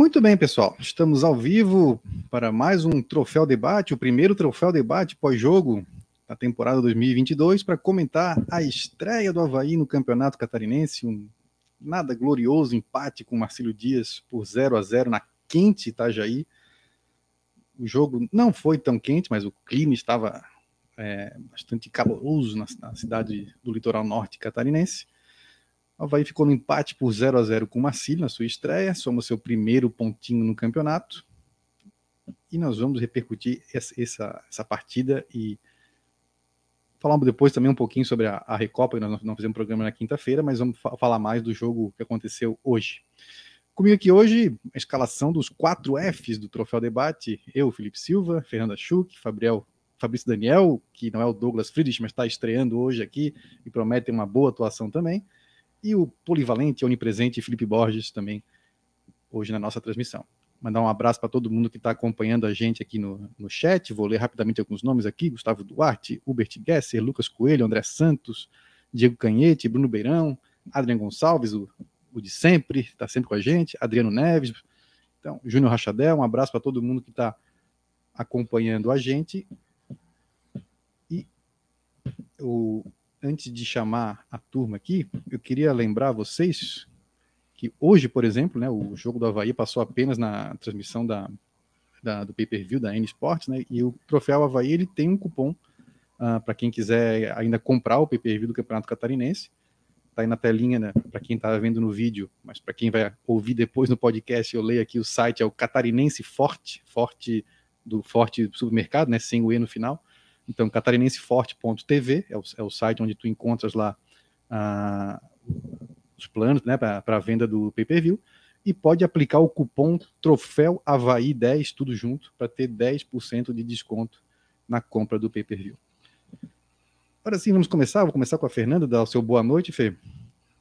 Muito bem, pessoal. Estamos ao vivo para mais um Troféu Debate, o primeiro Troféu Debate pós-jogo da temporada 2022, para comentar a estreia do Havaí no Campeonato Catarinense, um nada glorioso empate com Marcelo Dias por 0 a 0 na quente Itajaí. O jogo não foi tão quente, mas o clima estava é, bastante caloroso na, na cidade do litoral norte catarinense. Havaí ficou no empate por 0 a 0 com o Marcílio na sua estreia, somos seu primeiro pontinho no campeonato. E nós vamos repercutir essa, essa, essa partida e falar depois também um pouquinho sobre a, a Recopa, nós não fizemos programa na quinta-feira, mas vamos fa falar mais do jogo que aconteceu hoje. Comigo aqui hoje, a escalação dos quatro Fs do Troféu Debate, eu, Felipe Silva, Fernanda Schuch, Fabriel, Fabrício Daniel, que não é o Douglas Friedrich, mas está estreando hoje aqui e promete uma boa atuação também, e o polivalente, onipresente Felipe Borges também hoje na nossa transmissão. Mandar um abraço para todo mundo que está acompanhando a gente aqui no, no chat. Vou ler rapidamente alguns nomes aqui: Gustavo Duarte, Hubert Gesser, Lucas Coelho, André Santos, Diego Canhete, Bruno Beirão, Adriano Gonçalves, o, o de sempre, está sempre com a gente, Adriano Neves, então, Júnior Rachadel, um abraço para todo mundo que está acompanhando a gente. E o, antes de chamar a turma aqui, eu queria lembrar vocês que hoje, por exemplo, né, o jogo do Havaí passou apenas na transmissão da, da do pay-per-view da N Sports, né, e o troféu Havaí ele tem um cupom uh, ah, para quem quiser ainda comprar o pay-per-view do Campeonato Catarinense. Está aí na telinha, né, para quem está vendo no vídeo, mas para quem vai ouvir depois no podcast, eu leio aqui o site, é o Catarinense Forte, Forte do Forte Supermercado, né, sem o E no final. Então, catarinenseforte.tv é o, é o site onde tu encontras lá uh, os planos né, para a venda do pay-per-view e pode aplicar o cupom Troféu Havaí 10, tudo junto, para ter 10% de desconto na compra do pay-per-view. Agora sim, vamos começar. Vou começar com a Fernanda, dar o seu boa noite, Fê.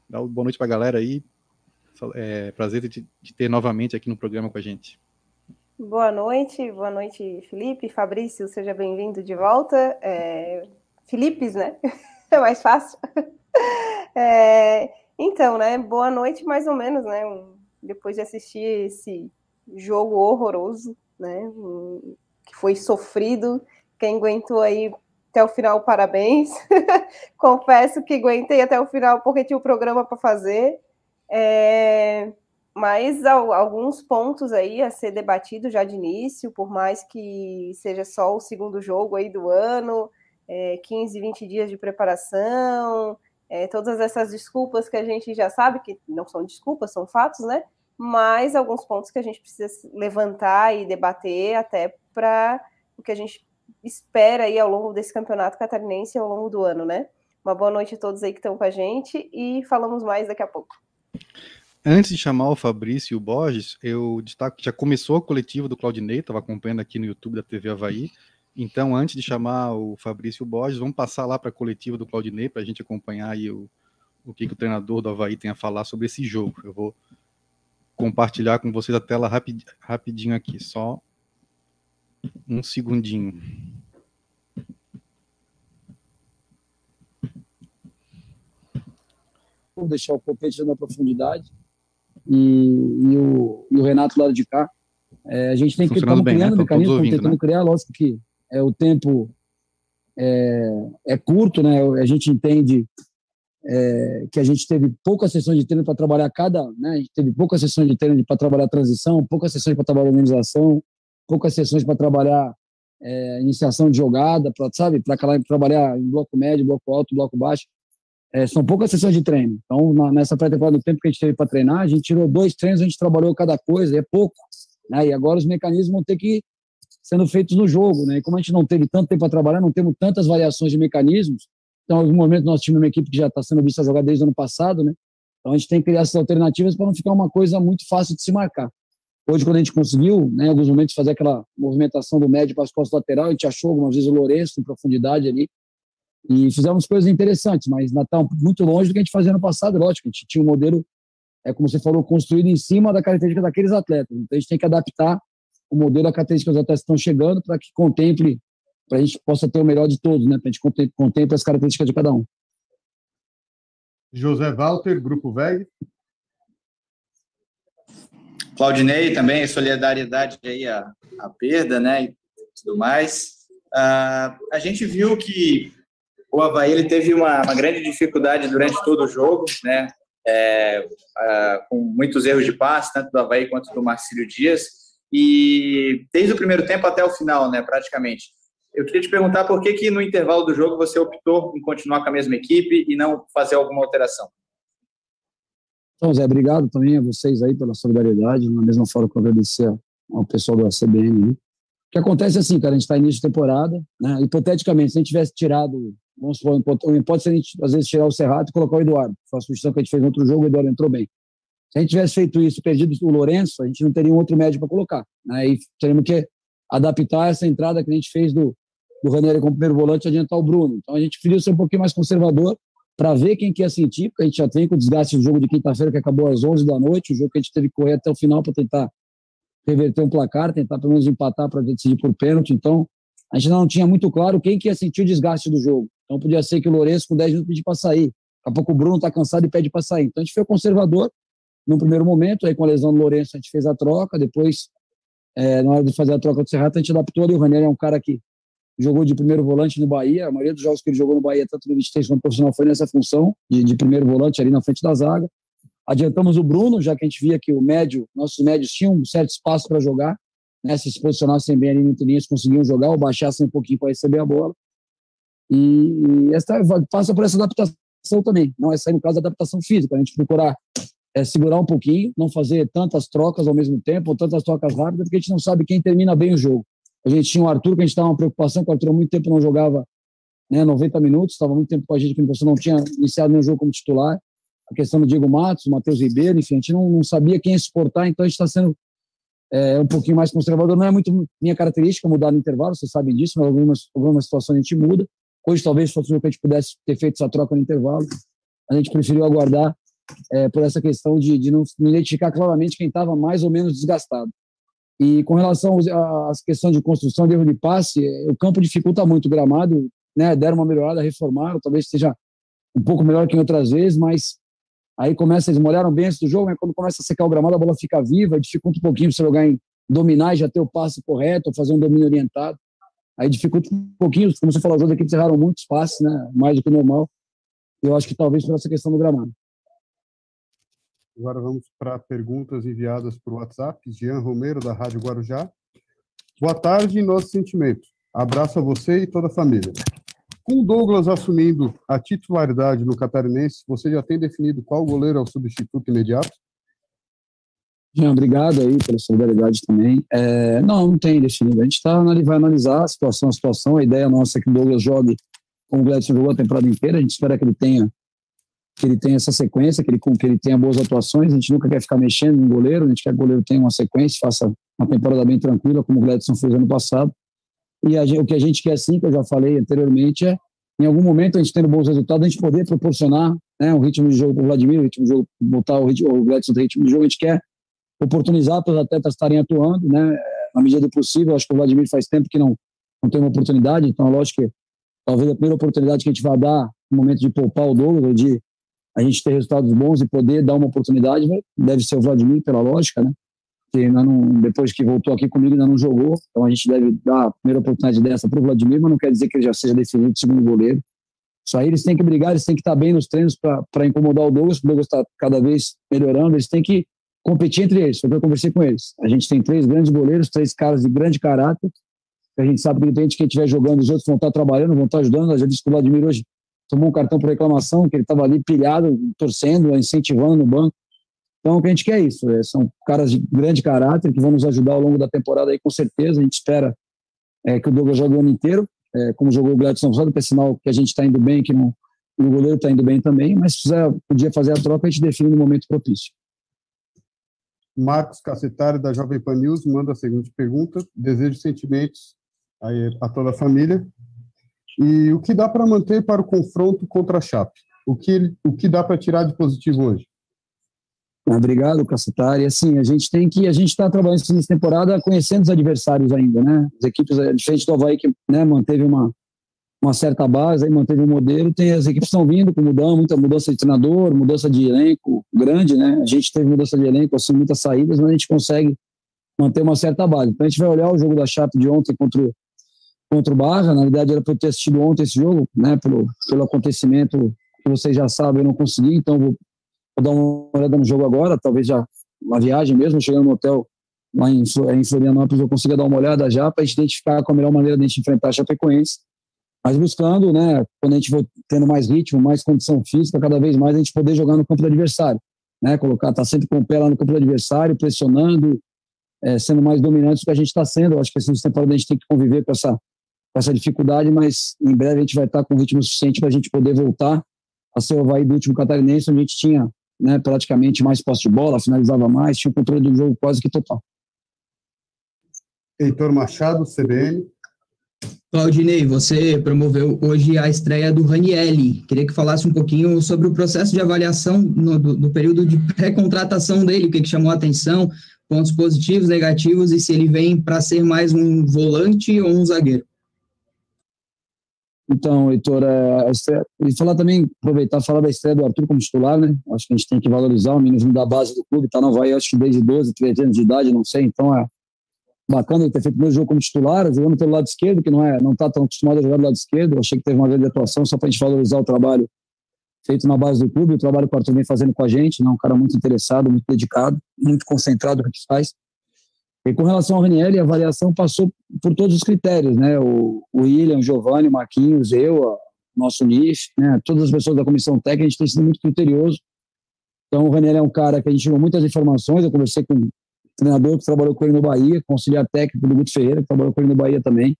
Dá boa noite para a galera aí. É prazer de te ter novamente aqui no programa com a gente. Boa noite, boa noite, Felipe, Fabrício, seja bem-vindo de volta. É... Filipes, né? É mais fácil. É... Então, né? Boa noite, mais ou menos, né? Depois de assistir esse jogo horroroso, né? Que foi sofrido. Quem aguentou aí até o final, parabéns. Confesso que aguentei até o final porque tinha o programa para fazer. É mas alguns pontos aí a ser debatido já de início, por mais que seja só o segundo jogo aí do ano, é, 15, 20 dias de preparação, é, todas essas desculpas que a gente já sabe que não são desculpas, são fatos, né? Mas alguns pontos que a gente precisa levantar e debater até para o que a gente espera aí ao longo desse campeonato catarinense ao longo do ano, né? Uma boa noite a todos aí que estão com a gente e falamos mais daqui a pouco. Antes de chamar o Fabrício e o Borges, eu destaco que já começou a coletiva do Claudinei, estava acompanhando aqui no YouTube da TV Havaí. Então, antes de chamar o Fabrício e o Borges, vamos passar lá para a coletiva do Claudinei para a gente acompanhar aí o, o que, que, o treinador do Havaí tem a falar sobre esse jogo. Eu vou compartilhar com vocês a tela rapid, rapidinho aqui, só um segundinho. Vou deixar o Copete na profundidade e, e, o, e o Renato lá de cá. É, a gente tem que estar né? criando né? mecanismo, ouvindo, tentando né? criar, lógico que é, o tempo é, é curto, né? A gente entende é, que a gente teve poucas sessões de treino para trabalhar cada, né? A gente teve poucas sessões de treino para trabalhar transição, poucas sessões para trabalhar organização, poucas sessões para trabalhar é, iniciação de jogada, pra, sabe? Para trabalhar em bloco médio, bloco alto, bloco baixo. É, são poucas sessões de treino. Então, na, nessa pré-temporada, do tempo que a gente teve para treinar, a gente tirou dois treinos, a gente trabalhou cada coisa, é pouco. Né? E agora os mecanismos vão ter que ir sendo feitos no jogo. Né? E como a gente não teve tanto tempo para trabalhar, não temos tantas variações de mecanismos. Então, em algum momento, nosso time é uma equipe que já está sendo vista jogar desde o ano passado. Né? Então, a gente tem que criar essas alternativas para não ficar uma coisa muito fácil de se marcar. Hoje, quando a gente conseguiu, né, em alguns momentos, fazer aquela movimentação do médio para as costas lateral, a gente achou algumas vezes o Lourenço em profundidade ali, e fizemos coisas interessantes, mas Natal muito longe do que a gente fazia no passado, lógico. A gente tinha um modelo, é como você falou, construído em cima da característica daqueles atletas. Então a gente tem que adaptar o modelo à característica dos atletas que estão chegando para que contemple, para a gente possa ter o melhor de todos, né? Para a gente contemple, contemple as características de cada um. José Walter, Grupo VEG. Claudinei também, solidariedade aí à, à perda, né, e tudo mais. Uh, a gente viu que o Havaí ele teve uma, uma grande dificuldade durante todo o jogo, né, é, uh, com muitos erros de passe, tanto do Havaí quanto do Marcílio Dias, e desde o primeiro tempo até o final, né, praticamente. Eu queria te perguntar por que, que no intervalo do jogo você optou em continuar com a mesma equipe e não fazer alguma alteração. Então, Zé, obrigado também a vocês aí pela solidariedade, na mesma forma que eu agradecer ao pessoal da CBN. O que acontece é assim, cara, a gente está início de temporada, né? hipoteticamente, se a gente tivesse tirado, vamos supor, pode ser a gente, às vezes, tirar o Serrato e colocar o Eduardo, foi a sugestão que a gente fez no outro jogo, o Eduardo entrou bem. Se a gente tivesse feito isso, perdido o Lourenço, a gente não teria um outro médio para colocar. Né? E teríamos que adaptar essa entrada que a gente fez do, do Ranieri como primeiro volante e adiantar o Bruno. Então a gente preferiu ser um pouquinho mais conservador para ver quem quer sentir, porque a gente já tem com o desgaste do jogo de quinta-feira, que acabou às 11 da noite, o jogo que a gente teve que correr até o final para tentar reverter um placar, tentar pelo menos empatar para decidir por pênalti. Então, a gente não tinha muito claro quem que ia sentir o desgaste do jogo. Então, podia ser que o Lourenço, com 10 minutos, pedir para sair. Daqui a pouco o Bruno está cansado e pede para sair. Então, a gente foi conservador no primeiro momento, aí com a lesão do Lourenço, a gente fez a troca. Depois, é, na hora de fazer a troca do Serrato, a gente adaptou ali. O Ranieri é um cara que jogou de primeiro volante no Bahia. A maioria dos jogos que ele jogou no Bahia, tanto no 23 quanto no profissional, foi nessa função de, de, primeiro volante ali na frente da zaga. Adiantamos o Bruno, já que a gente via que o médio, nossos médios tinham um certo espaço para jogar, né? se se posicionassem bem ali no interlinhas, conseguiam jogar ou baixassem um pouquinho para receber a bola. E, e essa, passa por essa adaptação também. Não é sair no caso da adaptação física, a gente procurar é, segurar um pouquinho, não fazer tantas trocas ao mesmo tempo, ou tantas trocas rápidas, porque a gente não sabe quem termina bem o jogo. A gente tinha o Arthur, que a gente estava uma preocupação, que o Arthur há muito tempo não jogava né, 90 minutos, estava muito tempo com a gente, que você não tinha iniciado nenhum jogo como titular. A questão do Diego Matos, Matheus Ribeiro, enfim, a gente não, não sabia quem suportar, então a gente está sendo é, um pouquinho mais conservador. Não é muito minha característica mudar no intervalo, vocês sabem disso, mas algumas, algumas situações a gente muda. Hoje, talvez fosse o que a gente pudesse ter feito essa troca no intervalo. A gente preferiu aguardar é, por essa questão de, de não, identificar claramente quem estava mais ou menos desgastado. E com relação às questões de construção de erro de passe, o campo dificulta muito o gramado, né? Deram uma melhorada, reformaram, talvez seja um pouco melhor que em outras vezes, mas aí começa, eles molharam bem antes do jogo, mas quando começa a secar o gramado, a bola fica viva, dificulta um pouquinho você jogar em dominar e já ter o passe correto, ou fazer um domínio orientado. Aí dificulta um pouquinho, como você falou, os outros equipes erraram muitos passes, né? Mais do que normal. Eu acho que talvez por essa questão do gramado. Agora vamos para perguntas enviadas por WhatsApp. Jean Romero, da Rádio Guarujá. Boa tarde e nossos sentimentos. Abraço a você e toda a família. Com o Douglas assumindo a titularidade no Catarinense, você já tem definido qual goleiro é o substituto imediato? Jean, obrigado aí pela solidariedade também. É, não, não tem definido. A gente tá, vai analisar a situação, a situação. A ideia nossa é que o Douglas jogue como o Gladson jogou a temporada inteira. A gente espera que ele tenha que ele tenha essa sequência, que ele, que ele tenha boas atuações. A gente nunca quer ficar mexendo no goleiro, a gente quer que o goleiro tenha uma sequência, faça uma temporada bem tranquila, como o Gladson fez ano passado. E a, o que a gente quer, sim, que eu já falei anteriormente, é em algum momento a gente tendo bons resultados, a gente poder proporcionar né, um ritmo de jogo para o Vladimir, um ritmo de jogo, botar o, ritmo, o Gladson no ritmo de jogo, a gente quer oportunizar para os atletas estarem atuando, né, na medida do possível. Acho que o Vladimir faz tempo que não, não tem uma oportunidade, então, é lógico que talvez a primeira oportunidade que a gente vai dar no momento de poupar o Douglas, de a gente ter resultados bons e poder dar uma oportunidade, deve ser o Vladimir, pela lógica, né? Que ainda não, depois que voltou aqui comigo, ainda não jogou. Então a gente deve dar a primeira oportunidade dessa para o Vladimir, mas não quer dizer que ele já seja definido segundo goleiro. Isso aí eles têm que brigar, eles têm que estar bem nos treinos para incomodar o Douglas. O Douglas está cada vez melhorando, eles têm que competir entre eles. Foi o que eu conversei com eles. A gente tem três grandes goleiros, três caras de grande caráter. A gente sabe que quem estiver jogando, os outros vão estar trabalhando, vão estar ajudando. Eu já disse que o Vladimir hoje tomou um cartão por reclamação, que ele estava ali pilhado, torcendo, incentivando no banco. Então, o que a gente quer é isso. É, são caras de grande caráter que vão nos ajudar ao longo da temporada aí, com certeza. A gente espera é, que o Douglas jogue o ano inteiro, é, como jogou o Gladson que é sinal que a gente está indo bem, que o goleiro está indo bem também, mas se quiser, podia fazer a troca, a gente define no momento propício. Marcos Cacetário, da Jovem Pan News, manda a seguinte pergunta. Desejo sentimentos a toda a família. E o que dá para manter para o confronto contra a Chape? O que, o que dá para tirar de positivo hoje? Obrigado, Cassitari. Assim, a gente tem que, a gente está trabalhando nessa temporada conhecendo os adversários ainda, né? As equipes, é, diferente do Havaí, que né, manteve uma, uma certa base, aí manteve o modelo. Tem as equipes estão vindo com mudança, muita mudança de treinador, mudança de elenco grande, né? A gente teve mudança de elenco, assim, muitas saídas, mas a gente consegue manter uma certa base. Então a gente vai olhar o jogo da Chape de ontem contra o, contra o Barra. Na verdade, era para eu ter assistido ontem esse jogo, né? Pelo, pelo acontecimento que vocês já sabem, eu não consegui, então vou, dar uma olhada no jogo agora, talvez já uma viagem mesmo, chegando no hotel lá em, Florianópolis, eu consiga dar uma olhada já para a gente identificar qual a melhor maneira de a gente enfrentar a Chapecoense mas buscando, né, quando a gente for tendo mais ritmo, mais condição física, cada vez mais a gente poder jogar no campo do adversário, né, colocar, tá sempre com o pé lá no campo do adversário, pressionando, é, sendo mais dominante do que a gente está sendo. Eu acho que essa temporada a gente tem que conviver com essa, com essa dificuldade, mas em breve a gente vai estar tá com ritmo suficiente para a gente poder voltar a ser o Havaí do último catarinense, onde a gente tinha né, praticamente mais posse de bola, finalizava mais, tinha o controle do jogo quase que total. Heitor Machado, CBN. Claudinei, você promoveu hoje a estreia do Ranielli. Queria que falasse um pouquinho sobre o processo de avaliação no, do, do, período de pré-contratação dele, o que, que chamou a atenção, pontos positivos, negativos, e se ele vem para ser mais um volante ou um zagueiro. Então, Heitor, é, e falar também, aproveitar falar da estreia do Arthur como titular, né? Acho que a gente tem que valorizar o menino da base do clube, tá no Havaí, acho que desde 12, 13 anos de idade, não sei, então é, bacana ele ter feito o meu jogo como titular, jogando pelo lado esquerdo, que não é não está tão acostumado a jogar do lado esquerdo. Achei que teve uma grande atuação só para a gente valorizar o trabalho feito na base do clube, o trabalho que o Arthur vem fazendo com a gente, né? um cara muito interessado, muito dedicado, muito concentrado no que faz. E com relação ao Raniel, a avaliação passou por todos os critérios, né? O, o William, o Giovanni, o Marquinhos, eu, o nosso NIF, né? Todas as pessoas da comissão técnica, a gente tem sido muito criterioso. Então, o Raniel é um cara que a gente tirou muitas informações. Eu conversei com treinador que trabalhou com ele no Bahia, auxiliar técnico do Guto Ferreira, que trabalhou com ele no Bahia também.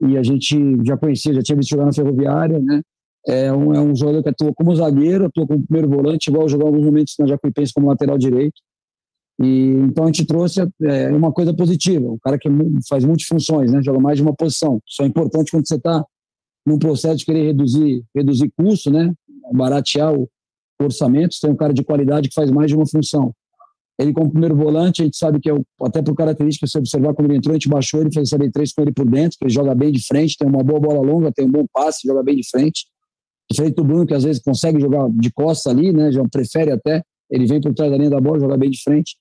E a gente já conhecia, já tinha visto jogar na Ferroviária, né? É um, é um jogador que atua como zagueiro, atua como primeiro volante, igual jogou alguns momentos na Jacuipense como lateral direito. E então a gente trouxe é, uma coisa positiva, um cara que faz multifunções, né? Joga mais de uma posição. Isso é importante quando você está num processo de querer reduzir, reduzir custo, né? Baratear o orçamento. Você tem um cara de qualidade que faz mais de uma função. Ele, como primeiro volante, a gente sabe que, é até por característica, se observar quando ele entrou, a gente baixou ele, fez essa três com ele por dentro, que ele joga bem de frente, tem uma boa bola longa, tem um bom passe, joga bem de frente. Diferente do Bruno, que às vezes consegue jogar de costa ali, né? Já prefere até. Ele vem por trás da linha da bola, joga bem de frente.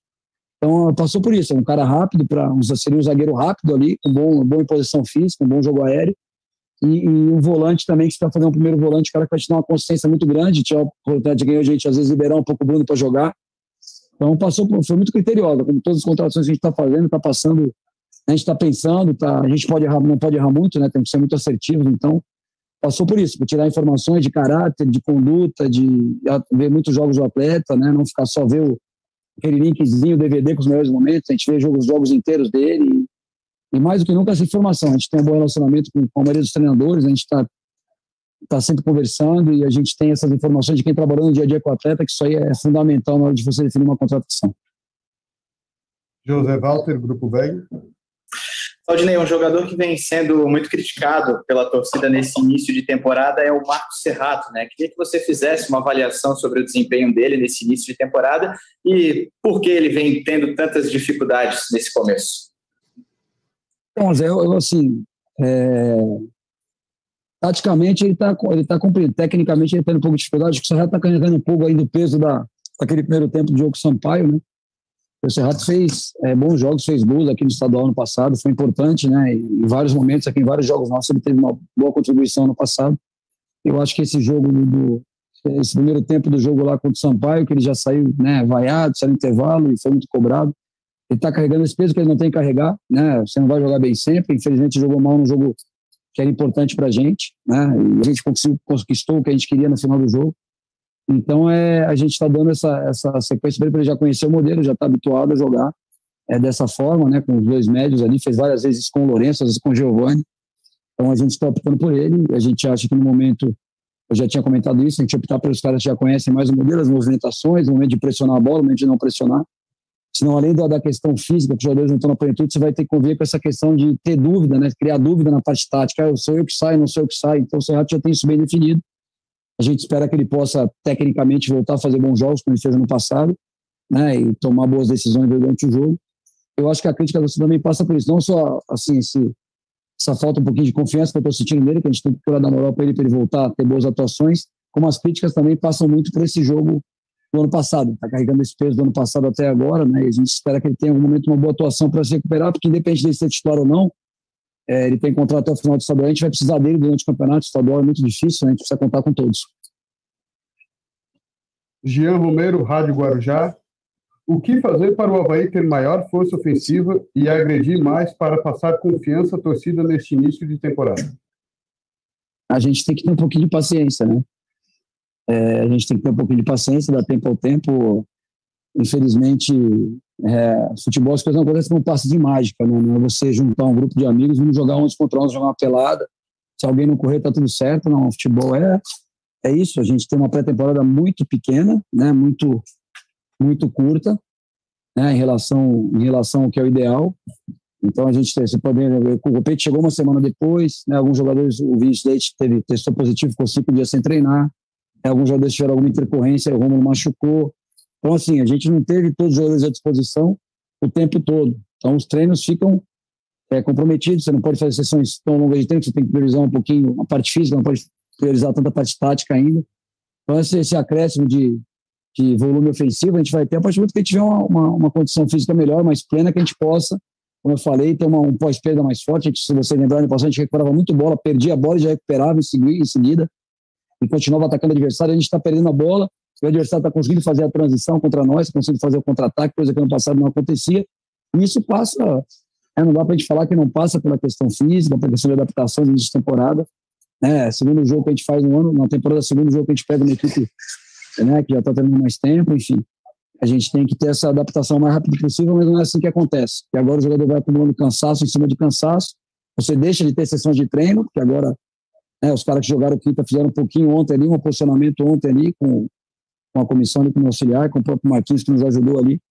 Então, passou por isso. É um cara rápido, para seria um zagueiro rápido ali, com bom, em posição física, um bom jogo aéreo. E, e um volante também, que está fazendo um primeiro volante, cara que vai te dar uma consistência muito grande. Tinha a oportunidade de ganhar a gente, às vezes, liberar um pouco o Bruno para jogar. Então, passou, foi muito criteriosa, como todas as contratações que a gente está fazendo, está passando, a gente está pensando, tá, a gente pode errar, não pode errar muito, né? Tem que ser muito assertivo, então passou por isso, por tirar informações de caráter, de conduta, de ver muitos jogos do atleta, né? Não ficar só ver o, aquele linkzinho, DVD com os melhores momentos, a gente vê os jogos inteiros dele e, mais do que nunca essa informação. A gente tem um bom relacionamento com, com a maioria dos treinadores, a gente está está sempre conversando e a gente tem essas informações de quem trabalhou no dia a dia com o atleta, que isso aí é fundamental na hora de você definir uma contratação. José Walter, Grupo VEG. Claudinei, um jogador que vem sendo muito criticado pela torcida nesse início de temporada é o Marcos Serrato, né? Queria que você fizesse uma avaliação sobre o desempenho dele nesse início de temporada e por que ele vem tendo tantas dificuldades nesse começo. Bom, Zé, eu, assim, é, taticamente ele está ele tá cumprindo. Tecnicamente ele tem um pouco de dificuldade, o Serrato está carregando um pouco aí do peso da, daquele primeiro tempo do jogo Sampaio, né? O Serrato fez é, bons jogos, fez gols aqui no estadual ano passado, foi importante, né? Em vários momentos, aqui em vários jogos nossos, ele teve uma boa contribuição no passado. Eu acho que esse jogo do, esse primeiro tempo do jogo lá contra o Sampaio, que ele já saiu, né, vaiado, saiu no intervalo e foi muito cobrado. Ele está carregando esse peso que ele não tem que carregar, né? Você não vai jogar bem sempre. Infelizmente, jogou mal no jogo que era importante para a gente, né? E a gente conquistou o que a gente queria no final do jogo. Então, é, a gente está dando essa, essa sequência para ele, já conhecer o modelo, já está habituado a jogar é, dessa forma, né? Com os dois médios ali, fez várias vezes com o Lourenço, às vezes com o Giovanni. Então, a gente está optando por ele. A gente acha que no momento, eu já tinha comentado isso, a gente optar pelos caras que já conhecem mais o modelo, as movimentações, o momento de pressionar a bola, o momento de não pressionar. Senão, além da, da questão física, que os jogadores não estão na plenitude, você vai ter que conviver com essa questão de ter dúvida, né? criar dúvida na parte tática. Ah, sou eu que saio, não sou eu que saio. Então, o Serrato já tem isso bem definido. A gente espera que ele possa, tecnicamente, voltar a fazer bons jogos, como ele fez no passado, né? e tomar boas decisões durante o jogo. Eu acho que a crítica você também passa por isso. Não só, assim, esse, essa falta um pouquinho de confiança que eu estou sentindo nele, que a gente tem que procurar dar moral para ele, para ele voltar a ter boas atuações, como as críticas também passam muito por esse jogo do ano passado. Está carregando esse peso do ano passado até agora, né? E a gente espera que ele tenha em algum momento uma boa atuação para se recuperar, porque independente de ser titular ou não, é, ele tem contrato até o final do estadual, a gente vai precisar dele durante o campeonato. O estadual é muito difícil, né? a gente precisa contar com todos. Jean Romero, Rádio Guarujá. O que fazer para o Havaí ter maior força ofensiva e agredir mais para passar confiança à torcida neste início de temporada? A gente tem que ter um pouquinho de paciência, né? É, a gente tem que ter um pouquinho de paciência, dar tempo ao tempo. Infelizmente, é, futebol as coisas não acontecem como um passe de mágica, né? Não é você juntar um grupo de amigos, vamos jogar uns contra uns, jogar uma pelada. Se alguém não correr, tá tudo certo. Não, futebol é, é isso. A gente tem uma pré-temporada muito pequena, né? Muito muito curta, né, em relação em relação ao que é o ideal. Então a gente você pode ver, o Copete chegou uma semana depois, né, alguns jogadores, o Vinícius Leite teve testou positivo, ficou cinco dias sem treinar. Alguns jogadores tiveram alguma intercorrência, o Romulo machucou. Então assim, a gente não teve todos os jogadores à disposição o tempo todo. Então os treinos ficam é, comprometidos, você não pode fazer sessões tão longas de tempo, você tem que priorizar um pouquinho a parte física, não pode priorizar tanta parte tática ainda. Então esse, esse acréscimo de de volume ofensivo, a gente vai ter a partir do momento que a gente tiver uma, uma, uma, condição física melhor, mais plena, que a gente possa, como eu falei, ter uma, um pós-perda mais forte. Gente, se você lembrar, no passado a gente recuperava muito bola, perdia a bola e já recuperava em, segui, em seguida e continuava atacando o adversário. A gente está perdendo a bola, o adversário está conseguindo fazer a transição contra nós, conseguindo fazer o contra-ataque, coisa que no passado não acontecia. E isso passa, é, não dá para a gente falar que não passa pela questão física, pela questão de adaptação de temporada. É, segundo jogo que a gente faz no ano, na temporada, segundo jogo que a gente pega uma equipe né, que já está tendo mais tempo, enfim. A gente tem que ter essa adaptação o mais rápido possível, mas não é assim que acontece. E agora o jogador vai acumulando cansaço em cima de cansaço, você deixa de ter sessões de treino, porque agora né, os caras que jogaram quinta fizeram um pouquinho ontem ali, um posicionamento ontem ali com, com a comissão ali, com o auxiliar, com o próprio Marquinhos que nos ajudou ali.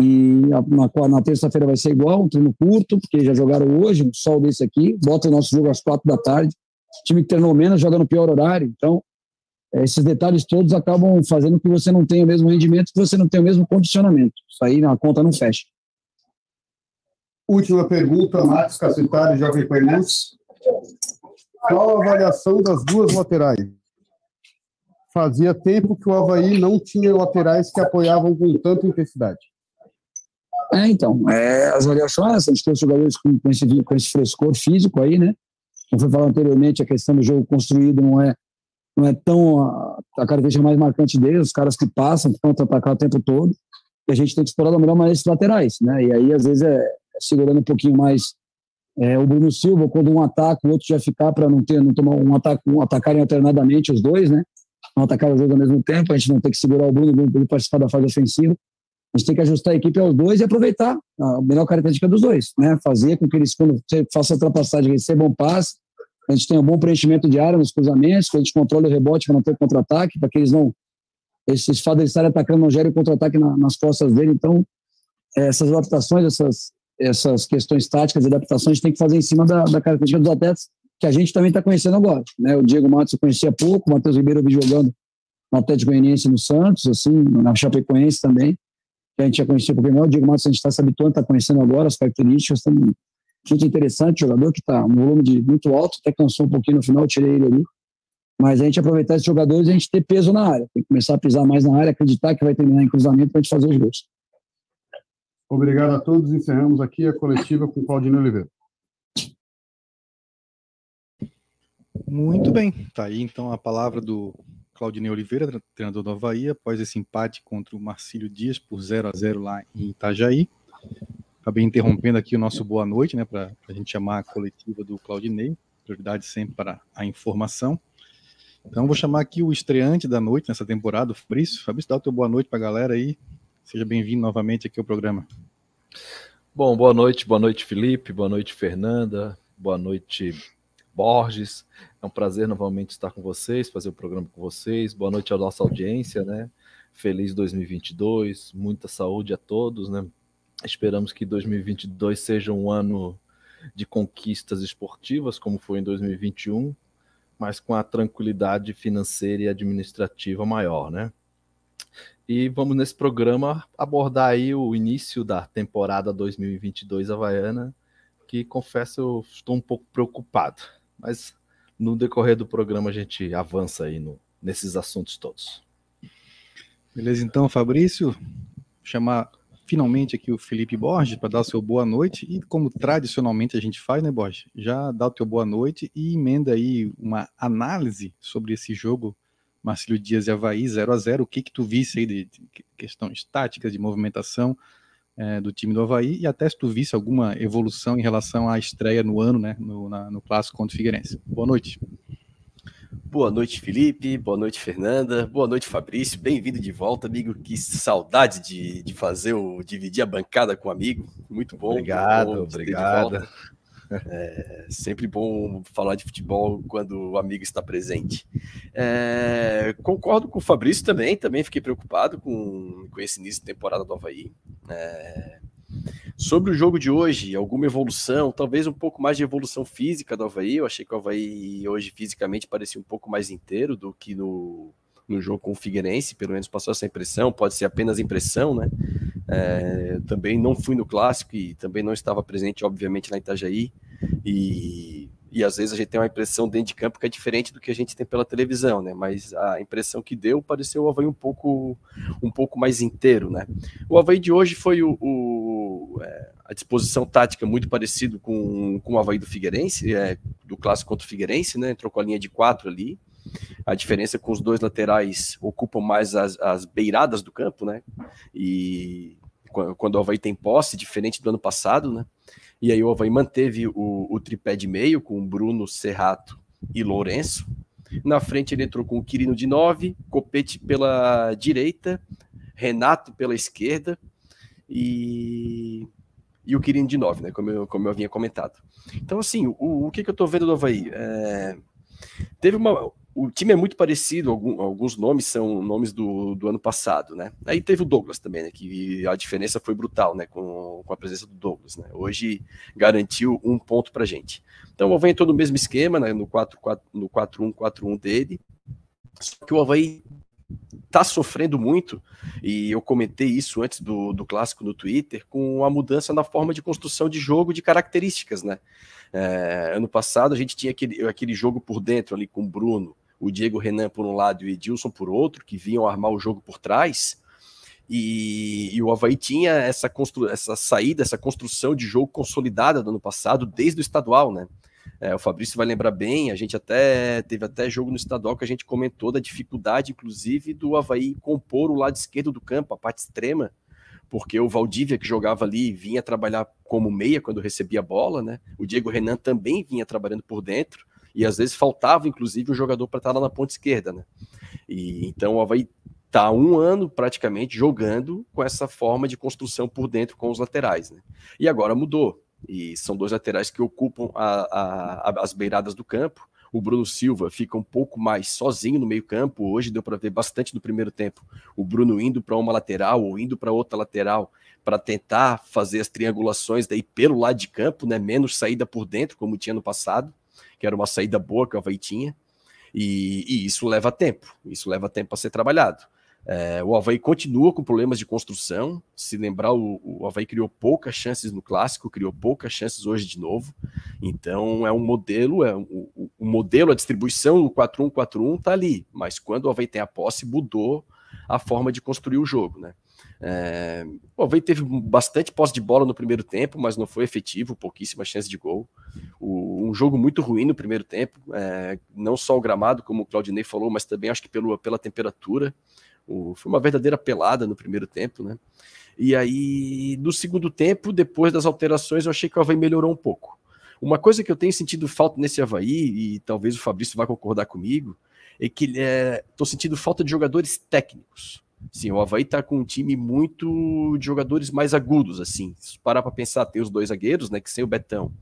E na, na terça-feira vai ser igual, um treino curto, porque já jogaram hoje, um sol desse aqui, bota o nosso jogo às quatro da tarde. O time que treinou menos joga no pior horário, então esses detalhes todos acabam fazendo que você não tenha o mesmo rendimento, que você não tenha o mesmo condicionamento. Isso aí na conta não fecha. Última pergunta, Marcos Cacetari, Jovem Pan Qual a avaliação das duas laterais? Fazia tempo que o Havaí não tinha laterais que apoiavam com tanta intensidade. É, então, é, as avaliações, a gente tem os jogadores com, com, esse, com esse frescor físico aí, né? Como foi falado anteriormente, a questão do jogo construído não é não é tão a, a característica mais marcante deles, os caras que passam, que estão atacar o tempo todo, e a gente tem que explorar da melhor maneira esses laterais, né? E aí, às vezes, é, é segurando um pouquinho mais é, o Bruno Silva, quando um ataca, o outro já ficar para não ter, não tomar um ataque, um atacarem alternadamente os dois, né? Não atacar os dois ao mesmo tempo, a gente não tem que segurar o Bruno, para ele participar da fase ofensiva. A gente tem que ajustar a equipe aos dois e aproveitar a melhor característica dos dois, né? Fazer com que eles, quando você faça a ultrapassagem, recebam passe, a gente tenha um bom preenchimento de área nos cruzamentos, que a gente controle o rebote para não ter contra-ataque, para que eles não. Esses fatos de estarem atacando não gerem contra-ataque na, nas costas dele. Então, essas adaptações, essas, essas questões táticas e adaptações, a gente tem que fazer em cima da, da característica dos atletas, que a gente também está conhecendo agora. Né? O Diego Matos eu conhecia pouco, o Matheus Ribeiro eu vi jogando no Atlético Goianiense no Santos, assim, na Chapecoense também, que a gente já conhecia um pouquinho melhor. O Diego Matos a gente está se habituando, está conhecendo agora as características, estamos muito interessante, jogador que está no volume de muito alto, até cansou um pouquinho no final, tirei ele ali. Mas a gente aproveitar esses jogadores e a gente ter peso na área. Tem que começar a pisar mais na área, acreditar que vai terminar em cruzamento para a gente fazer os gols. Obrigado a todos. Encerramos aqui a coletiva com Claudinho Oliveira. Muito bem. Tá aí então a palavra do Claudinei Oliveira, treinador do Havaí, após esse empate contra o Marcílio Dias por 0 a 0 lá em Itajaí. Acabei interrompendo aqui o nosso boa noite, né, para a gente chamar a coletiva do Claudinei, prioridade sempre para a informação. Então, vou chamar aqui o estreante da noite nessa temporada, o Fabrício. Fabrício, dá o teu boa noite para a galera aí. Seja bem-vindo novamente aqui ao programa. Bom, boa noite, boa noite, Felipe, boa noite, Fernanda, boa noite, Borges. É um prazer novamente estar com vocês, fazer o programa com vocês. Boa noite à nossa audiência, né? Feliz 2022, muita saúde a todos, né? Esperamos que 2022 seja um ano de conquistas esportivas, como foi em 2021, mas com a tranquilidade financeira e administrativa maior, né? E vamos nesse programa abordar aí o início da temporada 2022 havaiana, aqui, confesso, eu estou um pouco preocupado. Mas no decorrer do programa a gente avança aí no, nesses assuntos todos. Beleza, então, Fabrício, chamar finalmente aqui o Felipe Borges para dar o seu boa noite e como tradicionalmente a gente faz, né, Borges? Já dá o teu boa noite e emenda aí uma análise sobre esse jogo Marcílio Dias e Havaí 0 a 0 O que que tu visse aí de, de questão estática, de movimentação é, do time do Havaí e até se tu visse alguma evolução em relação à estreia no ano, né, no, na, no clássico contra o Figueirense. Boa noite. Boa noite, Felipe. Boa noite, Fernanda. Boa noite, Fabrício. Bem-vindo de volta, amigo. Que saudade de, de fazer o dividir a bancada com o amigo. Muito bom. Obrigado, bom obrigado. É sempre bom falar de futebol quando o amigo está presente. É, concordo com o Fabrício também. Também fiquei preocupado com, com esse início de temporada do Havaí. É, Sobre o jogo de hoje, alguma evolução, talvez um pouco mais de evolução física do Havaí. Eu achei que o Havaí hoje fisicamente parecia um pouco mais inteiro do que no, no jogo com o Figueirense, pelo menos passou essa impressão, pode ser apenas impressão, né? É, também não fui no clássico e também não estava presente, obviamente, na Itajaí. E e às vezes a gente tem uma impressão dentro de campo que é diferente do que a gente tem pela televisão, né? Mas a impressão que deu pareceu o Havaí um pouco, um pouco mais inteiro, né? O Havaí de hoje foi o, o é, a disposição tática muito parecido com, com o Havaí do Figueirense, é, do clássico contra o Figueirense, né? Entrou com a linha de quatro ali. A diferença é que os dois laterais ocupam mais as, as beiradas do campo, né? E quando o Havaí tem posse, diferente do ano passado, né? E aí o Havaí manteve o, o tripé de meio com Bruno, Serrato e Lourenço. Na frente ele entrou com o Quirino de 9, Copete pela direita, Renato pela esquerda e, e o Quirino de 9, né? Como eu, como eu havia comentado. Então, assim, o, o que, que eu tô vendo do Havaí? É, teve uma, o time é muito parecido, alguns nomes são nomes do, do ano passado, né? Aí teve o Douglas também, né? Que a diferença foi brutal, né? Com, com a presença do Douglas, né? Hoje garantiu um ponto pra gente. Então o Havaí entrou no mesmo esquema, né? No 4-1-4-1 dele. Só que o Havaí tá sofrendo muito, e eu comentei isso antes do, do clássico no Twitter, com a mudança na forma de construção de jogo de características, né? É, ano passado a gente tinha aquele, aquele jogo por dentro ali com o Bruno, o Diego Renan por um lado e o Edilson por outro, que vinham armar o jogo por trás. E, e o Havaí tinha essa, constru, essa saída, essa construção de jogo consolidada do ano passado, desde o estadual, né? É, o Fabrício vai lembrar bem, a gente até teve até jogo no estadual que a gente comentou da dificuldade, inclusive, do Havaí compor o lado esquerdo do campo, a parte extrema, porque o Valdívia, que jogava ali, vinha trabalhar como meia quando recebia a bola, né? O Diego Renan também vinha trabalhando por dentro e às vezes faltava, inclusive, o jogador para estar lá na ponta esquerda, né? E então o Havaí tá um ano praticamente jogando com essa forma de construção por dentro com os laterais, né? E agora mudou. E são dois laterais que ocupam a, a, as beiradas do campo. O Bruno Silva fica um pouco mais sozinho no meio-campo. Hoje deu para ver bastante no primeiro tempo. O Bruno indo para uma lateral ou indo para outra lateral para tentar fazer as triangulações daí pelo lado de campo, né? Menos saída por dentro, como tinha no passado que era uma saída boa que o Havaí tinha, e, e isso leva tempo, isso leva tempo para ser trabalhado. É, o Havaí continua com problemas de construção. Se lembrar, o, o Havaí criou poucas chances no clássico, criou poucas chances hoje de novo. Então é um modelo, é um, o, modelo, a distribuição do 4-1-4-1 está ali, mas quando o Havaí tem a posse, mudou a forma de construir o jogo, né? É, o Havaí teve bastante posse de bola no primeiro tempo, mas não foi efetivo, pouquíssima chance de gol. O, um jogo muito ruim no primeiro tempo, é, não só o gramado, como o Claudinei falou, mas também acho que pelo, pela temperatura. Foi uma verdadeira pelada no primeiro tempo, né? E aí, no segundo tempo, depois das alterações, eu achei que o Havaí melhorou um pouco. Uma coisa que eu tenho sentido falta nesse Havaí, e talvez o Fabrício vá concordar comigo, é que estou é, sentindo falta de jogadores técnicos. Sim, o Havaí tá com um time muito de jogadores mais agudos, assim. Se parar para pensar, tem os dois zagueiros, né? Que sem o Betão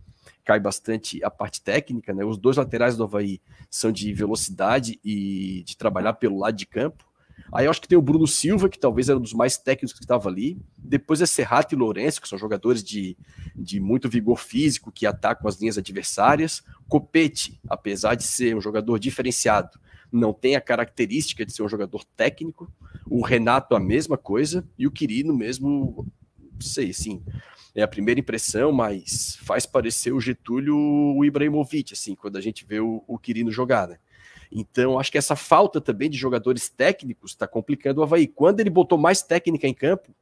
cai bastante a parte técnica, né? Os dois laterais do Havaí são de velocidade e de trabalhar pelo lado de campo. Aí eu acho que tem o Bruno Silva, que talvez era um dos mais técnicos que estava ali. Depois é Serrato e Lourenço, que são jogadores de, de muito vigor físico, que atacam as linhas adversárias. Copete, apesar de ser um jogador diferenciado, não tem a característica de ser um jogador técnico. O Renato, a mesma coisa. E o Quirino, mesmo sei, sim, é a primeira impressão, mas faz parecer o Getúlio o Ibrahimovic, assim, quando a gente vê o, o Quirino jogar, né? Então, acho que essa falta também de jogadores técnicos está complicando o Havaí. Quando ele botou mais técnica em campo,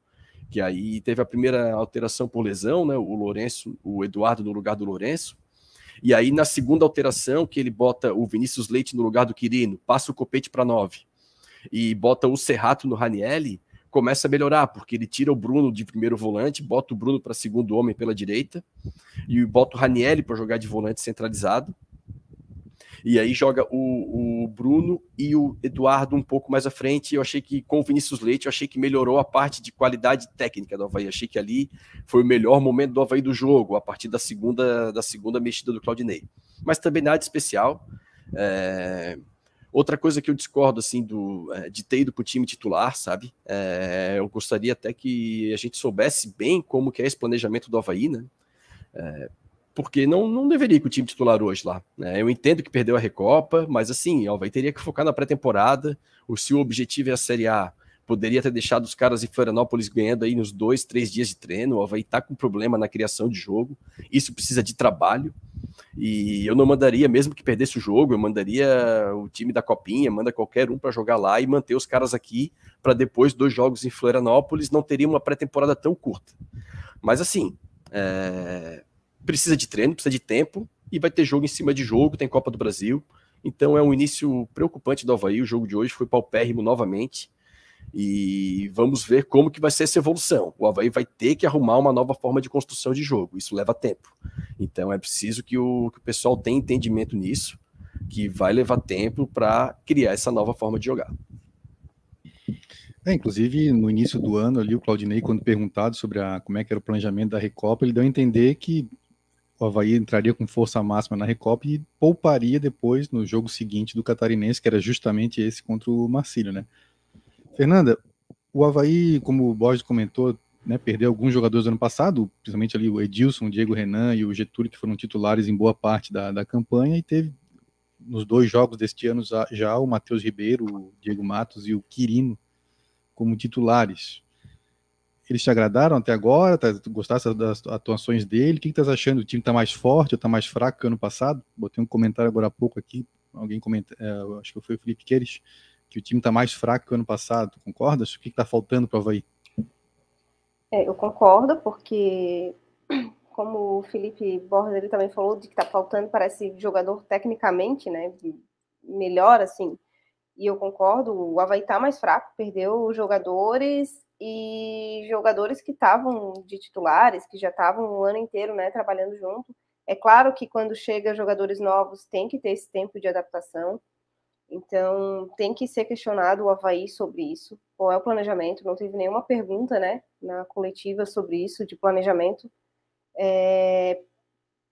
que aí teve a primeira alteração por lesão, né? O Lourenço, o Eduardo no lugar do Lourenço. E aí, na segunda alteração, que ele bota o Vinícius Leite no lugar do Quirino, passa o Copete para nove e bota o Serrato no Ranielli, começa a melhorar, porque ele tira o Bruno de primeiro volante, bota o Bruno para segundo homem pela direita, e bota o Ranielli para jogar de volante centralizado. E aí joga o, o, Bruno e o Eduardo um pouco mais à frente. Eu achei que com o Vinícius Leite, eu achei que melhorou a parte de qualidade técnica do Havaí. Achei que ali foi o melhor momento do Havaí do jogo, a partir da segunda, da segunda mexida do Claudinei. Mas também nada especial. É... Outra coisa que eu discordo, assim, do, é, de ter ido para o time titular, sabe? É, eu gostaria até que a gente soubesse bem como que é esse planejamento do Havaí, né? É, porque não, não deveria ir com o time titular hoje lá. Né? Eu entendo que perdeu a Recopa, mas assim, o Havaí teria que focar na pré-temporada. O se o objetivo é a Série A, poderia ter deixado os caras em Florianópolis ganhando aí nos dois, três dias de treino. O Havaí tá com problema na criação de jogo. Isso precisa de trabalho. E eu não mandaria, mesmo que perdesse o jogo, eu mandaria o time da Copinha, manda qualquer um para jogar lá e manter os caras aqui para depois dos jogos em Florianópolis não teria uma pré-temporada tão curta. Mas assim, é precisa de treino, precisa de tempo e vai ter jogo em cima de jogo, tem Copa do Brasil. Então é um início preocupante do Havaí. O jogo de hoje foi paupérrimo novamente. E vamos ver como que vai ser essa evolução. O Havaí vai ter que arrumar uma nova forma de construção de jogo. Isso leva tempo. Então é preciso que o, que o pessoal tenha entendimento nisso, que vai levar tempo para criar essa nova forma de jogar. É, inclusive, no início do ano ali, o Claudinei, quando perguntado sobre a, como é que era o planejamento da Recopa, ele deu a entender que o Havaí entraria com força máxima na Recopa e pouparia depois no jogo seguinte do Catarinense, que era justamente esse contra o Marcílio, né? Fernanda, o Havaí, como o Borges comentou, né, perdeu alguns jogadores ano passado, principalmente ali o Edilson, o Diego Renan e o Getúlio, que foram titulares em boa parte da, da campanha, e teve nos dois jogos deste ano já o Matheus Ribeiro, o Diego Matos e o Quirino como titulares eles te agradaram até agora? Tá, gostaste das atuações dele? O que, estás achando? O time está mais forte ou está mais fraco que ano passado? Botei um comentário agora há pouco aqui, alguém comenta, é, acho que foi o Felipe Queires, que o time está mais fraco que ano passado. Concordas? O que está faltando para o Havaí? É, eu concordo, porque como o Felipe Borges ele também falou de que está faltando para esse jogador tecnicamente, né? Melhor assim. E eu concordo, o Havaí está mais fraco, perdeu jogadores e jogadores que estavam de titulares, que já estavam o ano inteiro né, trabalhando junto. É claro que quando chega jogadores novos tem que ter esse tempo de adaptação, então tem que ser questionado o Havaí sobre isso. Qual é o planejamento? Não teve nenhuma pergunta né, na coletiva sobre isso, de planejamento. É...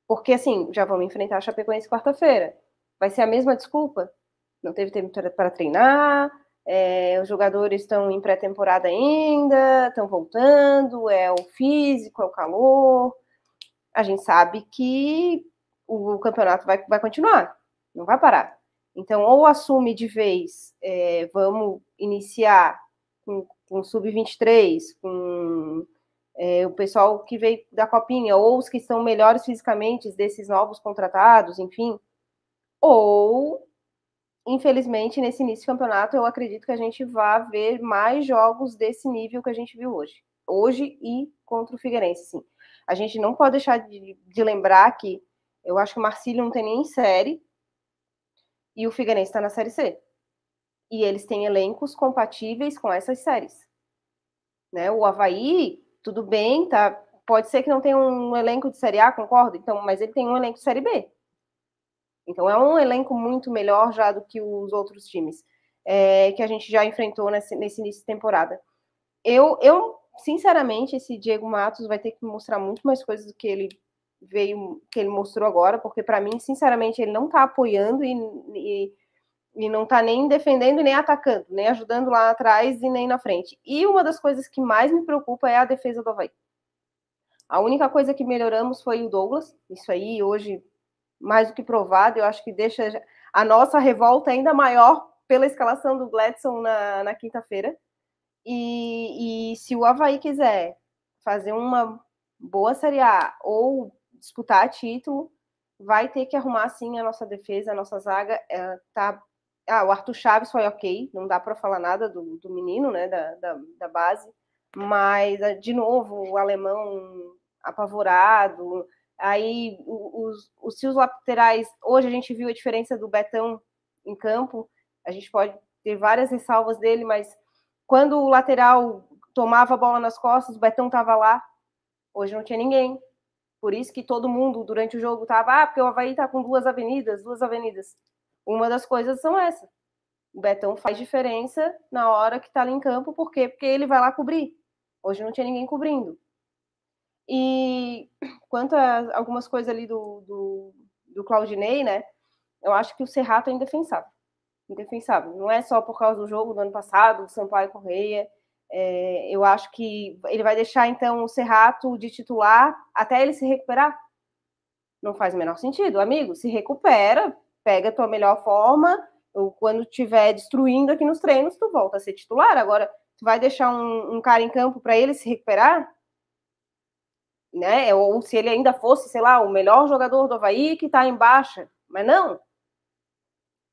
Porque assim, já vamos enfrentar a Chapecoense quarta-feira. Vai ser a mesma desculpa? Não teve tempo para treinar, é, os jogadores estão em pré-temporada ainda, estão voltando, é o físico, é o calor. A gente sabe que o, campeonato vai, vai continuar, não vai parar. Então, ou assume de vez, é, vamos iniciar com, com sub-23, com é, o pessoal que veio da Copinha, ou os que são melhores fisicamente desses novos contratados, enfim, ou infelizmente, nesse início de campeonato, eu acredito que a gente vai ver mais jogos desse nível que a gente viu hoje. Hoje e contra o Figueirense, sim. A gente não pode deixar de, de lembrar que eu acho que o Marcílio não tem nem série e o Figueirense está na Série C. E eles têm elencos compatíveis com essas séries. Né? O Havaí, tudo bem, tá? Pode ser que não tenha um elenco de Série A, concordo? Então, mas ele tem um elenco de Série B. Então é um elenco muito melhor já do que os outros times é, que a gente já enfrentou nesse, nesse início de temporada. Eu, eu, sinceramente, esse Diego Matos vai ter que mostrar muito mais coisas do que ele veio, que ele mostrou agora, porque para mim, sinceramente, ele não está apoiando e, e, e não está nem defendendo nem atacando, nem ajudando lá atrás e nem na frente. E uma das coisas que mais me preocupa é a defesa do Havaí. A única coisa que melhoramos foi o Douglas. Isso aí, hoje, mais do que provado, eu acho que deixa a nossa revolta ainda maior pela escalação do Gladson na, na quinta-feira. E, e, se o Havaí quiser fazer uma boa Série A ou disputar título, vai ter que arrumar sim a nossa defesa, a nossa zaga. É, tá... Ah, o Arthur Chaves foi ok, não dá para falar nada do, do menino, né, da, da, da base, mas, de novo, o alemão apavorado, aí os, os, laterais, hoje a gente viu a diferença do Betão em campo, a gente pode ter várias ressalvas dele, mas quando o lateral tomava a bola nas costas, o Betão estava lá. Hoje não tinha ninguém. Por isso que todo mundo, durante o jogo, estava, ah, porque o Havaí está com duas avenidas, duas avenidas. Uma das coisas são essa. O Betão faz diferença na hora que está ali em campo, por quê? Porque ele vai lá cobrir. Hoje não tinha ninguém cobrindo. E quanto a algumas coisas ali do, do, do Claudinei, né? Eu acho que o Serrato é indefensável. Indefensável. Não é só por causa do jogo do ano passado, do Sampaio Correia. É, eu acho que ele vai deixar, então, o Serrato de titular até ele se recuperar. Não faz o menor sentido. Amigo, se recupera, pega a tua melhor forma, ou quando estiver destruindo aqui nos treinos, tu volta a ser titular. Agora, tu vai deixar um, um cara em campo para ele se recuperar? Né? Ou se ele ainda fosse, sei lá, o melhor jogador do Havaí que está em baixa. Mas não.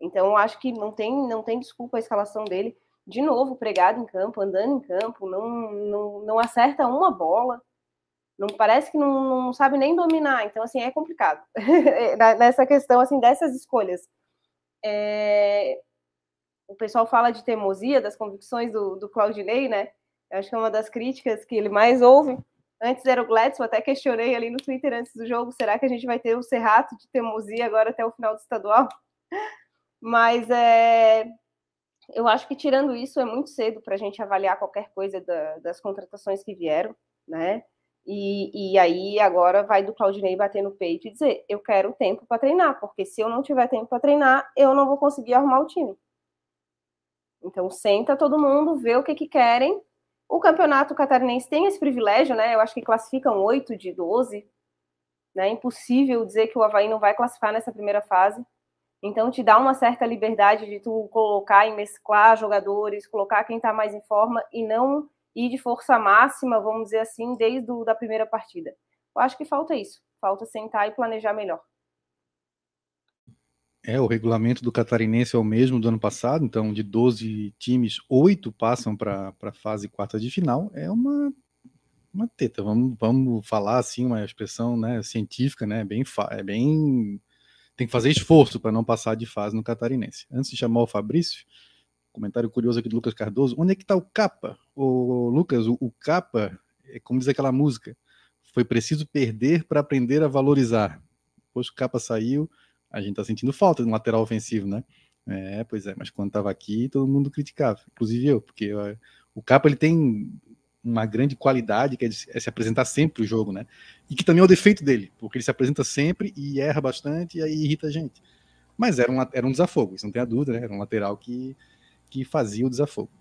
Então, acho que não tem, não tem desculpa a escalação dele de novo pregado em campo, andando em campo, não, não, não acerta uma bola, não parece que não, não sabe nem dominar, então assim é complicado nessa questão assim dessas escolhas. É... O pessoal fala de teimosia, das convicções do, do Claudinei, né? Eu acho que é uma das críticas que ele mais ouve. Antes era o Gladson, até questionei ali no Twitter antes do jogo, será que a gente vai ter o Serrato de teimosia agora até o final do estadual? Mas é, eu acho que tirando isso é muito cedo para a gente avaliar qualquer coisa da, das contratações que vieram, né? E, e aí agora vai do Claudinei bater no peito e dizer: eu quero tempo para treinar, porque se eu não tiver tempo para treinar, eu não vou conseguir arrumar o time. Então senta todo mundo, vê o que, que querem. O campeonato catarinense tem esse privilégio, né? Eu acho que classificam oito de 12. Né? É impossível dizer que o Havaí não vai classificar nessa primeira fase. Então, te dá uma certa liberdade de tu colocar e mesclar jogadores, colocar quem está mais em forma e não ir de força máxima, vamos dizer assim, desde a da primeira partida. Eu acho que falta isso, falta sentar e planejar melhor. É, o regulamento do catarinense é o mesmo do ano passado, então de 12 times, 8 passam para a fase quarta de final. É uma, uma teta, vamos, vamos falar assim, uma expressão né, científica, né, bem, é bem tem que fazer esforço para não passar de fase no catarinense. Antes de chamar o Fabrício, comentário curioso aqui do Lucas Cardoso, onde é que está o capa? O Lucas, o, o capa, é como diz aquela música, foi preciso perder para aprender a valorizar. Depois que o capa saiu, a gente está sentindo falta de um lateral ofensivo, né? É, pois é, mas quando estava aqui, todo mundo criticava, inclusive eu, porque o capa ele tem uma grande qualidade, que é, é, se apresentar sempre o jogo, né? E que também é o defeito dele, porque ele se apresenta sempre e erra bastante e aí irrita a gente. Mas era um, era um desafogo, isso não tem a dúvida, né? Era um lateral que, que fazia o desafogo.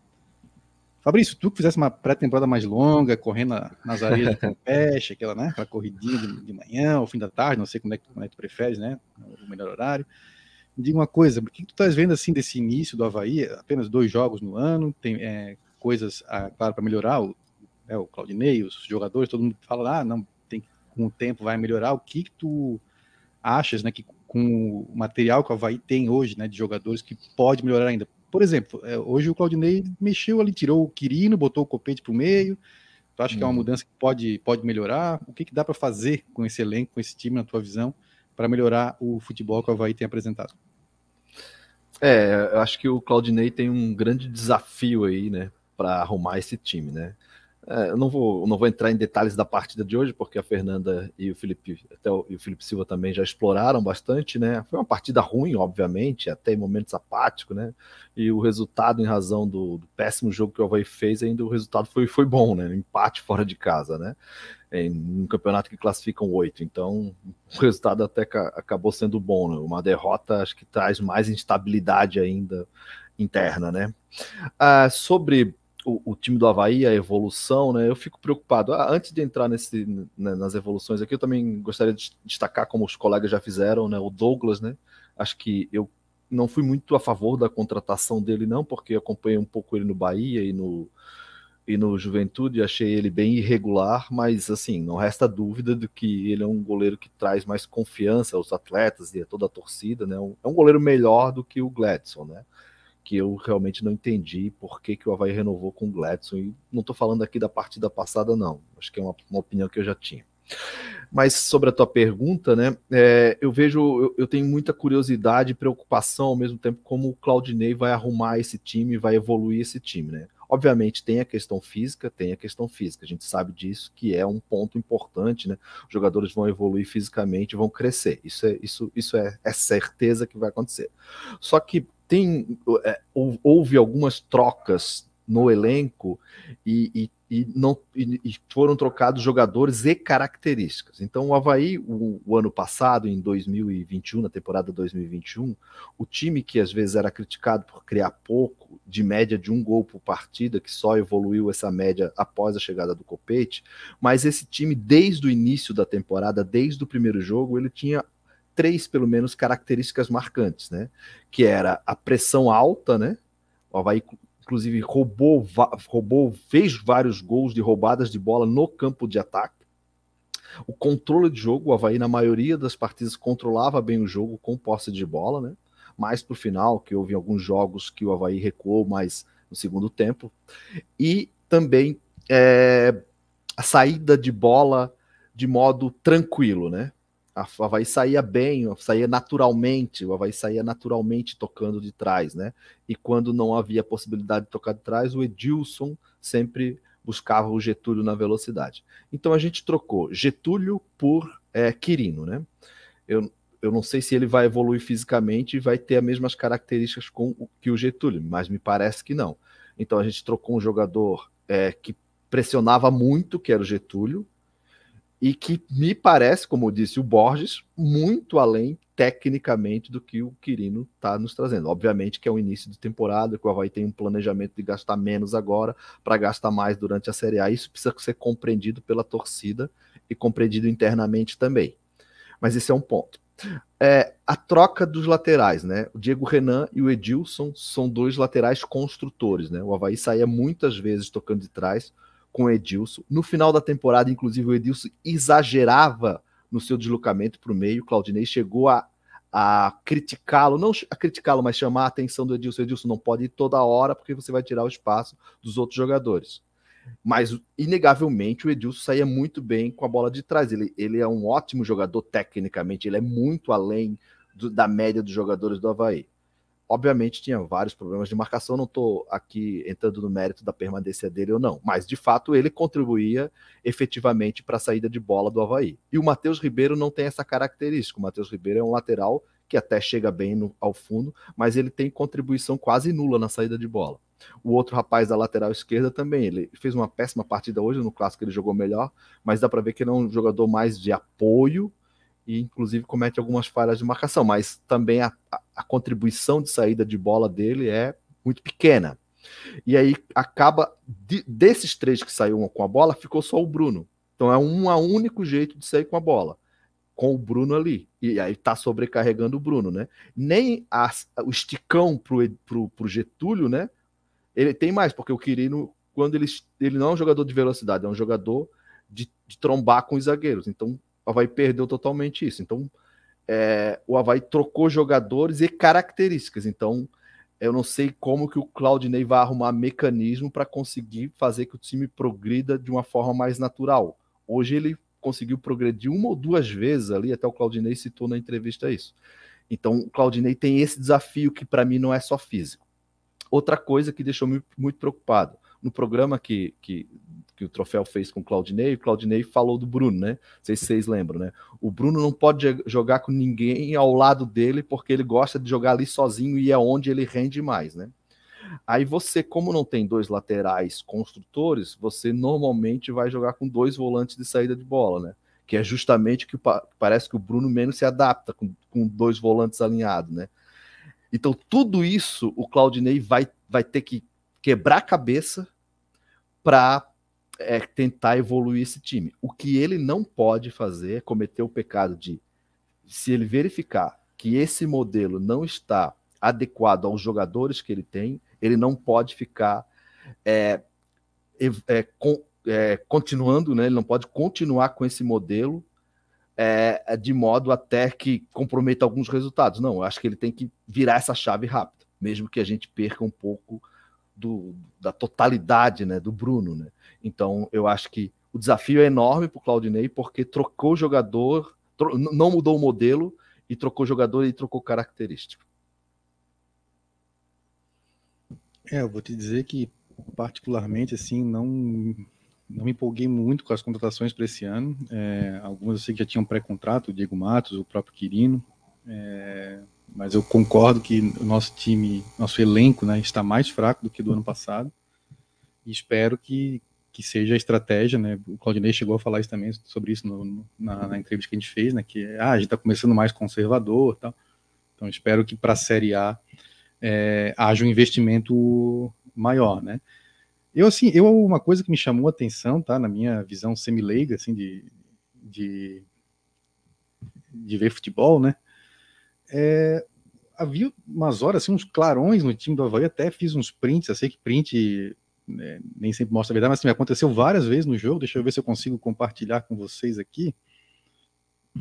Fabrício, tu que fizesse uma pré-temporada mais longa, correndo nas areias do Campeche, aquela, né, aquela corridinha de, de, manhã, ao fim da tarde, não sei como é, como é que tu preferes, né? O melhor horário. Me diga uma coisa, o que, tu estás vendo assim desse início do Havaí? Apenas dois jogos no ano, tem é, coisas, ah, claro, para melhorar, o né, o Claudinei, os jogadores, todo mundo fala, ah, não, tem, com o tempo vai melhorar. O que, que tu achas, né, que com o material que o Havaí tem hoje, né, de jogadores, que pode melhorar ainda? Por exemplo, é, hoje o Claudinei mexeu ali, tirou o Quirino, botou o Copete para o meio. Tu acha hum. que é uma uhum. mudança que pode, pode melhorar? O que, que dá para fazer com esse elenco, com esse time, na tua visão, para melhorar o futebol que o Havaí tem apresentado? É, eu acho que o Claudinei tem um grande desafio aí, né, para arrumar esse time, né? É, eu não vou, não vou entrar em detalhes da partida de hoje, porque a Fernanda e o Felipe, até o, e o Felipe Silva também já exploraram bastante, né? Foi uma partida ruim, obviamente, até em momentos apáticos, né? E o resultado, em razão do, do, péssimo jogo que o Havaí fez, ainda o resultado foi, foi bom, né? empate fora de casa, né? Em um campeonato que classificam oito. Então, o resultado até acabou sendo bom, né? Uma derrota acho que traz mais instabilidade ainda interna, né? Ah, sobre o, o, time do Havaí, a evolução, né? Eu fico preocupado. Ah, antes de entrar nesse, né, nas evoluções aqui, eu também gostaria de destacar, como os colegas já fizeram, né? O Douglas, né? Acho que eu não fui muito a favor da contratação dele, não, porque acompanhei um pouco ele no Bahia e no, e no Juventude, achei ele bem irregular, mas assim, não resta dúvida de que ele é um goleiro que traz mais confiança aos atletas e a toda a torcida, né? É um goleiro melhor do que o Gladson, né? Que eu realmente não entendi por que, que o Havaí renovou com o Gladson. E não estou falando aqui da partida passada, não. Acho que é uma, uma opinião que eu já tinha. Mas sobre a tua pergunta, né? É, eu vejo, eu, eu, tenho muita curiosidade e preocupação ao mesmo tempo como o Claudinei vai arrumar esse time, vai evoluir esse time, né? Obviamente tem a questão física, tem a questão física. A gente sabe disso que é um ponto importante, né? Os jogadores vão evoluir fisicamente, vão crescer. Isso é, isso, isso é, é certeza que vai acontecer. Só que tem é, houve algumas trocas no elenco e, e, e não, e, foram trocados jogadores e características. Então, o Havaí, o, o, ano passado, em 2021, na temporada 2021, o time que às vezes era criticado por criar pouco, de média de um gol por partida, que só evoluiu essa média após a chegada do Copete, mas esse time, desde o início da temporada, desde o primeiro jogo, ele tinha três, pelo menos, características marcantes, né? Que era a pressão alta, né? O Havaí inclusive roubou, roubou, fez vários gols de roubadas de bola no campo de ataque. O controle de jogo, o Havaí, na maioria das partidas, controlava bem o jogo com posse de bola, né? Mais para o final, que houve alguns jogos que o Havaí recuou mais no segundo tempo. E também é, a saída de bola de modo tranquilo, né? A Havaí saía bem, saía naturalmente, o Havaí saía naturalmente tocando de trás, né? E quando não havia possibilidade de tocar de trás, o Edilson sempre buscava o Getúlio na velocidade. Então a gente trocou Getúlio por é, Quirino, né? Eu, eu não sei se ele vai evoluir fisicamente e vai ter as mesmas características com o, que o Getúlio, mas me parece que não. Então a gente trocou um jogador é, que pressionava muito, que era o Getúlio, e que me parece, como disse o Borges, muito além tecnicamente do que o Quirino está nos trazendo. Obviamente que é o início de temporada, que o Havaí tem um planejamento de gastar menos agora para gastar mais durante a Série A. Isso precisa ser compreendido pela torcida e compreendido internamente também. Mas esse é um ponto. É, a troca dos laterais, né? O Diego Renan e o Edilson são dois laterais construtores, né? O Havaí saía muitas vezes tocando de trás, com o Edilson. No final da temporada, inclusive, o Edilson exagerava no seu deslocamento para o meio. Claudinei chegou a, a criticá-lo, não a criticá-lo, mas chamar a atenção do Edilson. O Edilson não pode ir toda hora porque você vai tirar o espaço dos outros jogadores. Mas, inegavelmente, o Edilson saía muito bem com a bola de trás. Ele, ele é um ótimo jogador tecnicamente, ele é muito além do, da média dos jogadores do Havaí. Obviamente tinha vários problemas de marcação, não estou aqui entrando no mérito da permanência dele ou não, mas de fato ele contribuía efetivamente para a saída de bola do Havaí. E o Matheus Ribeiro não tem essa característica. O Matheus Ribeiro é um lateral que até chega bem no, ao fundo, mas ele tem contribuição quase nula na saída de bola. O outro rapaz da lateral esquerda também, ele fez uma péssima partida hoje, no clássico ele jogou melhor, mas dá para ver que ele é um jogador mais de apoio e inclusive comete algumas falhas de marcação, mas também a, a, a contribuição de saída de bola dele é muito pequena. E aí acaba de, desses três que saíram com a bola, ficou só o Bruno. Então é um, um único jeito de sair com a bola, com o Bruno ali. E aí tá sobrecarregando o Bruno, né? Nem a, o esticão pro, pro, pro Getúlio, né? Ele tem mais, porque o Quirino, quando ele, ele não é um jogador de velocidade, é um jogador de, de trombar com os zagueiros. Então o Havaí perdeu totalmente isso. Então, é, o Havaí trocou jogadores e características. Então, eu não sei como que o Claudinei vai arrumar mecanismo para conseguir fazer que o time progrida de uma forma mais natural. Hoje ele conseguiu progredir uma ou duas vezes ali, até o Claudinei citou na entrevista isso. Então, o Claudinei tem esse desafio que para mim não é só físico. Outra coisa que deixou me muito preocupado, no programa que, que que o troféu fez com o Claudinei, o Claudinei falou do Bruno, né? Não sei se vocês lembram, né? O Bruno não pode jogar com ninguém ao lado dele porque ele gosta de jogar ali sozinho e é onde ele rende mais, né? Aí você, como não tem dois laterais construtores, você normalmente vai jogar com dois volantes de saída de bola, né? Que é justamente que parece que o Bruno menos se adapta com, com dois volantes alinhados, né? Então, tudo isso o Claudinei vai, vai ter que quebrar a cabeça para é tentar evoluir esse time. O que ele não pode fazer é cometer o pecado de, se ele verificar que esse modelo não está adequado aos jogadores que ele tem, ele não pode ficar é, é, com, é, continuando, né? Ele não pode continuar com esse modelo é, é, de modo até que comprometa alguns resultados. Não, eu acho que ele tem que virar essa chave rápido, mesmo que a gente perca um pouco do, da totalidade né, do Bruno. Né? Então, eu acho que o desafio é enorme para o Claudinei, porque trocou jogador, tro não mudou o modelo, e trocou jogador e trocou característica. É, eu vou te dizer que particularmente assim não não me empolguei muito com as contratações para esse ano. É, algumas eu sei que já tinham pré-contrato, o Diego Matos, o próprio Quirino. É, mas eu concordo que o nosso time, nosso elenco, né, está mais fraco do que do ano passado. E espero que, que seja a estratégia, né? O Claudinei chegou a falar isso também sobre isso no, no, na, na, entrevista que a gente fez, né? Que ah, a gente está começando mais conservador, tal. Então espero que para a Série A é, haja um investimento maior, né? Eu, assim, eu, uma coisa que me chamou a atenção, tá, na minha visão semi-leiga, assim, de, de, de ver futebol, né, é, havia umas horas, assim, uns clarões no time do Havaí, até fiz uns prints, eu sei que print né, nem sempre mostra a verdade, mas assim, aconteceu várias vezes no jogo, deixa eu ver se eu consigo compartilhar com vocês aqui,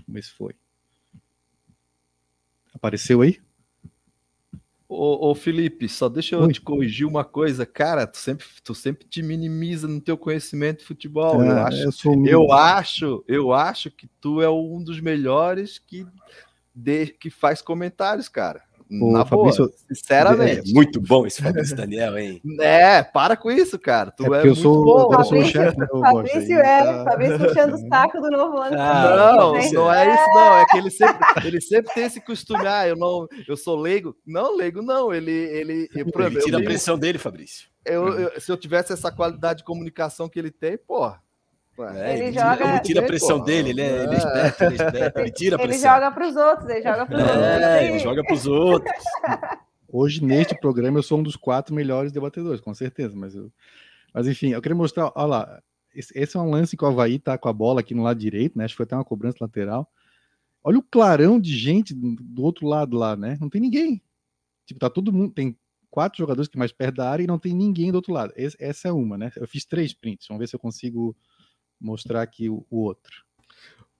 ver se foi. Apareceu aí? Ô, ô, Felipe, só deixa eu Oi. te corrigir uma coisa, cara, tu sempre, tu sempre te minimiza no teu conhecimento de futebol. É, eu, acho, eu, eu acho, eu acho que tu é um dos melhores que, de, que faz comentários, cara. Pô, Na Fabrício, boa, sinceramente. É, muito bom esse Fabrício Daniel, hein? É, para com isso, cara. Tu é, é eu sou, bom. Eu sou o chefe, né, Fabrício é, tá... Fabrício puxando o saco do novo ano. Ah, não, não é isso, não. É que ele sempre, ele sempre tem esse costume. Ah, eu não, eu sou leigo. Não, leigo não. Ele, ele, ele, ele tira a pressão dele, Fabrício. Eu, eu, se eu tivesse essa qualidade de comunicação que ele tem, porra. É, ele, ele, joga. Ele tira a pressão dele, ele é, ele é esperto, ele é esperto, ele tira a pressão. Ele joga para os outros, ele joga para os é, outros. É, ele joga para os outros. Hoje, neste programa, eu sou um dos quatro melhores debatedores, com certeza. Mas, eu... mas enfim, eu queria mostrar, olha lá, esse é um lance que o Havaí tá com a bola aqui no lado direito, né? Acho que foi até uma cobrança lateral. Olha o clarão de gente do outro lado lá, né? Não tem ninguém. Tipo, tá todo mundo. Tem quatro jogadores que mais perto da área e não tem ninguém do outro lado. essa é uma, né? Eu fiz três prints. Vamos ver se eu consigo mostrar aqui o, o outro.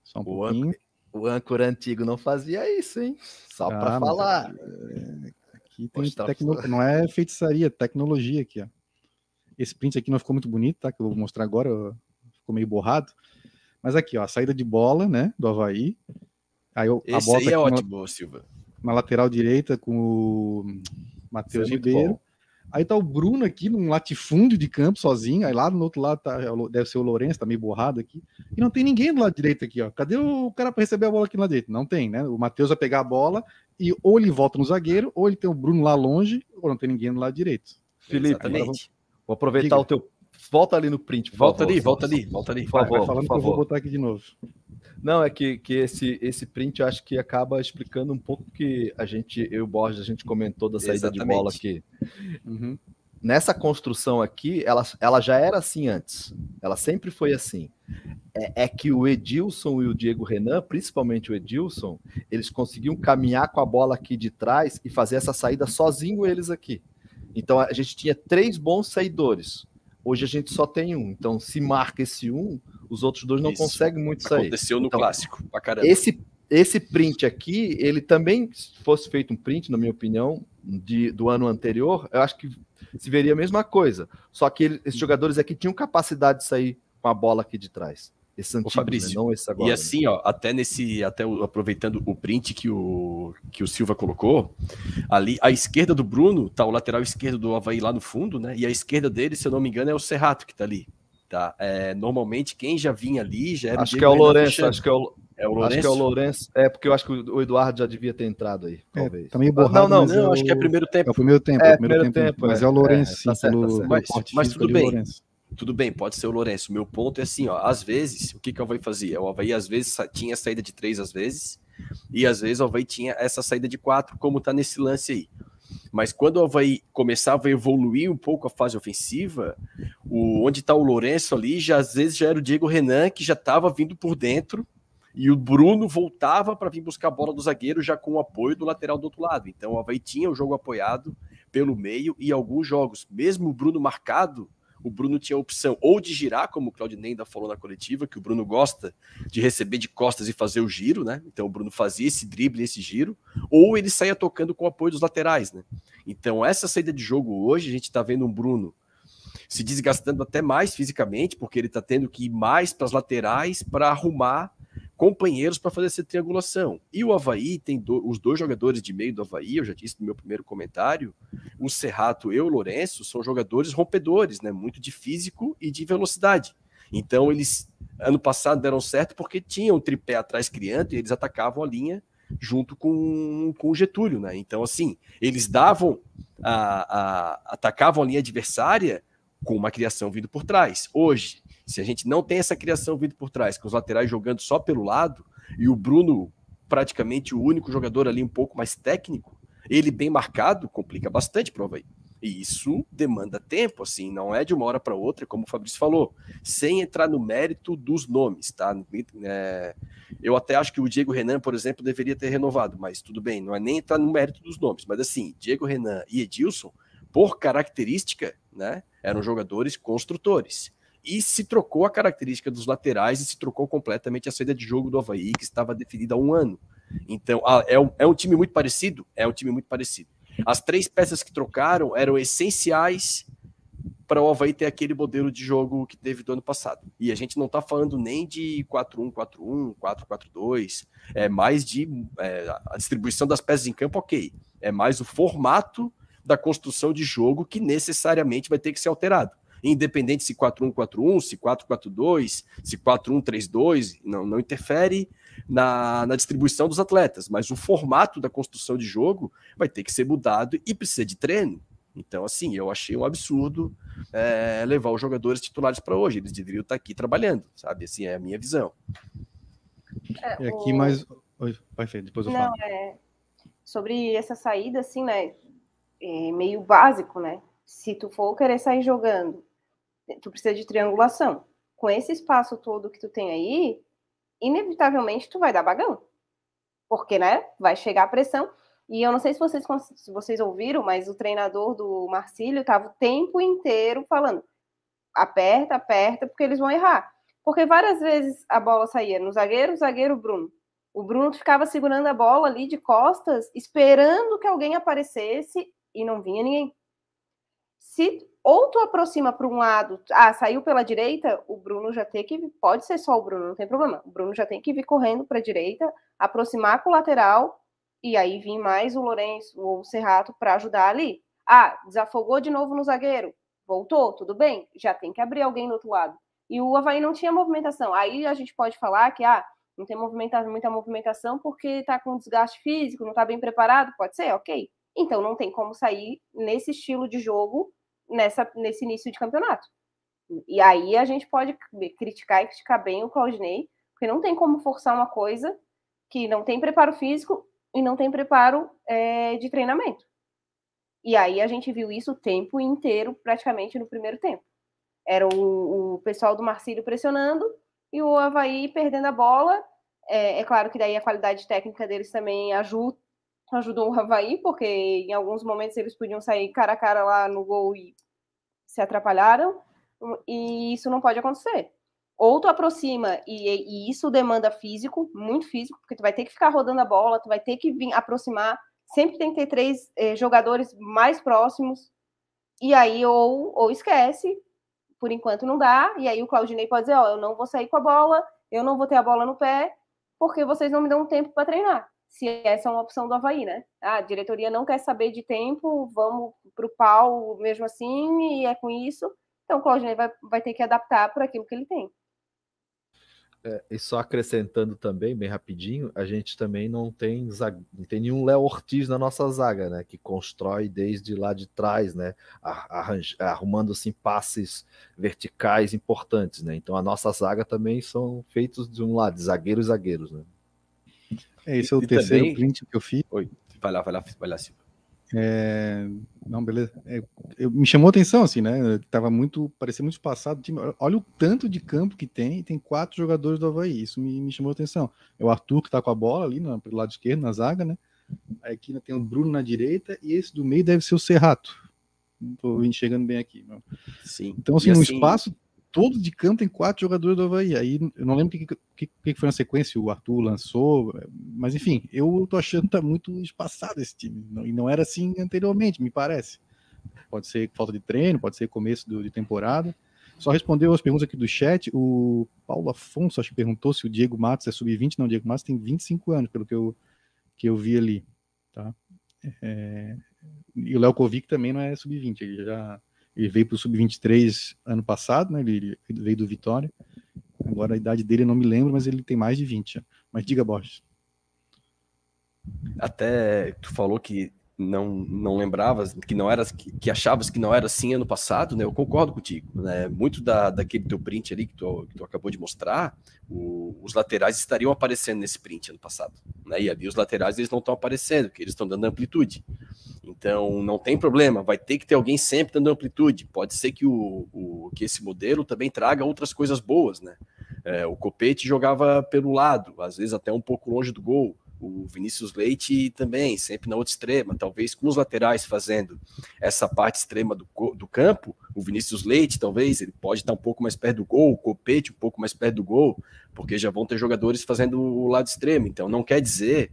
Só um o pouquinho. o âncora antigo não fazia isso, hein? Só ah, para falar. É, aqui tem tecno... não é feitiçaria, é tecnologia aqui, ó. Esse print aqui não ficou muito bonito, tá? Que eu vou mostrar agora, ficou meio borrado. Mas aqui, ó, a saída de bola, né, do Havaí. Aí eu, Esse a aí é ótimo, na, Silva. Na lateral direita com o Matheus é Ribeiro. Bom. Aí tá o Bruno aqui num latifúndio de campo sozinho. Aí lá no outro lado tá, é deve ser o Lourenço, tá meio borrado aqui. E não tem ninguém do lado direito aqui, ó. Cadê o cara para receber a bola aqui no lado direito? Não tem, né? O Matheus vai pegar a bola e ou ele volta no zagueiro, ou ele tem o Bruno lá longe, ou não tem ninguém do lado direito. Felipe, vou, vou, aproveitar Diga. o teu. Volta ali no print. Volta favor, ali, volta ali, volta ali. Por favor, vai falando por favor. que eu vou botar aqui de novo. Não, é que, que esse, esse print eu acho que acaba explicando um pouco que a gente, eu e o Borges, a gente comentou da saída Exatamente. de bola aqui. Uhum nessa construção aqui, ela, ela já era assim antes. Ela sempre foi assim. É, é, que o Edilson e o Diego Renan, principalmente o Edilson, eles conseguiam caminhar com a bola aqui de trás e fazer essa saída sozinho eles aqui. Então a gente tinha três bons saidores. Hoje a gente só tem um. Então, se marca esse um, os outros dois não Isso. conseguem muito sair. Aconteceu no então, clássico, pra caramba. Esse, esse print aqui, ele também, se fosse feito um print, na minha opinião, de, do ano anterior, eu acho que se veria a mesma coisa. Só que ele, esses jogadores aqui tinham capacidade de sair com a bola aqui de trás. Esse antigo, né? Fabrício, né? não esse agora. E assim, ó, até nesse, até aproveitando o print que o, que o Silva colocou, ali à esquerda do Bruno tá o lateral esquerdo do Havaí lá no fundo, né? E a esquerda dele, se eu não me engano, é o Serrato que tá ali. Tá? É, normalmente quem já vinha ali já era Acho que é o Lourenço, acho que é o é o Lourenço? Acho que é o Lourenço. É, porque eu acho que o Eduardo já devia ter entrado aí, é, talvez. É, tá meio borrado, não, não, não, acho que é primeiro tempo. É o primeiro tempo, é, é o primeiro, primeiro tempo, tempo, Mas é, o Lourenço, sim, tá certo, pelo, tá certo. Mas, mas tudo bem. Tudo bem, pode ser o Lourenço. Meu ponto é assim, ó, às vezes, o que, que o Havaí fazia? O Havaí às vezes tinha saída de três às vezes, e às vezes o Havaí tinha essa saída de quatro, como tá nesse lance aí. Mas quando o Havaí começava a evoluir um pouco a fase ofensiva, o, onde está o Lourenço ali, já às vezes já era o Diego Renan, que já estava vindo por dentro, e o Bruno voltava para vir buscar a bola do zagueiro já com o apoio do lateral do outro lado. Então o Havaí tinha o jogo apoiado pelo meio e alguns jogos, mesmo o Bruno marcado, o Bruno tinha a opção ou de girar, como o Claudinei ainda falou na coletiva, que o Bruno gosta de receber de costas e fazer o giro, né? Então o Bruno fazia esse drible, esse giro, ou ele saía tocando com o apoio dos laterais, né? Então essa saída de jogo hoje, a gente está vendo um Bruno se desgastando até mais fisicamente, porque ele está tendo que ir mais para as laterais para arrumar companheiros para fazer essa triangulação. E o Havaí tem do, os dois jogadores de meio do Havaí, eu já disse no meu primeiro comentário, o Serrato e o Lourenço são jogadores rompedores, né? Muito de físico e de velocidade. Então eles ano passado deram certo porque tinham um tripé atrás criando e eles atacavam a linha junto com, com o Getúlio, né? Então assim, eles davam a, a atacavam a linha adversária com uma criação vindo por trás. Hoje, se a gente não tem essa criação vindo por trás, com os laterais jogando só pelo lado, e o Bruno praticamente o único jogador ali um pouco mais técnico, ele bem marcado complica bastante prova aí. E isso demanda tempo, assim, não é de uma hora para outra, como o Fabrício falou, sem entrar no mérito dos nomes, tá? É, eu até acho que o Diego Renan, por exemplo, deveria ter renovado, mas tudo bem, não é nem entrar no mérito dos nomes, mas assim, Diego Renan e Edilson, por característica, né, eram jogadores construtores e se trocou a característica dos laterais e se trocou completamente a saída de jogo do Havaí, que estava definida há um ano. Então, é um, é um time muito parecido? É um time muito parecido. As três peças que trocaram eram essenciais para o Havaí ter aquele modelo de jogo que teve do ano passado. E a gente não está falando nem de 4-1-4-1, 4-4-2, é mais de é, a distribuição das peças em campo, ok. É mais o formato da construção de jogo que necessariamente vai ter que ser alterado independente se 4-1-4-1, se 4-4-2, se 4-1-3-2, não, não interfere na, na distribuição dos atletas, mas o formato da construção de jogo vai ter que ser mudado e precisa de treino. Então, assim, eu achei um absurdo é, levar os jogadores titulares para hoje. Eles deveriam estar aqui trabalhando, sabe? Assim, é a minha visão. É, e aqui o... mais. Oi, perfeito, depois eu Não, falo. É... Sobre essa saída, assim, né? É meio básico, né? Se tu for querer sair jogando tu precisa de triangulação. Com esse espaço todo que tu tem aí, inevitavelmente tu vai dar bagão. Porque, né, vai chegar a pressão. E eu não sei se vocês, se vocês ouviram, mas o treinador do Marcílio estava o tempo inteiro falando: aperta, aperta, porque eles vão errar. Porque várias vezes a bola saía no zagueiro, zagueiro Bruno. O Bruno ficava segurando a bola ali de costas, esperando que alguém aparecesse e não vinha ninguém. Se ou tu aproxima para um lado, ah, saiu pela direita, o Bruno já tem que, pode ser só o Bruno, não tem problema. O Bruno já tem que vir correndo para a direita, aproximar com o lateral e aí vir mais o Lourenço ou o Serrato para ajudar ali. Ah, desafogou de novo no zagueiro, voltou, tudo bem, já tem que abrir alguém do outro lado. E o Havaí não tinha movimentação. Aí a gente pode falar que ah, não tem movimentação, muita movimentação porque está com desgaste físico, não está bem preparado, pode ser, ok. Então não tem como sair nesse estilo de jogo nessa, nesse início de campeonato. E aí a gente pode criticar e criticar bem o Claudinei, porque não tem como forçar uma coisa que não tem preparo físico e não tem preparo é, de treinamento. E aí a gente viu isso o tempo inteiro, praticamente no primeiro tempo. Era o, o pessoal do Marcílio pressionando e o Havaí perdendo a bola. É, é, claro que daí a qualidade técnica deles também ajuda, ajudou o Havaí, porque em alguns momentos eles podiam sair cara a cara lá no gol e se atrapalharam, e isso não pode acontecer. Ou tu aproxima, e, e isso demanda físico, muito físico, porque tu vai ter que ficar rodando a bola, tu vai ter que vir aproximar, sempre tem que ter três eh, jogadores mais próximos, e aí ou, ou esquece, por enquanto não dá, e aí o Claudinei pode dizer, ó, eu não vou sair com a bola, eu não vou ter a bola no pé, porque vocês não me dão tempo para treinar se essa é uma opção do Havaí, né? Ah, a diretoria não quer saber de tempo, vamos para o pau mesmo assim, e é com isso. Então o Claudinei vai, vai ter que adaptar para aquilo que ele tem. É, e só acrescentando também, bem rapidinho, a gente também não tem, não tem nenhum Léo Ortiz na nossa zaga, né? Que constrói desde lá de trás, né? arrumando assim passes verticais importantes, né? Então a nossa zaga também são feitos de um lado, de zagueiros zagueiros, né? É, esse é o e terceiro também... print que eu fiz. Oi, vai lá, vai lá, vai lá, Silvio. É... Não, beleza. É, eu, me chamou a atenção, assim, né? Tava muito, parecia muito espaçado. Olha o tanto de campo que tem, tem quatro jogadores do Havaí. Isso me, me chamou a atenção. É o Arthur que tá com a bola ali no, pelo lado esquerdo, na zaga, né? Aqui tem o Bruno na direita e esse do meio deve ser o Serrato. estou enxergando bem aqui. Não. Sim. Então, assim, assim, no espaço todo de campo tem quatro jogadores do Havaí. Aí eu não lembro o que, que, que, foi na sequência, o Arthur lançou, mas enfim, eu tô achando que tá muito espaçado esse time. E não era assim anteriormente, me parece. Pode ser falta de treino, pode ser começo do, de temporada. Só respondeu as perguntas aqui do chat. O Paulo Afonso, acho que perguntou se o Diego Matos é sub-20. Não, o Diego Matos tem 25 anos, pelo que eu, que eu vi ali. Tá? É... E o Léo Kovic também não é sub-20, ele já ele veio para o sub-23 ano passado, né? Ele, veio do Vitória. Agora a idade dele eu não me lembro, mas ele tem mais de 20. Mas diga, Borges. Até tu falou que não não lembravas, que não era que, que, achavas que não era assim ano passado, né? Eu concordo contigo, né? Muito da, daquele teu print ali que tu, que tu acabou de mostrar, o, os laterais estariam aparecendo nesse print ano passado, né? E ali os laterais eles não estão aparecendo, porque eles estão dando amplitude. Então, não tem problema, vai ter que ter alguém sempre dando amplitude. Pode ser que, o, o que esse modelo também traga outras coisas boas, né? É, o Copete jogava pelo lado, às vezes até um pouco longe do gol. O Vinícius Leite também, sempre na outra extrema, talvez com os laterais fazendo essa parte extrema do, do campo. O Vinícius Leite, talvez, ele pode estar um pouco mais perto do gol, o Copete um pouco mais perto do gol, porque já vão ter jogadores fazendo o lado extremo. Então, não quer dizer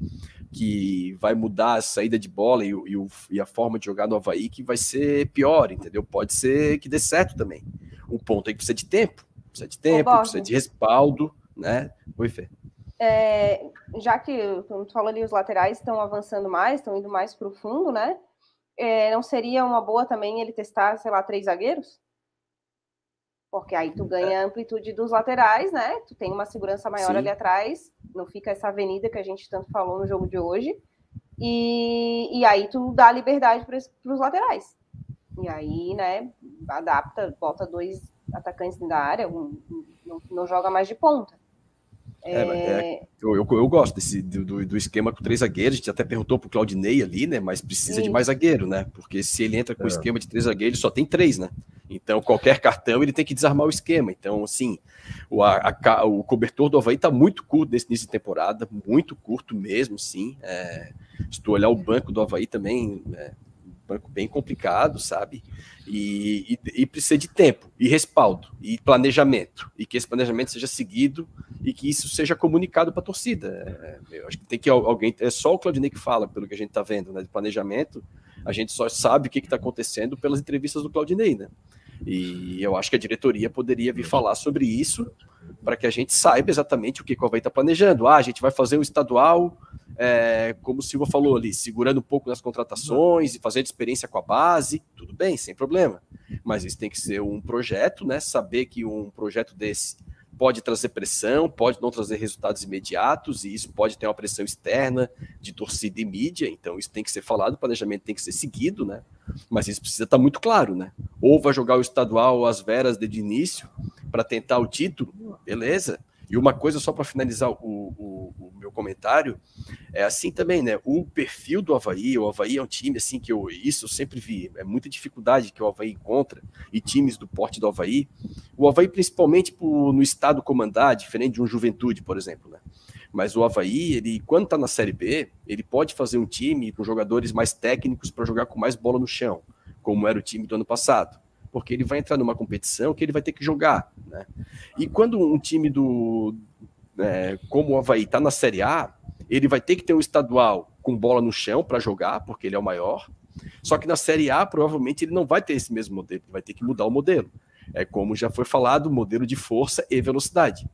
que vai mudar a saída de bola e, e, e, a forma de jogar no Havaí que vai ser pior, entendeu? Pode ser que dê certo também. O ponto é que precisa de tempo, precisa de tempo, precisa de respaldo, né? Oi, Fê. É, já que, como tu falou ali, os laterais estão avançando mais, estão indo mais para o fundo, né? É, não seria uma boa também ele testar, sei lá, três zagueiros? porque aí tu ganha a amplitude dos laterais, né? Tu tem uma segurança maior Sim. ali atrás, não fica essa avenida que a gente tanto falou no jogo de hoje. E, e aí tu dá liberdade para os laterais. E aí, né, adapta, bota dois atacantes da área, um, não, não joga mais de ponta. É, é, eu, eu, eu, gosto desse, do, do, esquema com três zagueiros. A gente até perguntou pro Claudinei ali, né? Mas precisa Sim. de mais zagueiro, né? Porque se ele entra com o é. esquema de três zagueiros, só tem três, né? Então, qualquer cartão ele tem que desarmar o esquema. Então, assim, o, a, a, o cobertor do Havaí tá muito curto nesse início de temporada, muito curto mesmo, sim. É, se tu olhar o banco do Havaí também, é, banco bem complicado, sabe? E, e, e, precisa de tempo, e respaldo, e planejamento, e que esse planejamento seja seguido e que isso seja comunicado para a torcida. É, eu acho que tem que alguém, é só o Claudinei que fala, pelo que a gente está vendo, né? De planejamento, a gente só sabe o que está acontecendo pelas entrevistas do Claudinei, né? E eu acho que a diretoria poderia vir falar sobre isso para que a gente saiba exatamente o que o Havaí está planejando. Ah, a gente vai fazer um estadual, é, como o Silva falou ali, segurando um pouco nas contratações e fazendo experiência com a base, tudo bem, sem problema. Mas isso tem que ser um projeto, né? Saber que um projeto desse pode trazer pressão, pode não trazer resultados imediatos, e isso pode ter uma pressão externa de torcida e mídia, então isso tem que ser falado, o planejamento tem que ser seguido, né? Mas isso precisa estar muito claro, né? Ou vai jogar o estadual às veras desde início para tentar o título, beleza? E uma coisa só para finalizar o, o, o, comentário, é assim também, né? O perfil do Havaí, o Havaí é um time assim que eu isso eu sempre vi, é muita dificuldade que o Havaí encontra, e times do porte do Havaí. O Havaí, principalmente no estado comandar, diferente de um Juventude, por exemplo, né? Mas o Havaí, ele, quando tá na Série B, ele pode fazer um time com jogadores mais técnicos para jogar com mais bola no chão, como era o time do ano passado porque ele vai entrar numa competição que ele vai ter que jogar, né? E quando um time do é, como o Havaí está na Série A, ele vai ter que ter um estadual com bola no chão para jogar, porque ele é o maior. Só que na Série A, provavelmente, ele não vai ter esse mesmo modelo, ele vai ter que mudar o modelo. É como já foi falado, modelo de força e velocidade.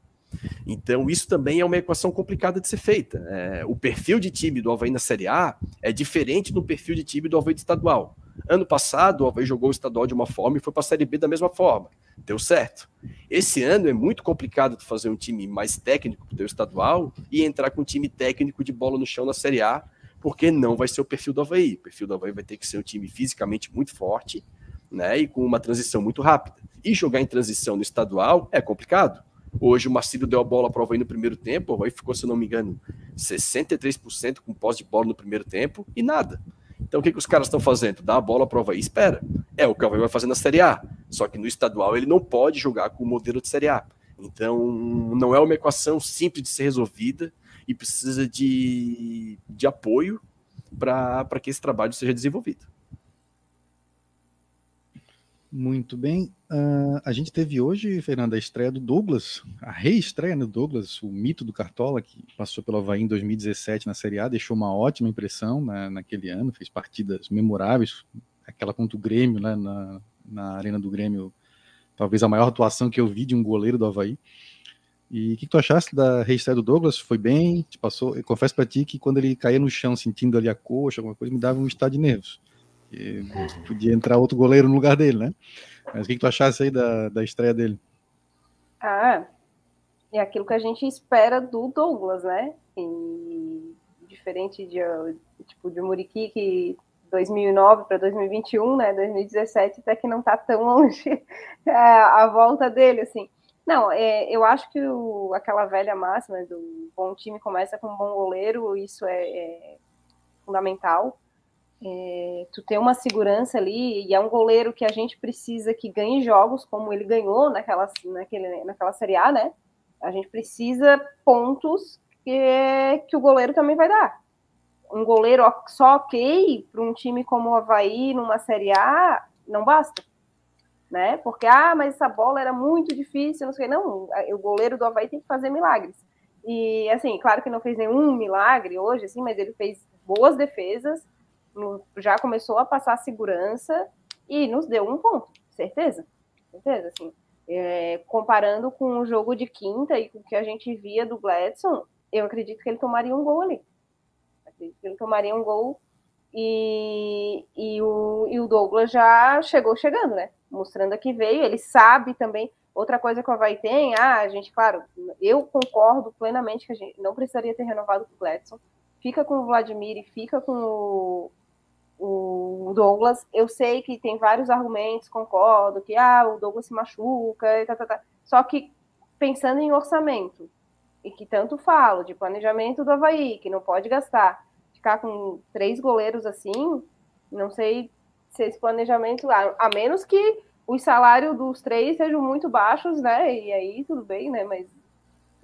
Então, isso também é uma equação complicada de ser feita. É, o perfil de time do Havaí na Série A é diferente do perfil de time do Havaí de estadual. Ano passado, o Havaí jogou o estadual de uma forma e foi para a Série B da mesma forma. Deu certo. Esse ano é muito complicado de fazer um time mais técnico para o estadual e entrar com um time técnico de bola no chão na Série A, porque não vai ser o perfil do Havaí. O perfil do Havaí vai ter que ser um time fisicamente muito forte né, e com uma transição muito rápida. E jogar em transição no estadual é complicado. Hoje o Marcílio deu a bola para o Havaí no primeiro tempo, o Havaí ficou, se não me engano, 63% com pós de bola no primeiro tempo e nada. Então o que, que os caras estão fazendo? Dá a bola para o Havaí, espera. É o que o Havaí vai fazer na Série A. Só que no estadual ele não pode jogar com o modelo de Série A. Então não é uma equação simples de ser resolvida e precisa de, de apoio para que esse trabalho seja desenvolvido. Muito bem. Uh, a gente teve hoje, Fernanda, a estreia do Douglas, a reestreia do Douglas, o mito do Cartola, que passou pelo Havaí em 2017 na Série A, deixou uma ótima impressão na, naquele ano, fez partidas memoráveis, aquela contra o Grêmio, né, na, na Arena do Grêmio, talvez a maior atuação que eu vi de um goleiro do Havaí. E o que, que, tu achaste da reestreia do Douglas? Foi bem? Te passou? Eu confesso para ti que quando ele caía no chão, sentindo ali a coxa, alguma coisa, me dava um estado de nervos podia entrar outro goleiro no lugar dele, né? Mas o que, que tu achasse aí da, da estreia dele? Ah, é aquilo que a gente espera do Douglas, né? E diferente de tipo de Muriqui que 2009 para 2021, né? 2017 até que não está tão longe é, a volta dele, assim. Não, é, eu acho que o, aquela velha máxima do bom time começa com um bom goleiro, isso é, é fundamental. É, tu ter uma segurança ali, e é um goleiro que a gente precisa que ganhe jogos, como ele ganhou naquela, naquele, naquela Série A, né? A gente precisa pontos que, que o goleiro também vai dar. Um goleiro só ok para um time como o Havaí numa Série A não basta. Né? Porque, ah, mas essa bola era muito difícil, não sei. Não, o goleiro do Havaí tem que fazer milagres. E, assim, claro que não fez nenhum milagre hoje, assim, mas ele fez boas defesas, já começou a passar segurança e nos deu um ponto, certeza, certeza, assim. É, comparando com o jogo de quinta e com o que a gente via do Gladson, eu acredito que ele tomaria um gol ali. Acredito que ele tomaria um gol e, e, o, e o Douglas já chegou chegando, né? Mostrando que veio, ele sabe também. Outra coisa que o Havaí tem, ah, a gente, claro, eu concordo plenamente que a gente não precisaria ter renovado com o Gladson. Fica com o Vladimir e fica com o, o Douglas, eu sei que tem vários argumentos, concordo, que ah, o Douglas se machuca, e tá, tá, tá. só que pensando em orçamento, e que tanto falo de planejamento do Havaí, que não pode gastar, ficar com três goleiros assim, não sei se esse planejamento, a, a menos que os salários dos três sejam muito baixos, né, e aí tudo bem, né, mas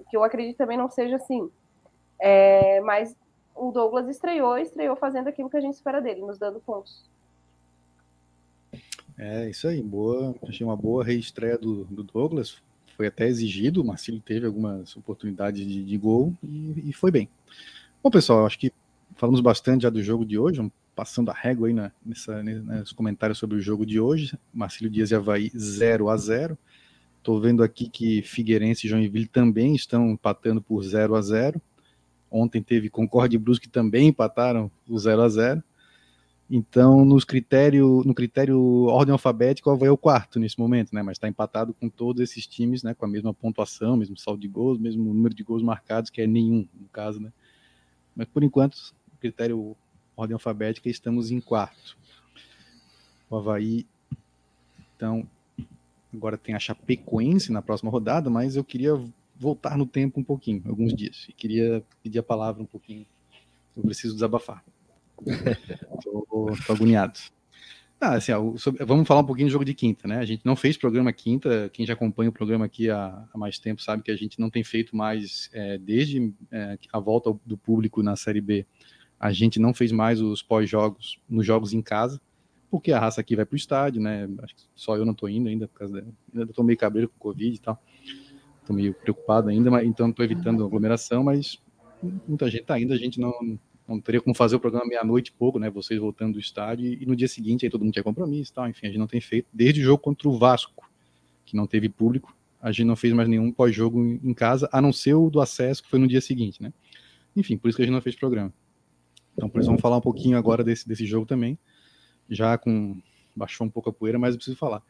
que eu acredito também não seja assim. É, mas o Douglas estreou, estreou fazendo aquilo que a gente espera dele, nos dando pontos. É, isso aí, boa. Achei uma boa reestreia do, do Douglas. Foi até exigido, o Marcelo teve algumas oportunidades de, de gol e, e, foi bem. Bom, pessoal, acho que falamos bastante já do jogo de hoje, passando a régua aí na, nessa, nos comentários sobre o jogo de hoje. Marcelo Dias e Havaí 0 a 0 Estou vendo aqui que Figueirense e Joinville também estão empatando por 0 a 0 Ontem teve Concorde e Brusque também empataram o 0 a 0 Então, nos critério, no critério ordem alfabética, o Havaí é o quarto nesse momento, né? Mas está empatado com todos esses times, né? Com a mesma pontuação, mesmo saldo de gols, mesmo número de gols marcados, que é nenhum, no caso, né? Mas por enquanto, critério ordem alfabética, estamos em quarto. O Havaí, então, agora tem a Chapecoense na próxima rodada, mas eu queria voltar no tempo um pouquinho, alguns dias. E queria pedir a palavra um pouquinho. Eu preciso desabafar. Estou agoniado. Ah, assim, ó, sobre, vamos falar um pouquinho do jogo de quinta, né? A gente não fez programa quinta. Quem já acompanha o programa aqui há, há mais tempo sabe que a gente não tem feito mais, é, desde é, a volta do público na Série B, a gente não fez mais os pós-jogos nos jogos em casa, porque a raça aqui vai para o estádio, né? Acho que só eu não estou indo ainda, por causa da, ainda estou meio cabreiro com Covid e tal. Estou meio preocupado ainda, mas, então estou evitando aglomeração, mas muita gente está indo, a gente não, não teria como fazer o programa meia-noite e pouco, né? Vocês voltando do estádio e no dia seguinte aí todo mundo tinha compromisso, tal. Enfim, a gente não tem feito desde o jogo contra o Vasco, que não teve público, a gente não fez mais nenhum pós-jogo em casa, a não ser o do acesso que foi no dia seguinte, né? Enfim, por isso que a gente não fez programa. Então, por isso vamos falar um pouquinho agora desse desse jogo também, já com baixou um pouco a poeira, mas eu preciso falar.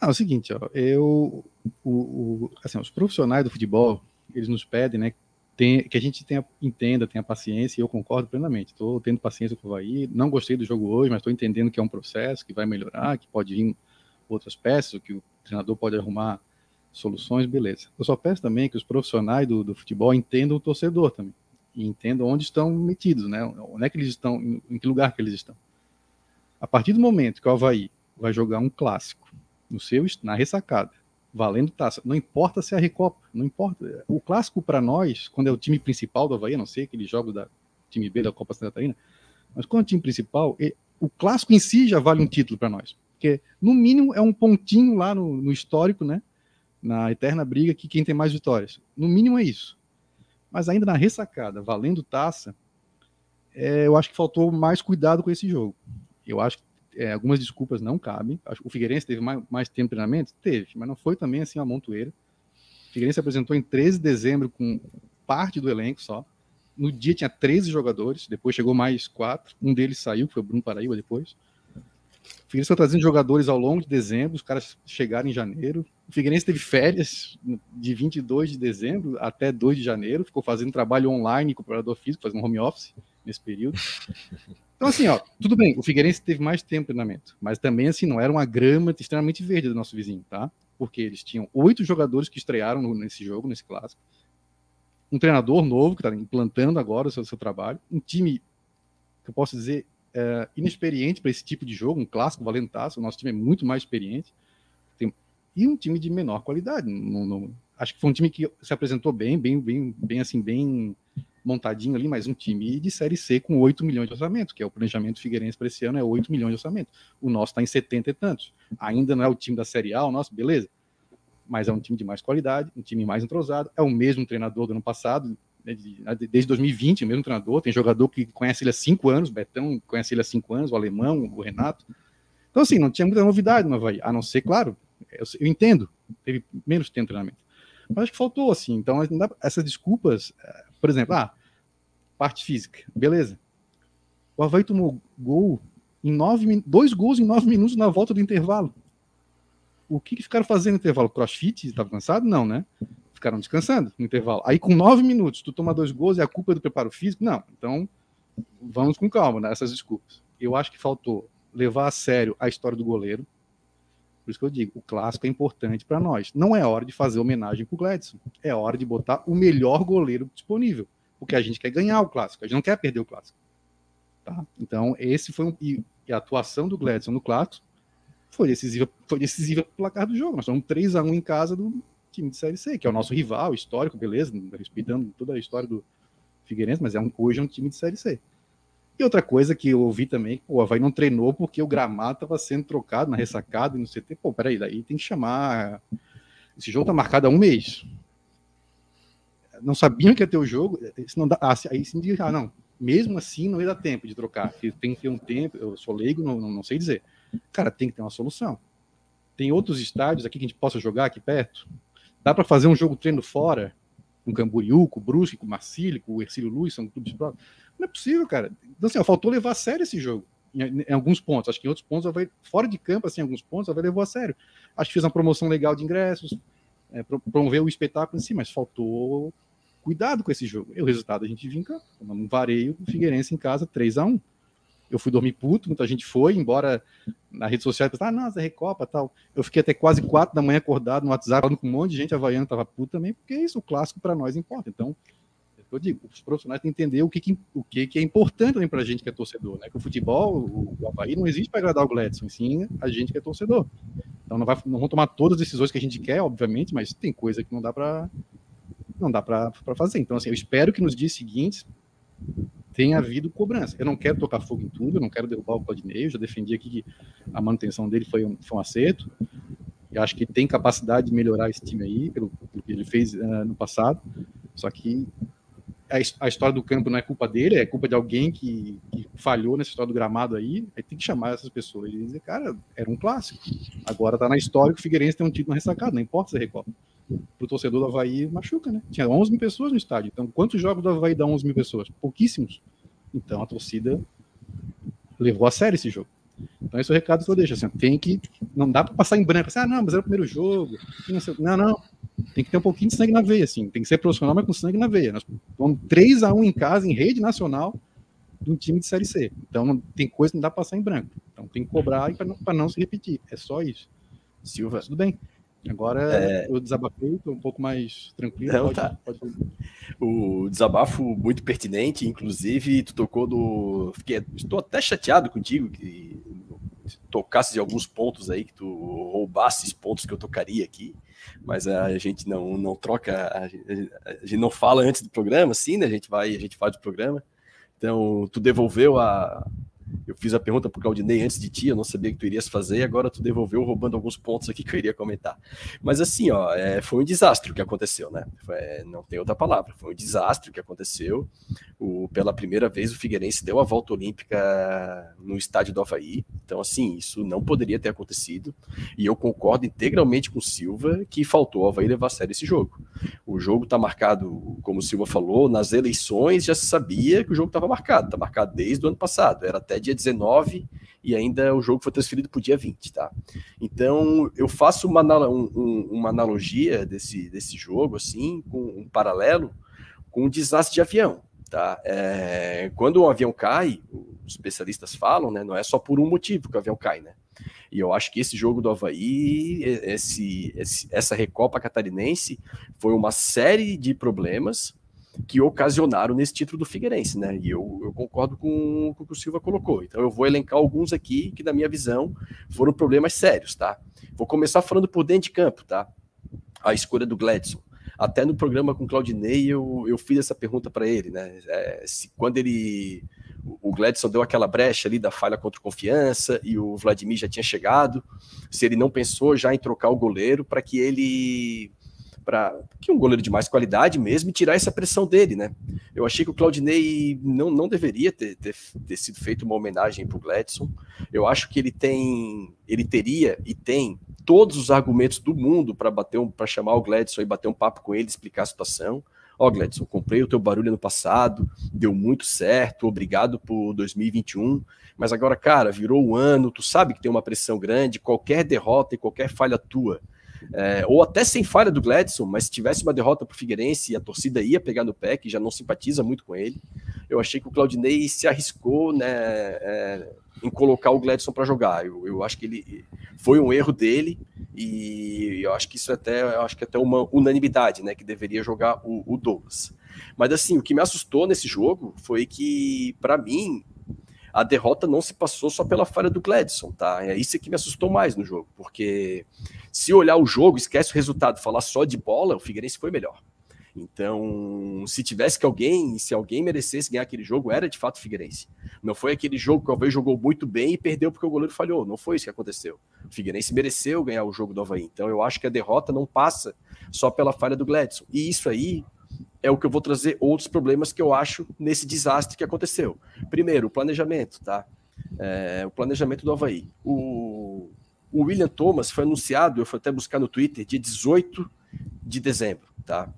Ah, é o seguinte, ó, eu, o, o, assim, os profissionais do futebol, eles nos pedem, né, tem, que a gente tenha, entenda, tenha paciência, e eu concordo plenamente. Estou tendo paciência com o Havaí, não gostei do jogo hoje, mas estou entendendo que é um processo, que vai melhorar, que pode vir outras peças, que o treinador pode arrumar soluções, beleza. Eu só peço também que os profissionais do, do futebol entendam o torcedor também, e entendam onde estão metidos, né, onde é que eles estão, em, em que lugar que eles estão. A partir do momento que o Havaí vai jogar um clássico, no seu na ressacada, valendo taça. Não importa se é a Recopa, não importa. O clássico para nós, quando é o time principal do Havaí, não sei aquele jogo da time B da Copa Santa Catarina, mas quando é o time principal, o clássico em si já vale um título para nós. Porque, no mínimo, é um pontinho lá no, no histórico, né? Na eterna briga que quem tem mais vitórias. No mínimo é isso. Mas ainda na ressacada, valendo taça, é, eu acho que faltou mais cuidado com esse jogo. Eu acho que é, algumas desculpas não cabem. O Figueirense teve mais, mais tempo de treinamento? Teve, mas não foi também assim uma montoeira. O Figueirense apresentou em 13 de dezembro com parte do elenco só. No dia tinha 13 jogadores, depois chegou mais quatro. Um deles saiu, que foi o Bruno Paraíba depois. O Figueirense foi trazendo jogadores ao longo de dezembro, os caras chegaram em janeiro. O Figueirense teve férias de 22 de dezembro até 2 de janeiro, ficou fazendo trabalho online com o operador físico, fazendo home office nesse período. Então, assim, ó, tudo bem, o Figueirense teve mais tempo de treinamento, mas também, assim, não era uma grama extremamente verde do nosso vizinho, tá? Porque eles tinham oito jogadores que estrearam nesse jogo, nesse clássico, um treinador novo que está implantando agora o seu, seu, trabalho, um time que eu posso dizer é, inexperiente para esse tipo de jogo, um clássico valentaço, o nosso time é muito mais experiente, tem, e um time de menor qualidade. Acho que foi um time que se apresentou bem, bem, bem, bem assim, bem montadinho ali, mas um time de Série C com 8 milhões de orçamento, que é o planejamento Figueirense para esse ano, é 8 milhões de orçamento. O nosso está em 70 e tantos. Ainda não é o time da Série A, o nosso, beleza. Mas é um time de mais qualidade, um time mais entrosado. É o mesmo treinador do ano passado, né, desde 2020, o mesmo treinador. Tem jogador que conhece ele há cinco anos, Betão conhece ele há cinco anos, o Alemão, o Renato. Então, assim, não tinha muita novidade no Havaí, a não ser, claro, eu, eu entendo, teve menos tempo de treinamento. Mas acho que faltou, assim. Então, essas desculpas, eh, por exemplo, ah, parte física, beleza. O Havaí tomou gol em nove, dois gols em nove minutos na volta do intervalo. O que, que ficaram fazendo no intervalo? Crossfit? Estava cansado? Não, né? Ficaram descansando no intervalo. Aí, com nove minutos, tu toma dois gols e a culpa é do preparo físico? Não. Então, vamos com calma nessas né, desculpas. Eu acho que faltou levar a sério a história do goleiro, por isso que eu digo, o clássico é importante para nós. Não é hora de fazer homenagem para o Gladson. É hora de botar o melhor goleiro disponível. Porque a gente quer ganhar o clássico, a gente não quer perder o clássico. Tá? Então, esse foi um. E, a atuação do Gladson no clássico foi decisiva, foi decisiva pro placar do jogo. Nós somos 3 a 1 em casa do time de Série C, que é o nosso rival histórico, beleza, respeitando toda a história do Figueirense, mas é um, hoje é um time de Série C. E outra coisa que eu ouvi também, o Havaí não treinou porque o gramado estava sendo trocado na ressacada e no CT. Pô, peraí, daí tem que chamar. Esse jogo tá marcado há um mês. Não sabiam que ia ter o jogo. Se não dá, ah, aí sim diz, ah, não. Mesmo assim, não ia dar tempo de trocar. Tem que ter um tempo. Eu sou leigo, não, não, sei dizer. Cara, tem que ter uma solução. Tem outros estádios aqui que a gente possa jogar aqui perto. Dá para fazer um jogo treino fora, com Camboriú, com Brusque, com Marcílio, com Ercílio Luiz, são clubes próprios não é possível, cara. Então, assim, ó, faltou levar a sério esse jogo. Em, em, alguns pontos. Acho que em outros pontos, vai, fora de campo, assim, em alguns pontos, vai levou a sério. Acho que fez uma promoção legal de ingressos, é, promover o espetáculo em si, mas faltou cuidado com esse jogo. E o resultado a gente viu em campo. Um vareio do Figueirense em casa, 3 a 1 eu fui dormir puto, muita gente foi, embora na rede social, ah, nossa, Recopa tal. Eu fiquei até quase quatro da manhã acordado no WhatsApp, falando com um monte de gente havaiana, tava puto também, porque é isso, o clássico para nós importa. Então, eu digo, os profissionais têm que entender o que, que o que, que é importante também para a gente que é torcedor, né? Que o futebol, o, o Havaí não existe para agradar o Gladson, sim a gente que é torcedor. Então não, vai, não vão tomar todas as decisões que a gente quer, obviamente, mas tem coisa que não dá para não dá para fazer. Então, assim, eu espero que nos dias seguintes tenha havido cobrança. Eu não quero tocar fogo em tudo, eu não quero derrubar o Claudinei, eu já defendi aqui que a manutenção dele foi um, foi um acerto. Eu acho que tem capacidade de melhorar esse time aí, pelo, pelo que ele fez uh, no passado. Só que a, história do campo não é culpa dele, é culpa de alguém que, que, falhou nessa história do gramado aí, aí tem que chamar essas pessoas e dizer, cara, era um clássico. Agora tá na história que o Figueirense tem um título ressacado, não importa se é. Pro torcedor do Havaí machuca, né? Tinha 11 mil pessoas no estádio. Então, quantos jogos do Havaí dá 11 mil pessoas? Pouquíssimos. Então, a torcida levou a sério esse jogo. Então, esse é o recado que eu deixo. Assim, tem que. Não dá para passar em branco. Assim, ah, não, mas era o primeiro jogo. Não, não tem que ter um pouquinho de sangue na veia, assim. Tem que ser profissional, mas com sangue na veia. Nós vamos 3 a 1 em casa, em rede nacional, de um time de Série C. Então, tem coisa que não dá para passar em branco. Então, tem que cobrar para não, não se repetir. É só isso. Silva. Tudo bem. Agora é... eu desabafei, estou um pouco mais tranquilo. Não, pode, tá. Pode... O desabafo muito pertinente, inclusive, tu tocou do. Fiquei... Estou até chateado contigo que tocasse de alguns pontos aí, que tu roubasses pontos que eu tocaria aqui, mas a gente não, não troca, a gente, a gente não fala antes do programa, sim, né? A gente vai, a gente faz o programa. Então, tu devolveu a, Eu fiz a pergunta para o Claudinei antes de ti, eu não sabia que tu irias fazer, agora tu devolveu roubando alguns pontos aqui que eu iria comentar. Mas assim, ó, é, foi um desastre o que aconteceu, né? Foi, não tem outra palavra, foi um desastre o que aconteceu. O, pela primeira vez o Figueirense deu a volta olímpica no estádio do Havaí, então assim, isso não poderia ter acontecido, e eu concordo integralmente com Silva que faltou o Havaí levar a sério esse jogo. O jogo está marcado, como o Silva falou, nas eleições já se sabia que o jogo estava marcado, está marcado desde o ano passado, era até dia 19 e ainda o jogo foi transferido para o dia 20, tá? Então eu faço uma, um, uma analogia desse, desse jogo, assim, com um paralelo com um desastre de avião, tá? É, quando um avião cai, os especialistas falam, né? Não é só por um motivo que o avião cai, né? E eu acho que esse jogo do Havaí, esse, esse, essa Recopa Catarinense, foi uma série de problemas que ocasionaram nesse título do Figueirense, né? E eu, eu concordo com, com, o que o Silva colocou. Então eu vou elencar alguns aqui que, na minha visão, foram problemas sérios, tá? Vou começar falando por dentro de campo, tá? A escolha do Gladson. Até no programa com o Claudinei eu, eu fiz essa pergunta para ele, né? É, se, quando ele. O Gladson deu aquela brecha ali da falha contra confiança e o Vladimir já tinha chegado. Se ele não pensou já em trocar o goleiro para que ele para que um goleiro de mais qualidade mesmo e tirar essa pressão dele, né? Eu achei que o Claudinei não, não deveria ter, ter, ter sido feito uma homenagem para o Gladson. Eu acho que ele tem, ele teria e tem todos os argumentos do mundo para bater um, para chamar o Gladson e bater um papo com ele, explicar a situação. Ó, oh, Gladson, comprei o teu barulho no passado, deu muito certo, obrigado por 2021, mas agora, cara, virou o um ano, tu sabe que tem uma pressão grande, qualquer derrota e qualquer falha tua é, ou até sem falha do Gladson, mas se tivesse uma derrota para o Figueirense e a torcida ia pegar no pé, que já não simpatiza muito com ele, eu achei que o Claudinei se arriscou né, é, em colocar o Gladson para jogar. Eu, eu, acho que ele foi um erro dele e eu acho que isso é até eu acho que é até uma unanimidade, né, que deveria jogar o, o Douglas. Mas assim, o que me assustou nesse jogo foi que, para mim, a derrota não se passou só pela falha do Gladson, tá? É isso que me assustou mais no jogo, porque se olhar o jogo, esquece o resultado, falar só de bola, o Figueirense foi melhor. Então, se tivesse que alguém, se alguém merecesse ganhar aquele jogo, era de fato o Figueirense. Não foi aquele jogo que o Havaí jogou muito bem e perdeu porque o goleiro falhou. Não foi isso que aconteceu. O Figueirense mereceu ganhar o jogo do Havaí. Então, eu acho que a derrota não passa só pela falha do Gladson. E isso aí é o que eu vou trazer outros problemas que eu acho nesse desastre que aconteceu. Primeiro, o planejamento, tá? É, o planejamento do Havaí. O, o William Thomas foi anunciado, eu fui até buscar no Twitter, dia 18 de dezembro, tá?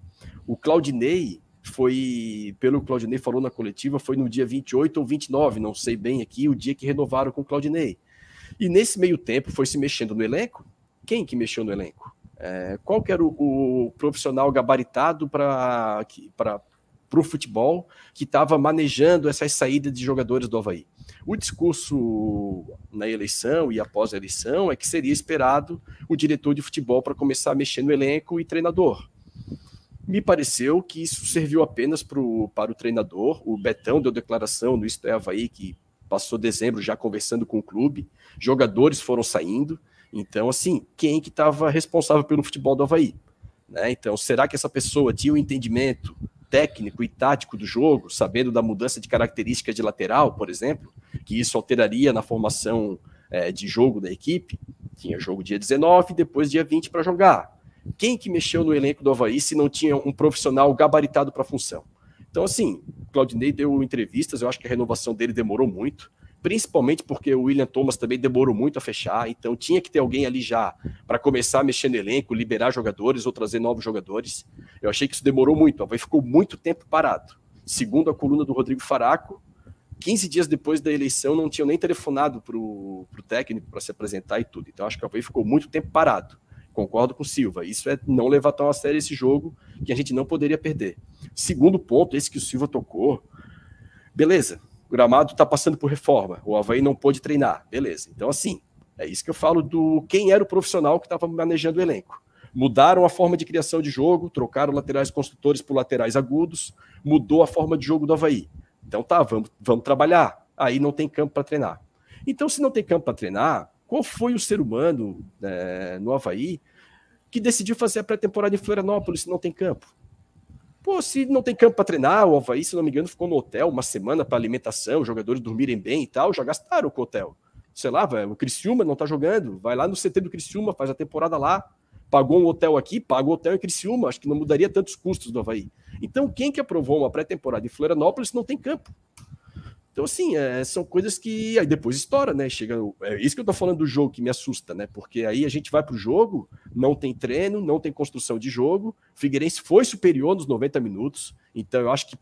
O Claudinei foi, pelo que o Claudinei falou na coletiva, foi no dia 28 ou 29, não sei bem aqui, o dia que renovaram com o Claudinei. E nesse meio tempo foi se mexendo no elenco. Quem que mexeu no elenco? É, qual que era o, o profissional gabaritado para o futebol que estava manejando essas saídas de jogadores do Havaí? O discurso na eleição e após a eleição é que seria esperado o diretor de futebol para começar a mexer no elenco e treinador. Me pareceu que isso serviu apenas pro, para o treinador. O Betão deu declaração no Isto é Havaí, que passou dezembro já conversando com o clube. Jogadores foram saindo. Então, assim, quem que estava responsável pelo futebol do Havaí? Né? Então, será que essa pessoa tinha o um entendimento técnico e tático do jogo, sabendo da mudança de característica de lateral, por exemplo, que isso alteraria na formação é, de jogo da equipe? Tinha jogo dia 19, depois dia 20 para jogar. Quem que mexeu no elenco do Havaí se não tinha um profissional gabaritado para a função? Então, assim, Claudinei deu entrevistas, eu acho que a renovação dele demorou muito principalmente porque o William Thomas também demorou muito a fechar, então tinha que ter alguém ali já para começar a mexer no elenco, liberar jogadores ou trazer novos jogadores. Eu achei que isso demorou muito, o ficou muito tempo parado. Segundo a coluna do Rodrigo Faraco, 15 dias depois da eleição não tinham nem telefonado para o técnico para se apresentar e tudo. Então acho que o Havaí ficou muito tempo parado. Concordo com o Silva. Isso é não levar tão a sério esse jogo que a gente não poderia perder. Segundo ponto, esse que o Silva tocou. Beleza, o gramado está passando por reforma, o Havaí não pôde treinar, beleza. Então, assim, é isso que eu falo do quem era o profissional que estava manejando o elenco. Mudaram a forma de criação de jogo, trocaram laterais construtores por laterais agudos, mudou a forma de jogo do Havaí. Então tá, vamos, vamos trabalhar. Aí não tem campo para treinar. Então, se não tem campo para treinar, qual foi o ser humano é, no Havaí que decidiu fazer a pré-temporada em Florianópolis se não tem campo? Pô, se não tem campo para treinar, o Havaí, se não me engano, ficou no hotel uma semana para alimentação, os jogadores dormirem bem e tal, já gastaram com o hotel. Sei lá, o Criciúma não tá jogando, vai lá no CT do Criciúma, faz a temporada lá, pagou um hotel aqui, paga o hotel em Criciúma, acho que não mudaria tantos custos do Havaí. Então, quem que aprovou uma pré-temporada em Florianópolis não tem campo? Então, assim, é, são coisas que aí depois estoura, né? Chega. É isso que eu tô falando do jogo que me assusta, né? Porque aí a gente vai pro jogo, não tem treino, não tem construção de jogo. Figueirense foi superior nos 90 minutos. Então, eu acho que,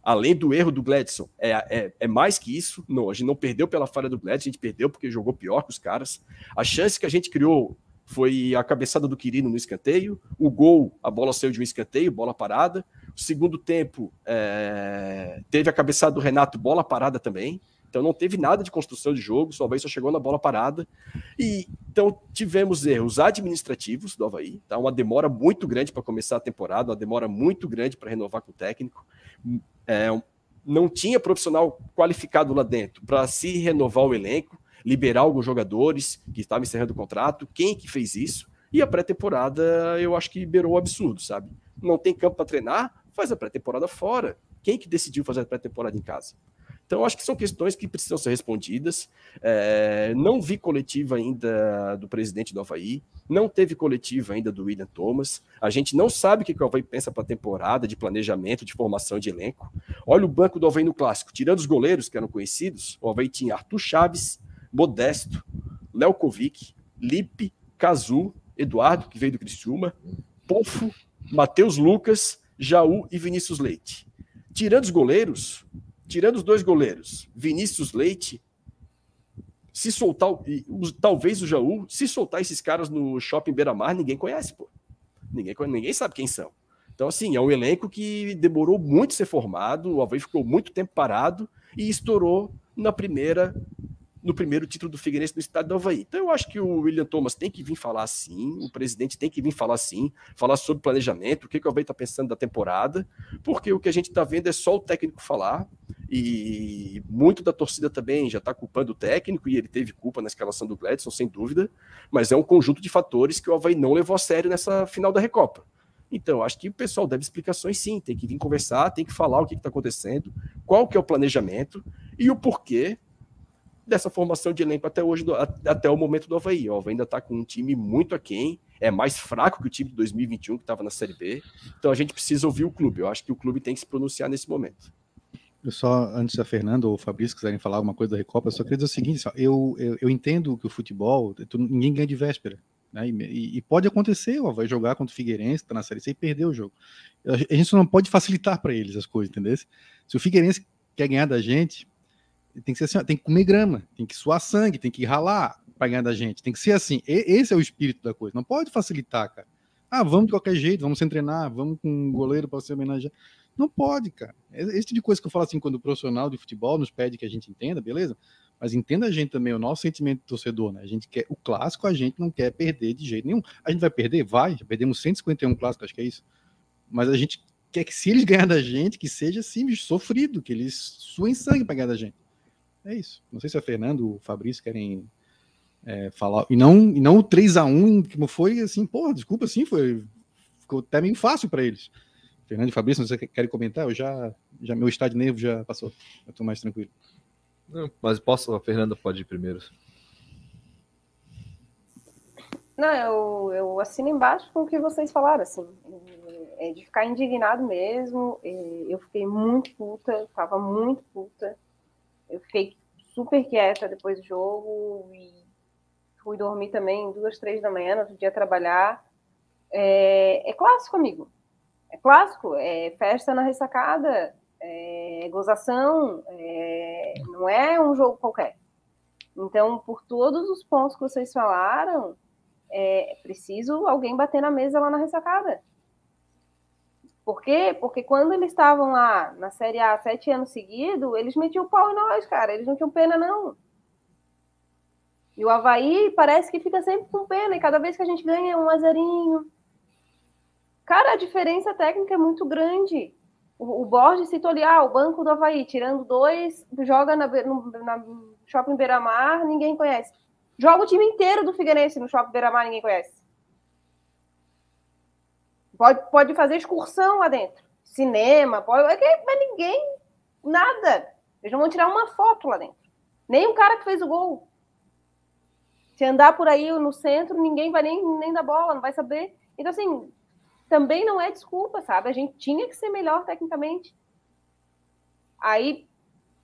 além do erro do Gladson, é, é, é mais que isso. Não, a gente não perdeu pela falha do Gladson, a gente perdeu porque jogou pior que os caras. A chance que a gente criou foi a cabeçada do Quirino no escanteio. O gol, a bola saiu de um escanteio, bola parada. O segundo tempo é, teve a cabeçada do Renato, bola parada também. Então não teve nada de construção de jogo, só Havaí só chegou na bola parada. E então tivemos erros administrativos do Havaí, tá? Uma demora muito grande para começar a temporada, uma demora muito grande para renovar com o técnico. É, não tinha profissional qualificado lá dentro para se renovar o elenco, liberar alguns jogadores que estavam encerrando o contrato. Quem que fez isso? E a pré-temporada eu acho que liberou o absurdo, sabe? Não tem campo para treinar, faz a pré-temporada fora. Quem que decidiu fazer a pré-temporada em casa? Então, acho que são questões que precisam ser respondidas. É, não vi coletiva ainda do presidente do Havaí, não teve coletiva ainda do William Thomas. A gente não sabe o que o Havaí pensa para a temporada, de planejamento, de formação de elenco. Olha o banco do Havaí no clássico. Tirando os goleiros que eram conhecidos, o Havaí tinha Arthur Chaves, Modesto, Léo Kovic, Lipe, Cazu, Eduardo, que veio do Criciúma, Pofo, Matheus Lucas Jaú e Vinícius Leite. Tirando os goleiros, tirando os dois goleiros, Vinícius Leite, se soltar, talvez o Jaú, se soltar esses caras no shopping Beira-Mar, ninguém conhece, pô. Ninguém, ninguém sabe quem são. Então, assim, é um elenco que demorou muito a ser formado, o Havaí ficou muito tempo parado e estourou na primeira no primeiro título do Figueirense no estado do Havaí. Então eu acho que o William Thomas tem que vir falar sim, o presidente tem que vir falar sim, falar sobre planejamento, o que, que o Havaí está pensando da temporada, porque o que a gente está vendo é só o técnico falar, e muito da torcida também já está culpando o técnico, e ele teve culpa na escalação do Gladson, sem dúvida, mas é um conjunto de fatores que o Havaí não levou a sério nessa final da Recopa. Então, acho que o pessoal deve explicações sim, tem que vir conversar, tem que falar o que está acontecendo, qual que é o planejamento e o porquê dessa formação de elenco até hoje, até o momento do Havaí. O Havaí ainda está com um time muito aquém, é mais fraco que o time de 2021 que estava na Série B. Então a gente precisa ouvir o clube. Eu acho que o clube tem que se pronunciar nesse momento. Eu só, antes da Fernando ou Fabrício quiserem falar alguma coisa da Recopa, eu só queria dizer o seguinte: eu, eu, eu entendo que o futebol, ninguém ganha de véspera. Né? E, e, pode acontecer, ó, vai jogar contra o Figueirense, está na Série C e perder o jogo. A gente não pode facilitar para eles as coisas, entendeu? Se o Figueirense quer ganhar da gente, tem que ser assim, tem que comer grama, tem que suar sangue, tem que ralar para ganhar da gente. Tem que ser assim. E, esse é o espírito da coisa. Não pode facilitar, cara. Ah, vamos de qualquer jeito, vamos sem treinar, vamos com um goleiro para ser homenageado. Não pode, cara. Esse tipo de coisa que eu falo assim, quando o profissional de futebol nos pede que a gente entenda, beleza? Mas entenda a gente também, o nosso sentimento de torcedor, né? A gente quer o clássico, a gente não quer perder de jeito nenhum. A gente vai perder? Vai, já perdemos 151 clássicos, acho que é isso. Mas a gente quer que se eles ganharem da gente, que seja assim, sofrido, que eles suem sangue para ganhar da gente. É isso. Não sei se a Fernando, o Fabrício querem é, falar. E não, e não o 3x1, como foi assim, porra, desculpa, assim, foi. Ficou até meio fácil para eles. Fernando e Fabrício, você querem comentar? Eu já, já meu estado de nervo já passou. Eu estou mais tranquilo. Não, mas posso, a Fernanda pode ir primeiro. Não, eu, eu assino embaixo com o que vocês falaram, assim, é de ficar indignado mesmo. Eu fiquei muito puta, tava muito puta. Eu fiquei super quieta depois do jogo e fui dormir também duas, três da manhã, no outro dia trabalhar. É, é clássico, amigo. É clássico. É festa na ressacada, é gozação, é, não é um jogo qualquer. Então, por todos os pontos que vocês falaram, é preciso alguém bater na mesa lá na ressacada. Por quê? Porque quando eles estavam lá na Série A sete anos seguidos, eles metiam o pau em nós, cara. Eles não tinham pena, não. E o Havaí parece que fica sempre com pena, e cada vez que a gente ganha um azerinho. Cara, a diferença técnica é muito grande. O, o Borges citou ali, ah, o banco do Havaí, tirando dois, joga na, no, na Shopping Beira-Mar, ninguém conhece. Joga o time inteiro do Figueirense no Shopping Beira-Mar, ninguém conhece. Pode, pode fazer excursão lá dentro. cinema, pode, mas ninguém, nada. Eles não vão tirar uma foto lá dentro. Nem o cara que fez o gol. Se andar por aí no centro, ninguém vai nem, nem dar bola, não vai saber. Então, assim, também não é desculpa, sabe? A gente tinha que ser melhor tecnicamente. Aí,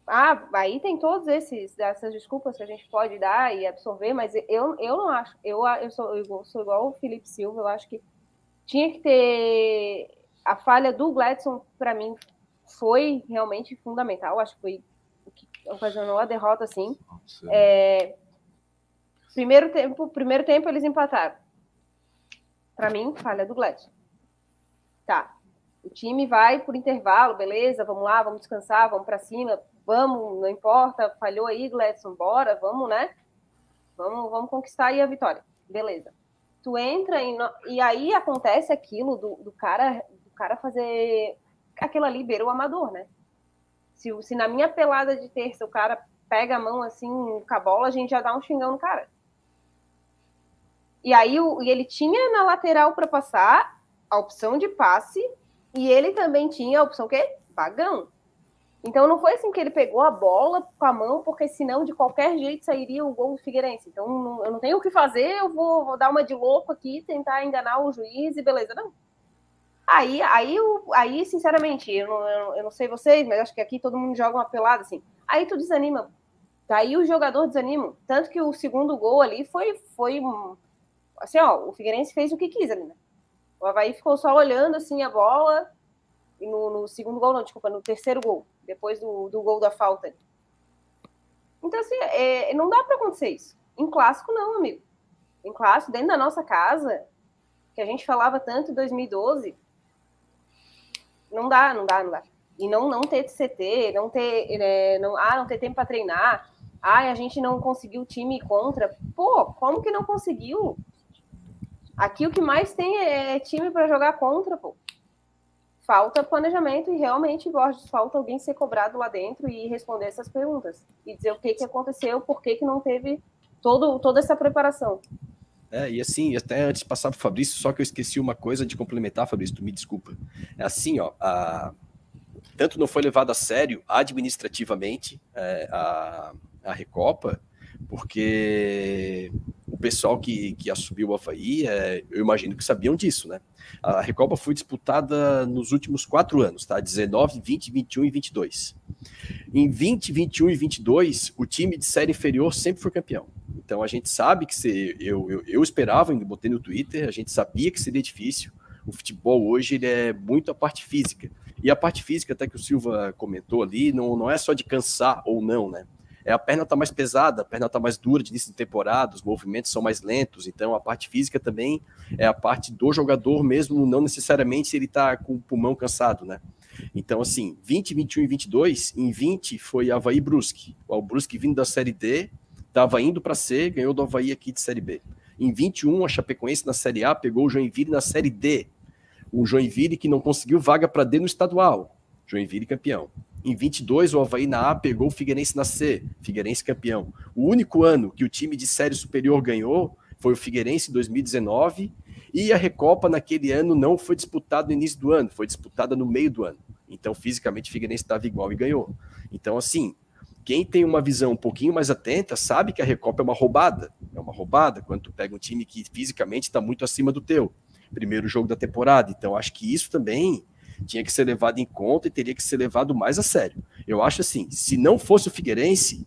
ah, aí tem todos esses essas desculpas que a gente pode dar e absorver, mas eu, eu não acho. Eu, eu, sou, eu sou igual o Felipe Silva, eu acho que tinha que ter a falha do Gladson para mim foi realmente fundamental. Acho que foi o que ocasionou a derrota, assim. É, primeiro tempo, primeiro tempo eles empataram. Para mim, falha do Gladson. Tá. O time vai por intervalo, beleza, vamos lá, vamos descansar, vamos para cima, vamos, não importa, falhou aí, Gladson, bora, vamos, né? Vamos, vamos conquistar aí a vitória. Beleza. Tu entra em, e aí acontece aquilo do, do cara do cara fazer aquilo ali beira o amador, né? Se, se na minha pelada de terça o cara pega a mão assim com a bola, a gente já dá um xingão no cara. E aí o, e ele tinha na lateral para passar, a opção de passe e ele também tinha a opção que vagão. Então não foi assim que ele pegou a bola com a mão, porque senão de qualquer jeito sairia o gol do Figueirense. Então não, eu não tenho o que fazer, eu vou, vou, dar uma de louco aqui, tentar enganar o juiz e beleza. Não. Aí, aí, aí sinceramente, eu não, eu não sei vocês, mas acho que aqui todo mundo joga uma pelada assim. Aí tu desanima. Daí o jogador desanima. Tanto que o segundo gol ali foi, foi assim, ó, o Figueirense fez o que quis ali, né? O Havaí ficou só olhando assim a bola. E no, no segundo gol, não, desculpa, no terceiro gol, depois do, do gol da falta. Então, assim, é, não dá para acontecer isso. Em clássico, não, amigo. Em clássico, dentro da nossa casa, que a gente falava tanto em 2012, não dá, não dá, não dá. E não, não ter CT, não ter, é, não, ah, não ter tempo para treinar. Ah, a gente não conseguiu time contra. Pô, como que não conseguiu? Aqui o que mais tem é time para jogar contra, pô. Falta planejamento e realmente, Borges, falta alguém ser cobrado lá dentro e responder essas perguntas. E dizer o que, que aconteceu, por que, que não teve todo, toda essa preparação. É, e assim, até antes de passar para o Fabrício, só que eu esqueci uma coisa de complementar, Fabrício, tu me desculpa. É assim, ó, a, tanto não foi levado a sério administrativamente é, a, a Recopa, porque o pessoal que, que assumiu o Havaí, é, eu imagino que sabiam disso, né? A Recopa foi disputada nos últimos quatro anos, tá? 19, 20, 21 e 22. Em 20, 21 e 22, o time de série inferior sempre foi campeão. Então a gente sabe que se, eu, eu, eu esperava, botei no Twitter, a gente sabia que seria difícil. O futebol hoje ele é muito a parte física. E a parte física, até que o Silva comentou ali, não, não é só de cansar ou não, né? É, a perna está mais pesada, a perna está mais dura de início de temporada, os movimentos são mais lentos, então a parte física também é a parte do jogador mesmo, não necessariamente se ele está com o pulmão cansado, né? Então, assim, 20, 21 e 22, em 20 foi Havaí Brusque. O Brusque vindo da Série D, estava indo para C, ganhou do Havaí aqui de Série B. Em 21, a Chapecoense na Série A pegou o Joinville na Série D. O Joinville que não conseguiu vaga para D no estadual. Joinville campeão. Em 22, o Havaí na A pegou o Figueirense na C, Figueirense campeão. O único ano que o time de série superior ganhou foi o Figueirense em 2019, e a Recopa naquele ano não foi disputada no início do ano, foi disputada no meio do ano. Então, fisicamente, o Figueirense estava igual e ganhou. Então, assim, quem tem uma visão um pouquinho mais atenta sabe que a Recopa é uma roubada. É uma roubada quando tu pega um time que fisicamente está muito acima do teu. Primeiro jogo da temporada. Então, acho que isso também tinha que ser levado em conta e teria que ser levado mais a sério. Eu acho assim, se não fosse o Figueirense,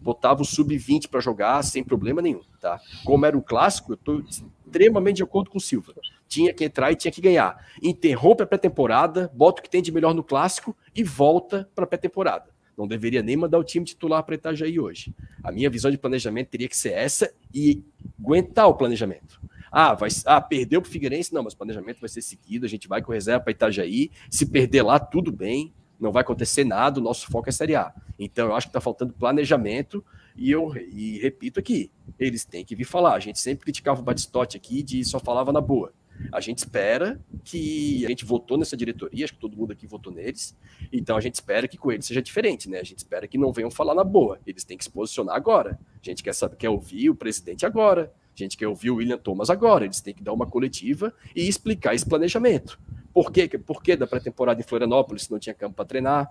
botava o sub-20 para jogar sem problema nenhum, tá? Como era o clássico, eu estou extremamente de acordo com o Silva. Tinha que entrar e tinha que ganhar. Interrompe a pré-temporada, bota o que tem de melhor no clássico e volta para a pré-temporada. Não deveria nem mandar o time titular para Itajaí hoje. A minha visão de planejamento teria que ser essa e aguentar o planejamento. Ah, vai, ah, perdeu para o Figueirense? Não, mas o planejamento vai ser seguido, a gente vai com reserva para Itajaí. Se perder lá, tudo bem, não vai acontecer nada, o nosso foco é Série A. Então, eu acho que está faltando planejamento, e eu e repito aqui, eles têm que vir falar. A gente sempre criticava o Batistote aqui de só falava na boa. A gente espera que a gente votou nessa diretoria, acho que todo mundo aqui votou neles, então a gente espera que com eles seja diferente, né? A gente espera que não venham falar na boa, eles têm que se posicionar agora. A gente quer saber, quer ouvir o presidente agora, gente quer ouvir o William Thomas agora, eles têm que dar uma coletiva e explicar esse planejamento. porquê, porquê da pré-temporada em Florianópolis não tinha campo para treinar,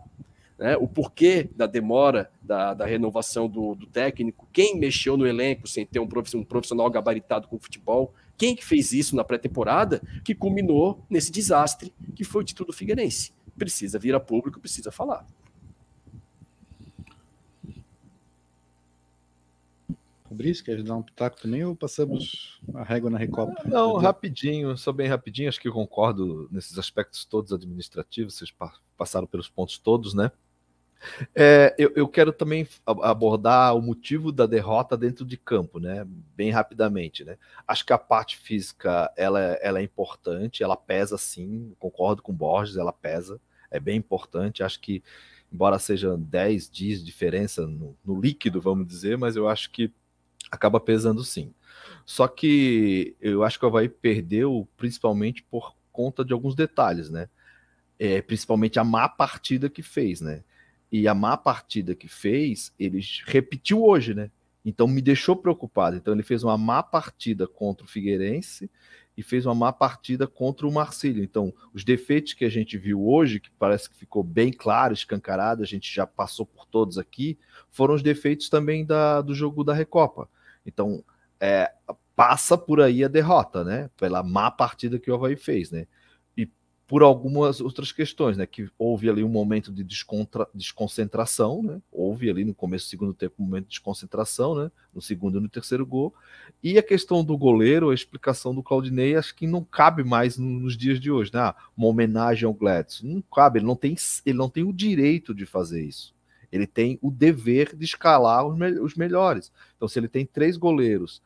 né? o porquê da demora da, da renovação do, do, técnico, quem mexeu no elenco sem ter um profissional, um profissional gabaritado com futebol, quem que fez isso na pré-temporada que culminou nesse desastre que foi o título do Figueirense. Precisa vir a público, precisa falar. Fabrício, quer dar um pitaco também ou passamos a régua na Recopa? Não, rapidinho, só bem rapidinho, acho que concordo nesses aspectos todos administrativos, vocês passaram pelos pontos todos, né? É, eu, eu, quero também abordar o motivo da derrota dentro de campo, né? Bem rapidamente, né? Acho que a parte física ela, ela é importante, ela pesa sim, concordo com o Borges, ela pesa, é bem importante. Acho que, embora seja 10 dias de diferença no, no líquido, vamos dizer, mas eu acho que acaba pesando sim. Só que eu acho que o Havaí perdeu principalmente por conta de alguns detalhes, né? É, principalmente a má partida que fez, né? E a má partida que fez, ele repetiu hoje, né? Então me deixou preocupado. Então ele fez uma má partida contra o Figueirense e fez uma má partida contra o Marcílio. Então, os defeitos que a gente viu hoje, que parece que ficou bem claro, escancarado, a gente já passou por todos aqui, foram os defeitos também da, do jogo da Recopa. Então, é, passa por aí a derrota, né? Pela má partida que o Havaí fez, né? E por algumas outras questões, né? Que houve ali um momento de descontra, desconcentração, né? Houve ali no começo do segundo tempo um momento de desconcentração, né? No segundo e no terceiro gol. E a questão do goleiro, a explicação do Claudinei, acho que não cabe mais nos dias de hoje, né? Ah, uma homenagem ao Gladys. Não cabe, ele não tem, ele não tem o direito de fazer isso. Ele tem o dever de escalar os, me os melhores. Então, se ele tem três goleiros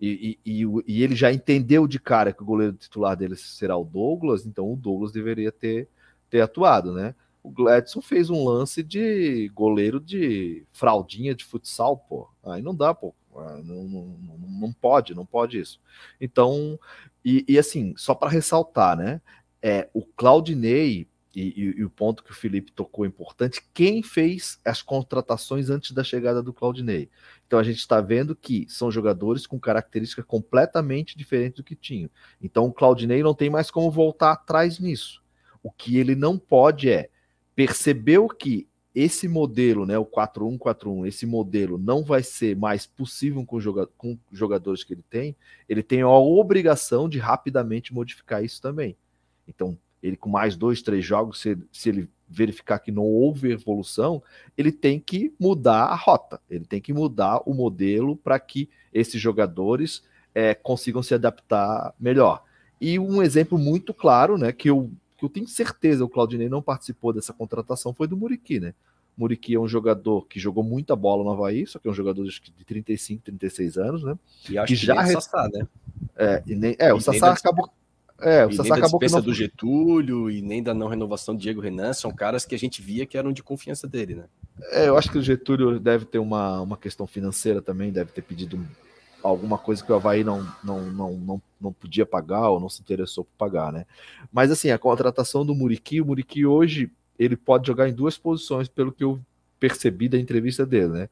e, e, e, e, ele já entendeu de cara que o goleiro titular dele será o Douglas, então o Douglas deveria ter, ter atuado, né? O Gladson fez um lance de goleiro de fraldinha de futsal, pô. Aí não dá, pô. Ah, não, não, não pode, não pode isso. Então, e, assim, só para ressaltar, né? É, o Claudinei e, e, e, o ponto que o Felipe tocou é importante, quem fez as contratações antes da chegada do Claudinei. Então a gente está vendo que são jogadores com características completamente diferentes do que tinham. Então o Claudinei não tem mais como voltar atrás nisso. O que ele não pode é percebeu que esse modelo, né, o 4-1-4-1, esse modelo não vai ser mais possível com, joga com jogadores que ele tem, ele tem a obrigação de rapidamente modificar isso também. Então, ele com mais dois, três jogos, se, se ele verificar que não houve evolução, ele tem que mudar a rota, ele tem que mudar o modelo para que esses jogadores é, consigam se adaptar melhor. E um exemplo muito claro, né, que eu, que eu tenho certeza o Claudinei não participou dessa contratação foi do Muriqui, né? Muriqui é um jogador que jogou muita bola no Havaí, só que é um jogador de 35, 36 anos, né? E acho que, que já é o Sassá, né? É, e nem, é o Sassá acabou é, o e Sassá acabou com do Getúlio e nem da não renovação do Diego Renan, são caras que a gente via que eram de confiança dele, né? É, eu acho que o Getúlio deve ter uma, uma questão financeira também, deve ter pedido alguma coisa que o Havaí não, não, não, não, não podia pagar ou não se interessou por pagar, né? Mas assim, a contratação do Muriqui, o Muriqui hoje ele pode jogar em duas posições, pelo que eu percebi da entrevista dele, né?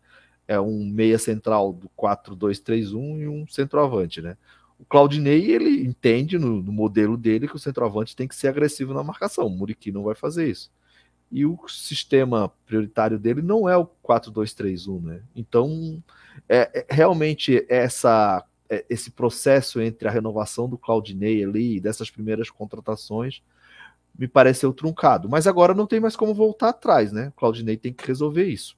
É um meia central do 4-2-3-1 e um centroavante, né? O Claudinei, ele entende no, no, modelo dele que o centroavante tem que ser agressivo na marcação. O Muriqui não vai fazer isso. E o sistema prioritário dele não é o 4-2-3-1, né? Então, é, é, realmente essa, é, esse processo entre a renovação do Claudinei ali, dessas primeiras contratações, me pareceu truncado. Mas agora não tem mais como voltar atrás, né? O Claudinei tem que resolver isso.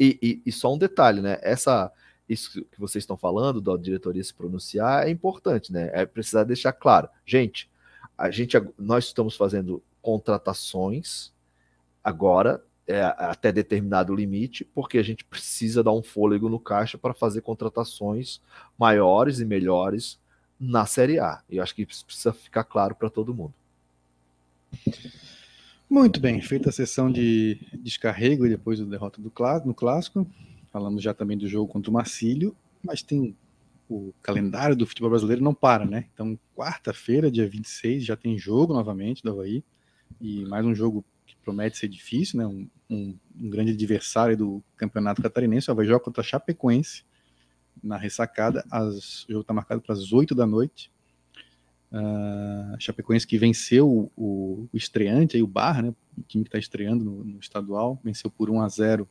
E, e, e só um detalhe, né? Essa isso que vocês estão falando, da diretoria se pronunciar, é importante, né? É precisar deixar claro. Gente, a gente, nós estamos fazendo contratações agora, é, até determinado limite, porque a gente precisa dar um fôlego no caixa para fazer contratações maiores e melhores na Série A. E eu acho que isso precisa ficar claro para todo mundo. Muito bem, feita a sessão de descarrego e depois da derrota do no clássico, Falamos já também do jogo contra o Marcílio, mas tem o calendário do futebol brasileiro não para, né? Então, quarta-feira, dia 26, já tem jogo novamente do Havaí, e mais um jogo que promete ser difícil, né? Um, um, um grande adversário do campeonato catarinense, o Havaí joga contra a Chapecoense, na ressacada, as, o jogo está marcado para as 8 da noite. Uh, Chapecoense que venceu o, o, o estreante, aí, o Barra, né, o time que está estreando no, no, estadual, venceu por 1 a 0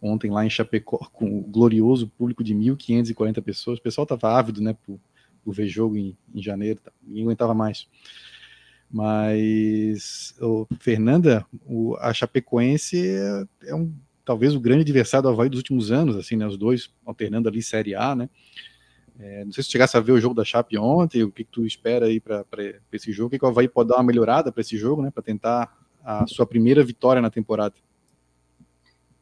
ontem lá em Chapecó, com o glorioso público de 1.540 pessoas. O pessoal estava ávido né, por, por ver jogo em, em janeiro, tá, ninguém aguentava mais. Mas, o Fernanda, o, a Chapecoense é, é, um, talvez o grande adversário do Havaí dos últimos anos, assim, né, os dois alternando ali Série A, né? É, não sei se chegasse a ver o jogo da Chape ontem, o que, que tu espera aí para esse jogo, o que, que o Havaí pode dar uma melhorada para esse jogo, né, para tentar a sua primeira vitória na temporada?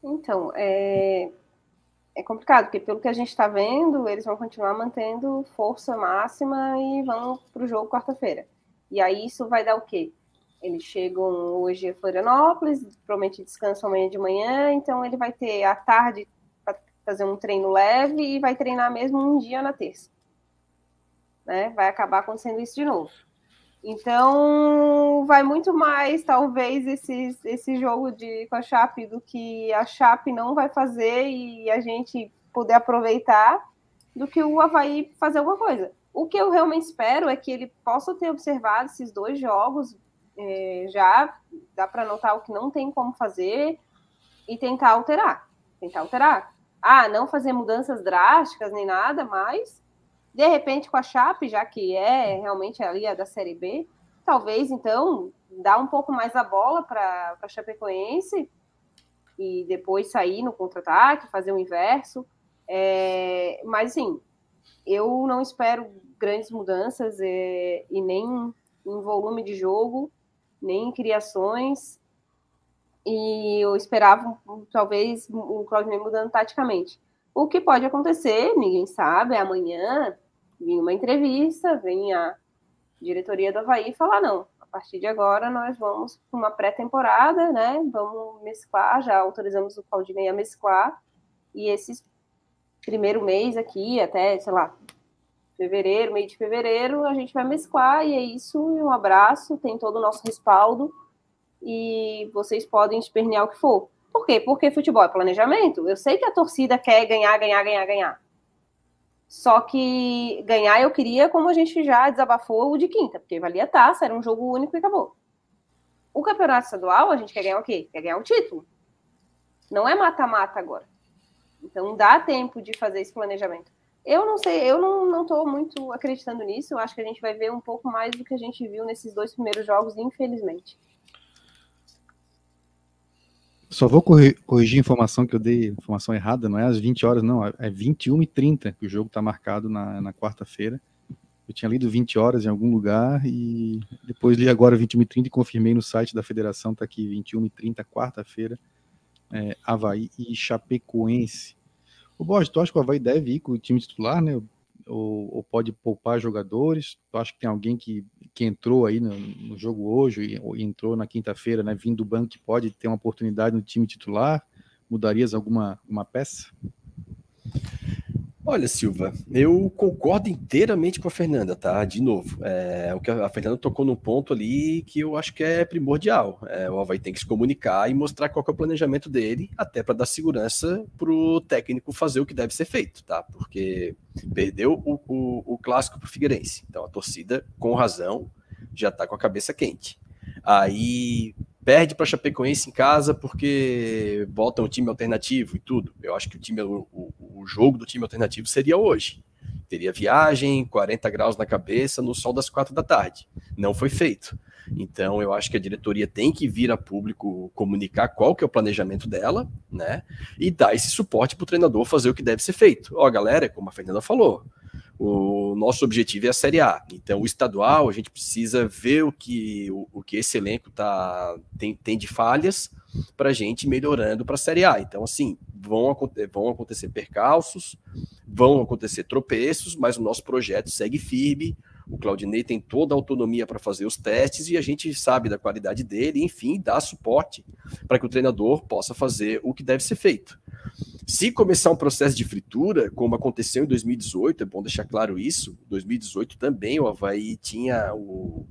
Então, é, é complicado, porque pelo que a gente está vendo, eles vão continuar mantendo força máxima e vão para o jogo quarta-feira. E aí isso vai dar o quê? Eles chegam hoje em Florianópolis, provavelmente descansam amanhã de manhã, então ele vai ter a tarde fazer um treino leve e vai treinar mesmo um dia na terça. Né? Vai acabar acontecendo isso de novo. Então, vai muito mais, talvez, esse, esse jogo de, com a Chape do que a Chape não vai fazer e a gente poder aproveitar do que o Havaí fazer alguma coisa. O que eu realmente espero é que ele possa ter observado esses dois jogos é, já, dá para notar o que não tem como fazer e tentar alterar. Tentar alterar ah, não fazer mudanças drásticas nem nada, mas de repente com a Chape, já que é realmente ali a da Série B, talvez então dar um pouco mais a bola para a Chapecoense e depois sair no contra-ataque, fazer o inverso. É, mas sim, eu não espero grandes mudanças é, e nem em volume de jogo, nem em criações e eu esperava talvez o Claudinei mudando taticamente. O que pode acontecer, ninguém sabe, é amanhã vir uma entrevista, vem a diretoria do Havaí falar, não, a partir de agora nós vamos para uma pré-temporada, né? Vamos mesclar, já autorizamos o Claudinei a mesclar, e esses primeiro mês aqui, até, sei lá, fevereiro, meio de fevereiro, a gente vai mesclar, e é isso, um abraço, tem todo o nosso respaldo e vocês podem espernear o que for. Por quê? Porque futebol é planejamento. Eu sei que a torcida quer ganhar, ganhar, ganhar, ganhar. Só que ganhar eu queria, como a gente já desabafou, o de quinta, porque valia taça, era um jogo único e acabou. O campeonato estadual, a gente quer ganhar o quê? Quer ganhar o título. Não é mata-mata agora. Então dá tempo de fazer esse planejamento. Eu não sei, eu não estou muito acreditando nisso. Eu acho que a gente vai ver um pouco mais do que a gente viu nesses dois primeiros jogos, infelizmente. Só vou corrigir a informação que eu dei, informação errada, não é às 20 horas, não, é 21h30 que o jogo está marcado na, na quarta-feira. Eu tinha lido 20 horas em algum lugar e depois li agora 21h30 e confirmei no site da federação, está aqui 21h30, quarta-feira, é, Havaí e Chapecoense. O Borges, tu acha que o Havaí deve ir com o time titular, né? Ou, ou, pode poupar jogadores? Tu acha que tem alguém que, que entrou aí no, no jogo hoje e, ou entrou na quinta-feira, né, vindo do banco, que pode ter uma oportunidade no time titular? Mudarias alguma uma peça? Olha, Silva, eu concordo inteiramente com a Fernanda, tá? De novo, é, o que a Fernanda tocou num ponto ali que eu acho que é primordial. É, o Havaí tem que se comunicar e mostrar qual é o planejamento dele, até para dar segurança para o técnico fazer o que deve ser feito, tá? Porque perdeu o, o, o clássico para o Figueirense. Então a torcida, com razão, já está com a cabeça quente. Aí perde para Chapecoense em casa porque bota um time alternativo e tudo. Eu acho que o time, o, o, jogo do time alternativo seria hoje. Teria viagem, 40 graus na cabeça, no sol das quatro da tarde. Não foi feito. Então, eu acho que a diretoria tem que vir a público comunicar qual que é o planejamento dela, né? E dar esse suporte para o treinador fazer o que deve ser feito. Ó, galera, como a Fernanda falou, o nosso objetivo é a Série A. Então, o estadual, a gente precisa ver o que, o, o que esse elenco tá, tem, tem de falhas para a gente melhorando para a Série A. Então, assim, vão, vão acontecer percalços, vão acontecer tropeços, mas o nosso projeto segue firme. O Claudinei tem toda a autonomia para fazer os testes e a gente sabe da qualidade dele, enfim, dá suporte para que o treinador possa fazer o que deve ser feito. Se começar um processo de fritura, como aconteceu em 2018, é bom deixar claro isso, 2018 também o Havaí tinha o,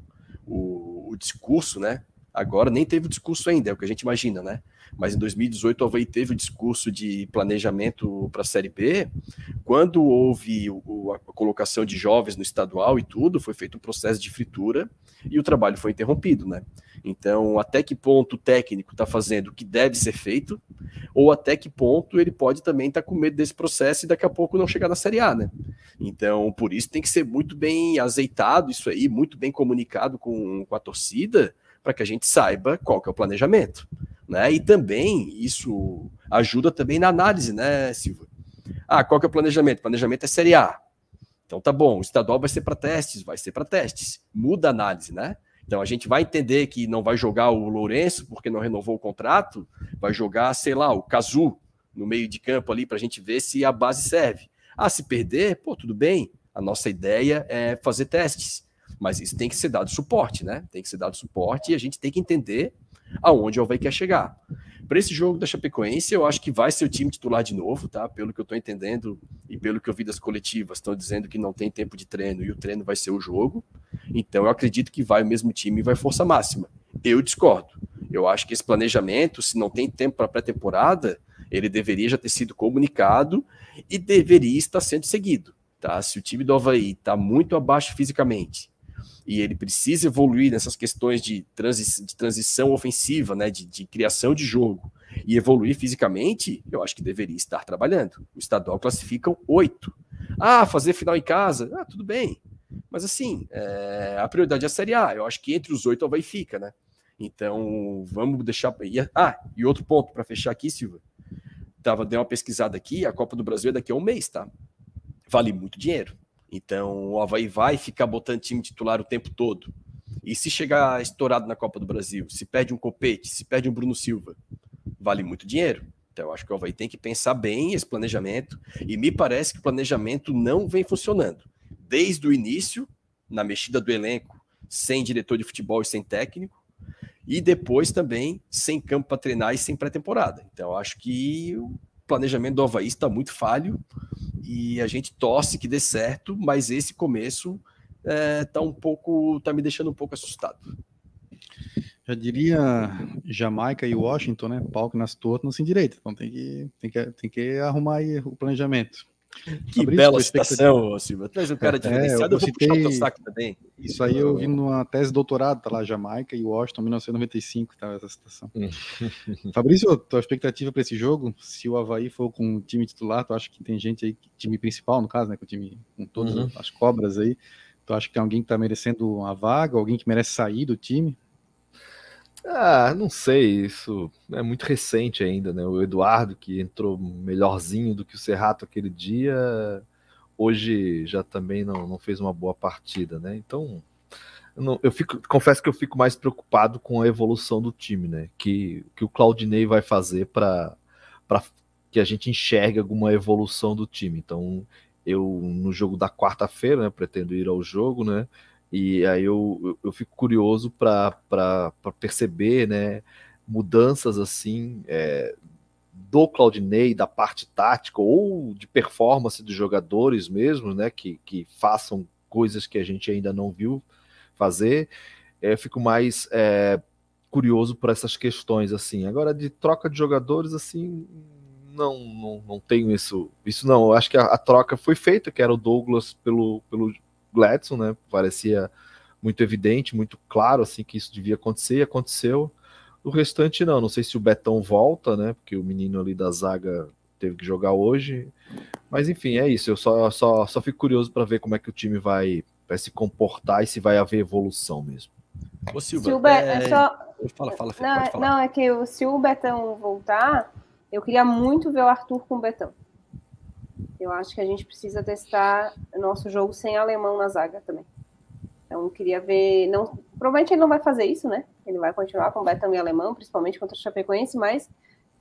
o, o discurso, né? Agora nem teve o discurso ainda, é o que a gente imagina, né? Mas em 2018 o Havaí teve o discurso de planejamento para a Série B. Quando houve o, a colocação de jovens no estadual e tudo, foi feito um processo de fritura e o trabalho foi interrompido, né? Então, até que ponto o técnico está fazendo o que deve ser feito, ou até que ponto ele pode também estar tá com medo desse processo e daqui a pouco não chegar na Série A, né? Então, por isso tem que ser muito bem azeitado isso aí, muito bem comunicado com, com a torcida, para que a gente saiba qual que é o planejamento. Né? E também isso ajuda também na análise, né, Silva? Ah, qual que é o planejamento? O planejamento é Série A. Então tá bom, o estadual vai ser para testes, vai ser para testes. Muda a análise, né? Então a gente vai entender que não vai jogar o Lourenço porque não renovou o contrato, vai jogar, sei lá, o Cazu no meio de campo ali para a gente ver se a base serve. Ah, se perder, pô, tudo bem. A nossa ideia é fazer testes, mas isso tem que ser dado suporte, né? Tem que ser dado suporte e a gente tem que entender aonde o Havaí quer chegar. Para esse jogo da Chapecoense, eu acho que vai ser o time titular de novo, tá? Pelo que eu estou entendendo e pelo que eu vi das coletivas, estão dizendo que não tem tempo de treino e o treino vai ser o jogo. Então eu acredito que vai o mesmo time e vai força máxima. Eu discordo. Eu acho que esse planejamento, se não tem tempo para pré-temporada, ele deveria já ter sido comunicado e deveria estar sendo seguido. Tá? Se o time do Havaí está muito abaixo fisicamente e ele precisa evoluir nessas questões de, transi de transição ofensiva, né, de, de, criação de jogo, e evoluir fisicamente, eu acho que deveria estar trabalhando. O estadual classificam oito. Ah, fazer final em casa, ah, tudo bem. Mas assim, é, a prioridade é a Série A. Eu acho que entre os oito vai fica, né? Então, vamos deixar. Ah, e outro ponto para fechar aqui, Silva. Tava, dei uma pesquisada aqui, a Copa do Brasil é daqui a um mês, tá? Vale muito dinheiro. Então o Havaí vai ficar botando time titular o tempo todo. E se chegar estourado na Copa do Brasil, se perde um Copete, se perde um Bruno Silva, vale muito dinheiro. Então eu acho que o Havaí tem que pensar bem esse planejamento. E me parece que o planejamento não vem funcionando. Desde o início, na mexida do elenco, sem diretor de futebol e sem técnico, e depois também sem campo para treinar e sem pré-temporada. Então acho que planejamento do Havaí está muito falho e a gente torce que dê certo, mas esse começo é, tá um pouco, tá me deixando um pouco assustado. Já diria Jamaica e Washington, né? Que nas tortas não se endireita. Então tem que, tem que, tem que arrumar aí o planejamento. Que Fabrício, bela citação, Silva. Traz um cara diferenciado, é, eu, eu vou puxar o saco também. Isso aí eu vi numa tese de doutorado, tá lá, Jamaica e Washington, 1995, tá essa citação. Fabrício, tua expectativa para esse jogo, se o Havaí for com o time titular, tu acha que tem gente aí, time principal, no caso, né, com o time, com todas uhum. as cobras aí, tu acha que tem alguém que tá merecendo uma vaga, alguém que merece sair do time? Ah, não sei, isso é muito recente ainda, né? O Eduardo, que entrou melhorzinho do que o Serrato aquele dia, hoje já também não, não fez uma boa partida, né? Então, eu, não, eu fico, confesso que eu fico mais preocupado com a evolução do time, né? Que, que o Claudinei vai fazer para que a gente enxergue alguma evolução do time. Então, eu no jogo da quarta-feira, né, pretendo ir ao jogo, né? E aí eu, eu, fico curioso para perceber né, mudanças assim é, do Claudinei, da parte tática ou de performance dos jogadores mesmo, né, que, que façam coisas que a gente ainda não viu fazer. É, eu fico mais é, curioso por essas questões assim. Agora de troca de jogadores assim, não, não, não tenho isso. Isso não. Eu acho que a, a, troca foi feita, que era o Douglas pelo, pelo Gladson, né? Parecia muito evidente, muito claro assim que isso devia acontecer, e aconteceu. O restante não, não sei se o Betão volta, né? Porque o menino ali da zaga teve que jogar hoje. Mas enfim, é isso. Eu só, só, só fico curioso para ver como é que o time vai, vai se comportar e se vai haver evolução mesmo. Ô, Silva, Silva é... é só... Fala, fala, fala, não, não, é que se o Betão voltar, eu queria muito ver o Arthur com o Betão. Eu acho que a gente precisa testar nosso jogo sem alemão na zaga também. Então, queria ver. Não, provavelmente ele não vai fazer isso, né? Ele vai continuar com Betão e alemão, principalmente contra o Chapecoense, mas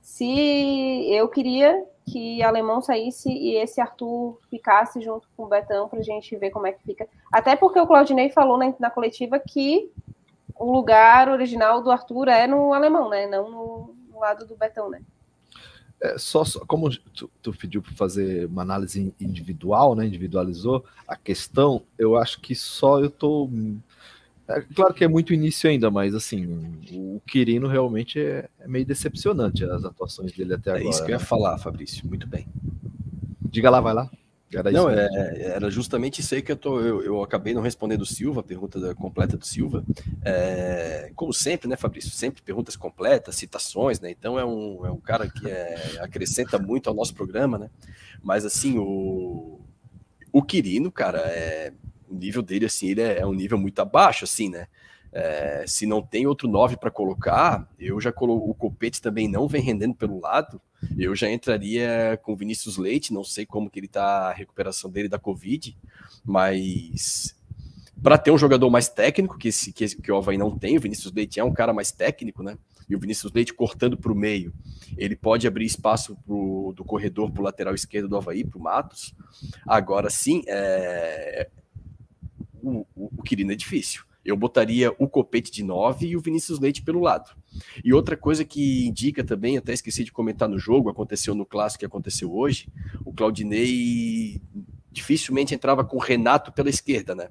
se eu queria que alemão saísse e esse Arthur ficasse junto com o Betão para a gente ver como é que fica. Até porque o Claudinei falou na, na coletiva que o lugar original do Arthur é no alemão, né? Não no, no lado do Betão, né? É, só, só, como tu, tu pediu para fazer uma análise individual, né, individualizou a questão, eu acho que só eu estou É, claro que é muito início ainda, mas assim, o Quirino realmente é, é meio decepcionante as atuações dele até agora. É isso que eu ia né? falar, Fabrício. Muito bem. Diga lá, vai lá. Era não, é, era justamente isso aí que eu, tô, eu, eu acabei não respondendo o Silva, a pergunta da, completa do Silva. É, como sempre, né, Fabrício? Sempre perguntas completas, citações, né? Então é um, é um cara que é, acrescenta muito ao nosso programa, né? Mas assim, o, o Quirino, cara, é, o nível dele, assim, ele é, é um nível muito abaixo, assim, né? É, se não tem outro 9 para colocar, eu já coloco o Copete também não vem rendendo pelo lado. Eu já entraria com Vinícius Leite, não sei como que ele tá a recuperação dele da Covid, mas para ter um jogador mais técnico, que, esse, que, que o Havaí não tem, o Vinícius Leite é um cara mais técnico, né? E o Vinícius Leite cortando para o meio, ele pode abrir espaço pro, do corredor para o lateral esquerdo do Havaí, para o Matos. Agora sim, é... o, o, o Quirino é difícil. Eu botaria o Copete de 9 e o Vinícius Leite pelo lado. E outra coisa que indica também, até esqueci de comentar no jogo, aconteceu no clássico que aconteceu hoje, o Claudinei dificilmente entrava com o Renato pela esquerda, né?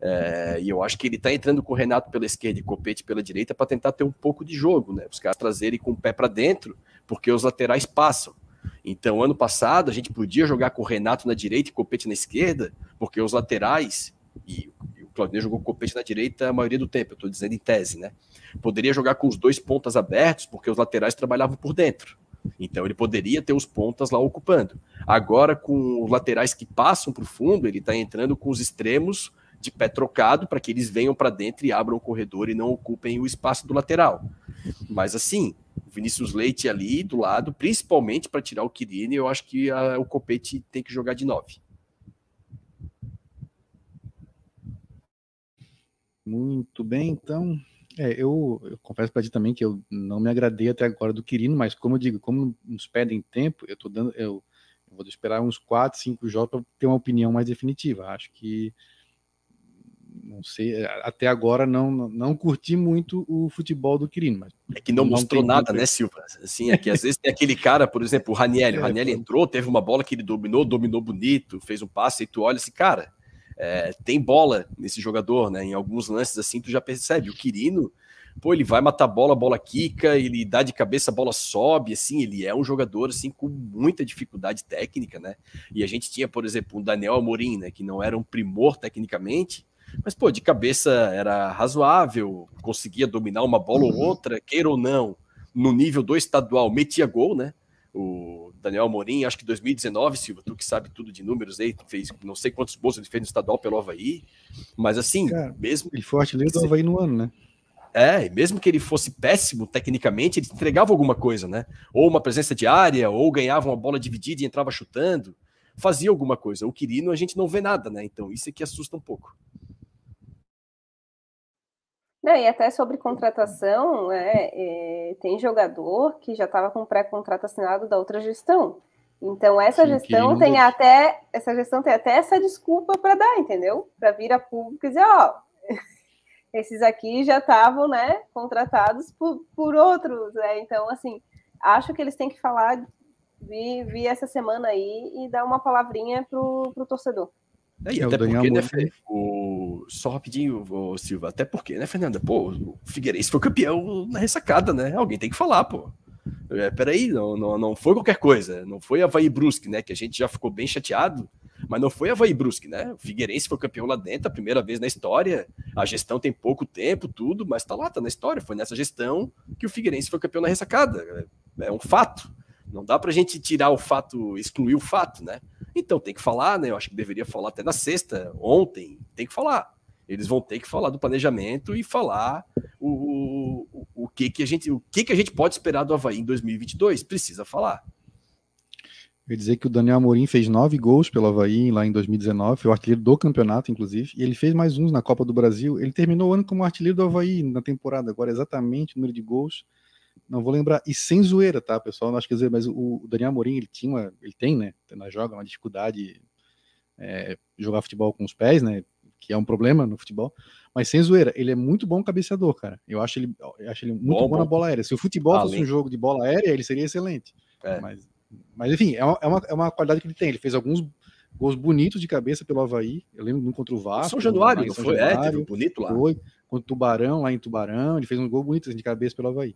É, e eu acho que ele tá entrando com o Renato pela esquerda e Copete pela direita para tentar ter um pouco de jogo, né? Os caras trazerem com o pé para dentro, porque os laterais passam. Então, ano passado, a gente podia jogar com o Renato na direita e Copete na esquerda, porque os laterais, e Claudinei jogou com o Peixe na direita a maioria do tempo, eu estou dizendo em tese, né? Poderia jogar com os dois pontas abertos, porque os laterais trabalhavam por dentro. Então ele poderia ter os pontas lá ocupando. Agora, com os laterais que passam para o fundo, ele está entrando com os extremos de pé trocado para que eles venham para dentro e abram o corredor e não ocupem o espaço do lateral. Mas assim, o Vinícius Leite ali do lado, principalmente para tirar o Quirine, eu acho que a, o Copete tem que jogar de nove. Muito bem, então. É, eu, eu confesso para ti também que eu não me agradei até agora do Quirino, mas como eu digo, como nos pedem tempo, eu tô dando, eu, eu vou esperar uns 4, 5 jogos para ter uma opinião mais definitiva. Acho que não sei, até agora não, não curti muito o futebol do Quirino. Mas é que não, não mostrou nada, né, Silva? Assim, é que às vezes tem aquele cara, por exemplo, o Raniel. O Raniel é, entrou, teve uma bola que ele dominou, dominou bonito, fez um passe, e tu olha esse cara é, tem bola nesse jogador, né? Em alguns lances assim, tu já percebe. O Quirino, pô, ele vai matar bola, a bola quica, ele dá de cabeça, a bola sobe, assim, ele é um jogador, assim, com muita dificuldade técnica, né? E a gente tinha, por exemplo, o Daniel Amorim, né? Que não era um primor tecnicamente, mas, pô, de cabeça era razoável, conseguia dominar uma bola ou outra, queira ou não, no nível do estadual, metia gol, né? o Daniel Amorim, acho que 2019, Silva, tu que sabe tudo de números aí, fez não sei quantos gols ele fez no estadual pelo Havaí, mas assim, Cara, mesmo. Ele foi artilheiro do Havaí no ano, né? É, mesmo que ele fosse péssimo tecnicamente, ele entregava alguma coisa, né? Ou uma presença diária, ou ganhava uma bola dividida e entrava chutando, fazia alguma coisa. O Quirino a gente não vê nada, né? Então isso é que assusta um pouco. Não, e até sobre contratação, né, é, tem jogador que já estava com pré-contrato assinado da outra gestão. Então essa Sim, gestão tem até essa gestão tem até essa desculpa para dar, entendeu? Para vir a público e dizer, ó, esses aqui já estavam, né, contratados por, por outros, né? Então assim, acho que eles têm que falar vi, vi essa semana aí e dar uma palavrinha pro, pro torcedor. É, e é até porque, né, o... só rapidinho, o Silva, até porque, né, Fernanda? Pô, o Figueirense foi campeão na ressacada, né? Alguém tem que falar, pô. É, peraí, não, não, não foi qualquer coisa, não foi Havaí Brusque, né? Que a gente já ficou bem chateado, mas não foi Havaí Brusque, né? O Figueirense foi campeão lá dentro, a primeira vez na história. A gestão tem pouco tempo, tudo, mas tá lá, tá na história. Foi nessa gestão que o Figueirense foi campeão na ressacada. É, é um fato. Não dá pra gente tirar o fato, excluir o fato, né? Então tem que falar, né? Eu acho que deveria falar até na sexta, ontem, tem que falar. Eles vão ter que falar do planejamento e falar o, o, o que que a gente o que que a gente pode esperar do Havaí em 2022. Precisa falar. Eu ia dizer que o Daniel Amorim fez nove gols pelo Havaí lá em 2019, foi o artilheiro do campeonato, inclusive, e ele fez mais uns na Copa do Brasil. Ele terminou o ano como artilheiro do Havaí na temporada, agora exatamente o número de gols não vou lembrar, e sem zoeira, tá, pessoal? Não acho que dizer, mas o, Daniel Amorim, ele tinha, uma, ele tem, né, na joga uma dificuldade é, jogar futebol com os pés, né, que é um problema no futebol, mas sem zoeira, ele é muito bom cabeceador, cara. Eu acho ele, eu acho ele muito bom, bom, na bola aérea. Se o futebol Além. fosse um jogo de bola aérea, ele seria excelente. É. Mas, mas enfim, é uma, é, uma, é uma qualidade que ele tem. Ele fez alguns gols bonitos de cabeça pelo Havaí. Eu lembro um contra o Vasco. São Januário, não foi? Januário, é, teve um bonito lá. Foi. Contra o Tubarão, lá em Tubarão, ele fez um gol bonito de cabeça pelo Havaí.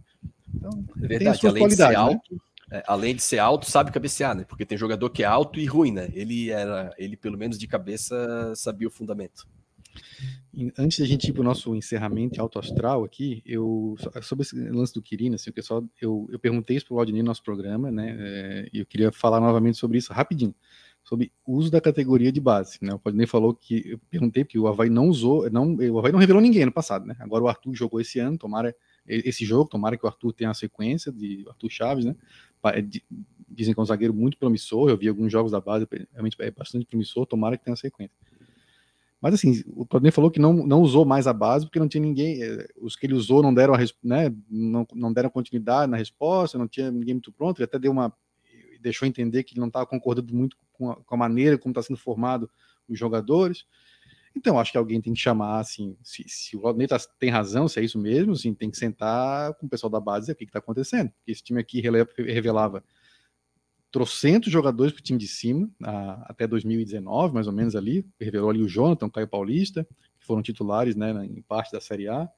Então, é verdade, além de ser né? alto, né? é, além de ser alto, sabe cabecear, né? Porque tem jogador que é alto e ruim, né? Ele era, ele pelo menos de cabeça sabia o fundamento. Antes da gente ir para o nosso encerramento alto astral aqui, eu sobre esse lance do Quirino, assim, o pessoal, eu, eu perguntei isso para o Valdinei no nosso programa, né? É, e eu queria falar novamente sobre isso rapidinho, sobre uso da categoria de base. Né? O Valdinei falou que eu perguntei porque o Havaí não usou, não, o Havaí não revelou ninguém no passado, né? Agora o Arthur jogou esse ano, tomara esse jogo, tomara que o Arthur tenha a sequência de Arthur Chaves, né? Dizem que é um zagueiro muito promissor, eu vi alguns jogos da base, realmente é bastante promissor, tomara que tenha a sequência. Mas assim, o Claudinei falou que não, não usou mais a base porque não tinha ninguém. Eh, os que ele usou não deram a, né, não, não deram continuidade na resposta, não tinha ninguém muito pronto. Ele até deu uma. Deixou entender que ele não estava concordando muito com a, com a maneira como está sendo formado os jogadores. Então, acho que alguém tem que chamar, assim, se, se o Claudinei tá, tem razão, se é isso mesmo, assim, tem que sentar com o pessoal da base e o que está acontecendo. Porque esse time aqui revelava trocentos jogadores para o time de cima, a, até 2019, mais ou menos ali, revelou ali o Jonathan, o Caio Paulista, que foram titulares, né, em parte da Série A.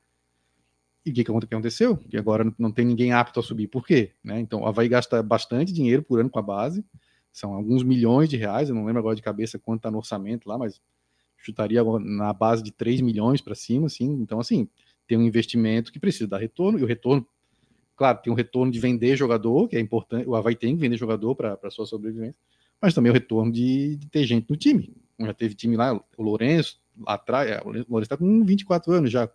E o que, que aconteceu? Que agora não tem ninguém apto a subir. Por quê? Né? Então, o Havaí gasta bastante dinheiro por ano com a base, são alguns milhões de reais, eu não lembro agora de cabeça quanto está no orçamento lá, mas chutaria na base de 3 milhões para cima, assim. Então, assim, tem um investimento que precisa dar retorno, e o retorno Claro, tem um retorno de vender jogador, que é importante, o Havaí tem que vender jogador para sua sobrevivência, mas também o retorno de, de, ter gente no time. Já teve time lá, o Lourenço, lá atrás, é, o Lourenço está com 24 anos já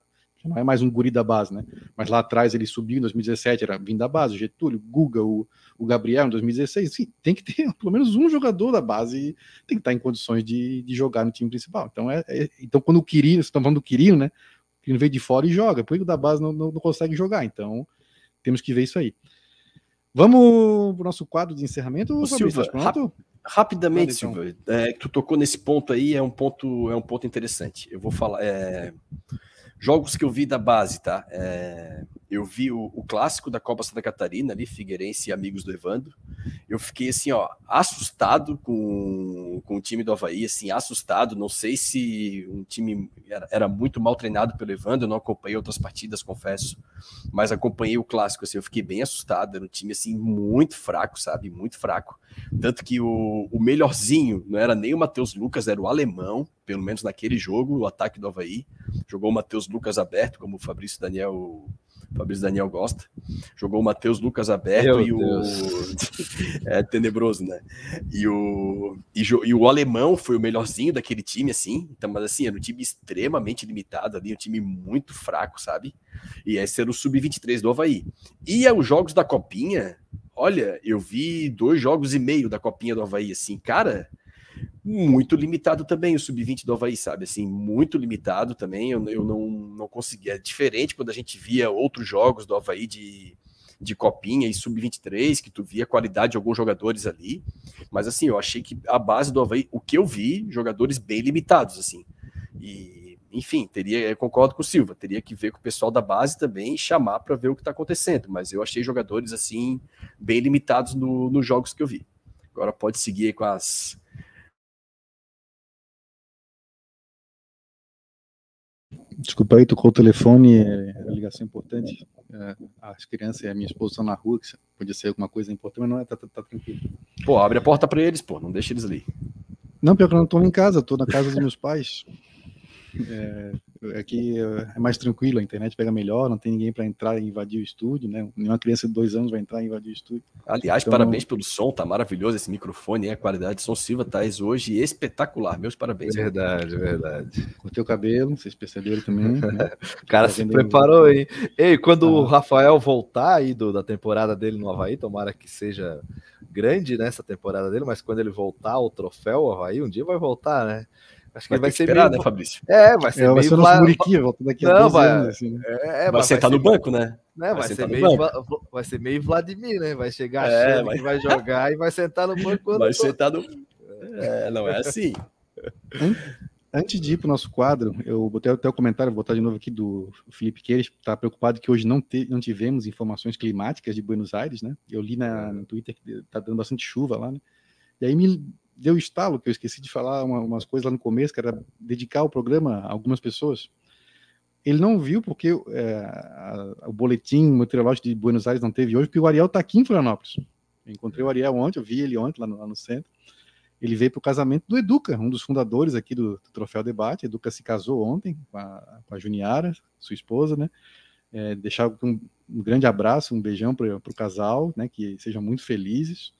não é mais um guri da base, né? Mas lá atrás ele subiu em 2017, era vindo da base, o Getúlio, o Guga, o, o Gabriel em 2016. Sim, tem que ter pelo menos um jogador da base tem que estar em condições de, de jogar no time principal. Então, é, é então quando o Quirino, vocês estão falando do Quirino, né? O Quirino veio de fora e joga, por que o da base não, não, não consegue jogar? Então, temos que ver isso aí. Vamos para o nosso quadro de encerramento, Ô, Silva, rap rapidamente, então. Silva, é, tu tocou nesse ponto aí, é um ponto, é um ponto interessante. Eu vou falar. É, jogos que eu vi da base, tá? É, eu vi o, o, clássico da Copa Santa Catarina, ali, Figueirense e amigos do Evandro. Eu fiquei assim, ó, assustado com, com o time do Havaí, assim, assustado. Não sei se um time era, era muito mal treinado pelo Evandro, eu não acompanhei outras partidas, confesso, mas acompanhei o clássico, assim, eu fiquei bem assustado. Era um time, assim, muito fraco, sabe? Muito fraco. Tanto que o, o melhorzinho não era nem o Matheus Lucas, era o alemão, pelo menos naquele jogo, o ataque do Havaí. Jogou o Matheus Lucas aberto, como o Fabrício Daniel Fabrício Daniel gosta. Jogou o Matheus Lucas aberto Meu e Deus. o. é tenebroso, né? E o, e, e, o alemão foi o melhorzinho daquele time, assim. Então, mas assim, era um time extremamente limitado ali, um time muito fraco, sabe? E esse era o Sub-23 do Havaí. E os jogos da Copinha, olha, eu vi dois jogos e meio da Copinha do Havaí, assim, cara muito limitado também o sub-20 do Havaí, sabe? Assim, muito limitado também. Eu, eu não, não conseguia. É diferente quando a gente via outros jogos do Havaí de, de copinha e sub-23, que tu via a qualidade de alguns jogadores ali. Mas assim, eu achei que a base do Havaí, o que eu vi, jogadores bem limitados, assim. E, enfim, teria, concordo com o Silva, teria que ver com o pessoal da base também chamar para ver o que está acontecendo. Mas eu achei jogadores assim, bem limitados no, nos jogos que eu vi. Agora pode seguir com as Desculpa aí, tocou o telefone, é, a ligação importante. É, as crianças e a minha esposa estão na rua, que podia ser alguma coisa importante, mas não é, tá, tá, tá tranquilo. Pô, abre a porta para eles, pô, não deixa eles ali. Não, pior que eu não estou em casa, estou na casa dos meus pais. É, aqui é mais tranquilo, a internet pega melhor, não tem ninguém para entrar e invadir o estúdio, né? Nenhuma criança de dois anos vai entrar e invadir o estúdio. Aliás, então, parabéns pelo som, tá maravilhoso esse microfone, a qualidade de som Silva tá hoje espetacular. Meus parabéns. Verdade, mano. verdade. Cortei o cabelo, vocês perceberam também. Né? o cara tá se preparou, hein? Ei, quando ah. o Rafael voltar aí do, da temporada dele no Havaí, tomara que seja grande nessa temporada dele, mas quando ele voltar o troféu o Havaí, um dia vai voltar, né? Acho que vai, vai ser esperar, meio... né, Fabrício? É, vai ser é, vai ser Vla... Muriqui, volta daqui a Não, vai... anos, assim, né? é, vai sentar vai no banco, né? né? Vai, vai ser meio, vai ser meio Vladimir, né? Vai chegar é, achando vai... que vai jogar e vai sentar no banco. Vai sentar no... É, não é assim. Antes de ir para o nosso quadro, eu botei até o comentário, vou botar de novo aqui do Felipe Queiroz, está preocupado que hoje não, te, não tivemos informações climáticas de Buenos Aires, né? Eu li na, no Twitter que está dando bastante chuva lá, né? E aí me, deu estalo, que eu esqueci de falar uma, umas coisas lá no começo, que era dedicar o programa a algumas pessoas. Ele não viu porque é, a, o boletim meteorológico de Buenos Aires não teve hoje, porque o Ariel está aqui em Florianópolis. Eu encontrei o Ariel ontem, eu vi ele ontem lá no, lá no centro. Ele veio para o casamento do Educa, um dos fundadores aqui do, do Troféu Debate. Educa se casou ontem com a, com a Juniara, sua esposa, né? É, deixar um, um, grande abraço, um beijão para o casal, né? Que sejam muito felizes.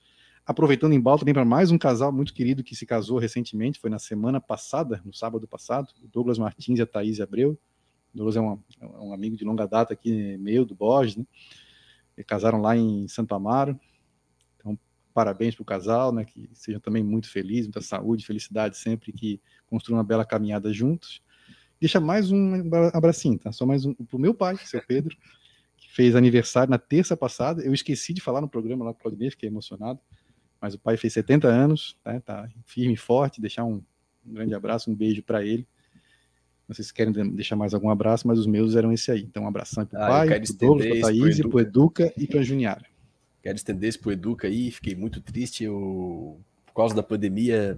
Aproveitando em balta também para mais um casal muito querido que se casou recentemente, foi na semana passada, no sábado passado, o Douglas Martins e a Thaís Abreu. O Douglas é, uma, é um amigo de longa data aqui, meio do Borges, né? E casaram lá em Santo Amaro. Então, parabéns para o casal, né? Que sejam também muito felizes, muita saúde, felicidade sempre que construam uma bela caminhada juntos. Deixa mais um abracinho, tá? Só mais um para o meu pai, seu Pedro, que fez aniversário na terça passada. Eu esqueci de falar no programa lá com o Claudinei, fiquei emocionado mas o pai fez 70 anos, né, tá firme e forte, deixar um, um grande abraço, um beijo para ele. Não sei se querem deixar mais algum abraço, mas os meus eram esse aí. Então, um abração para o ah, pai, para o Douglas, para a Thaís, para o Educa e para a Juniara. Quero estender isso para o Educa aí, fiquei muito triste, eu, por causa da pandemia,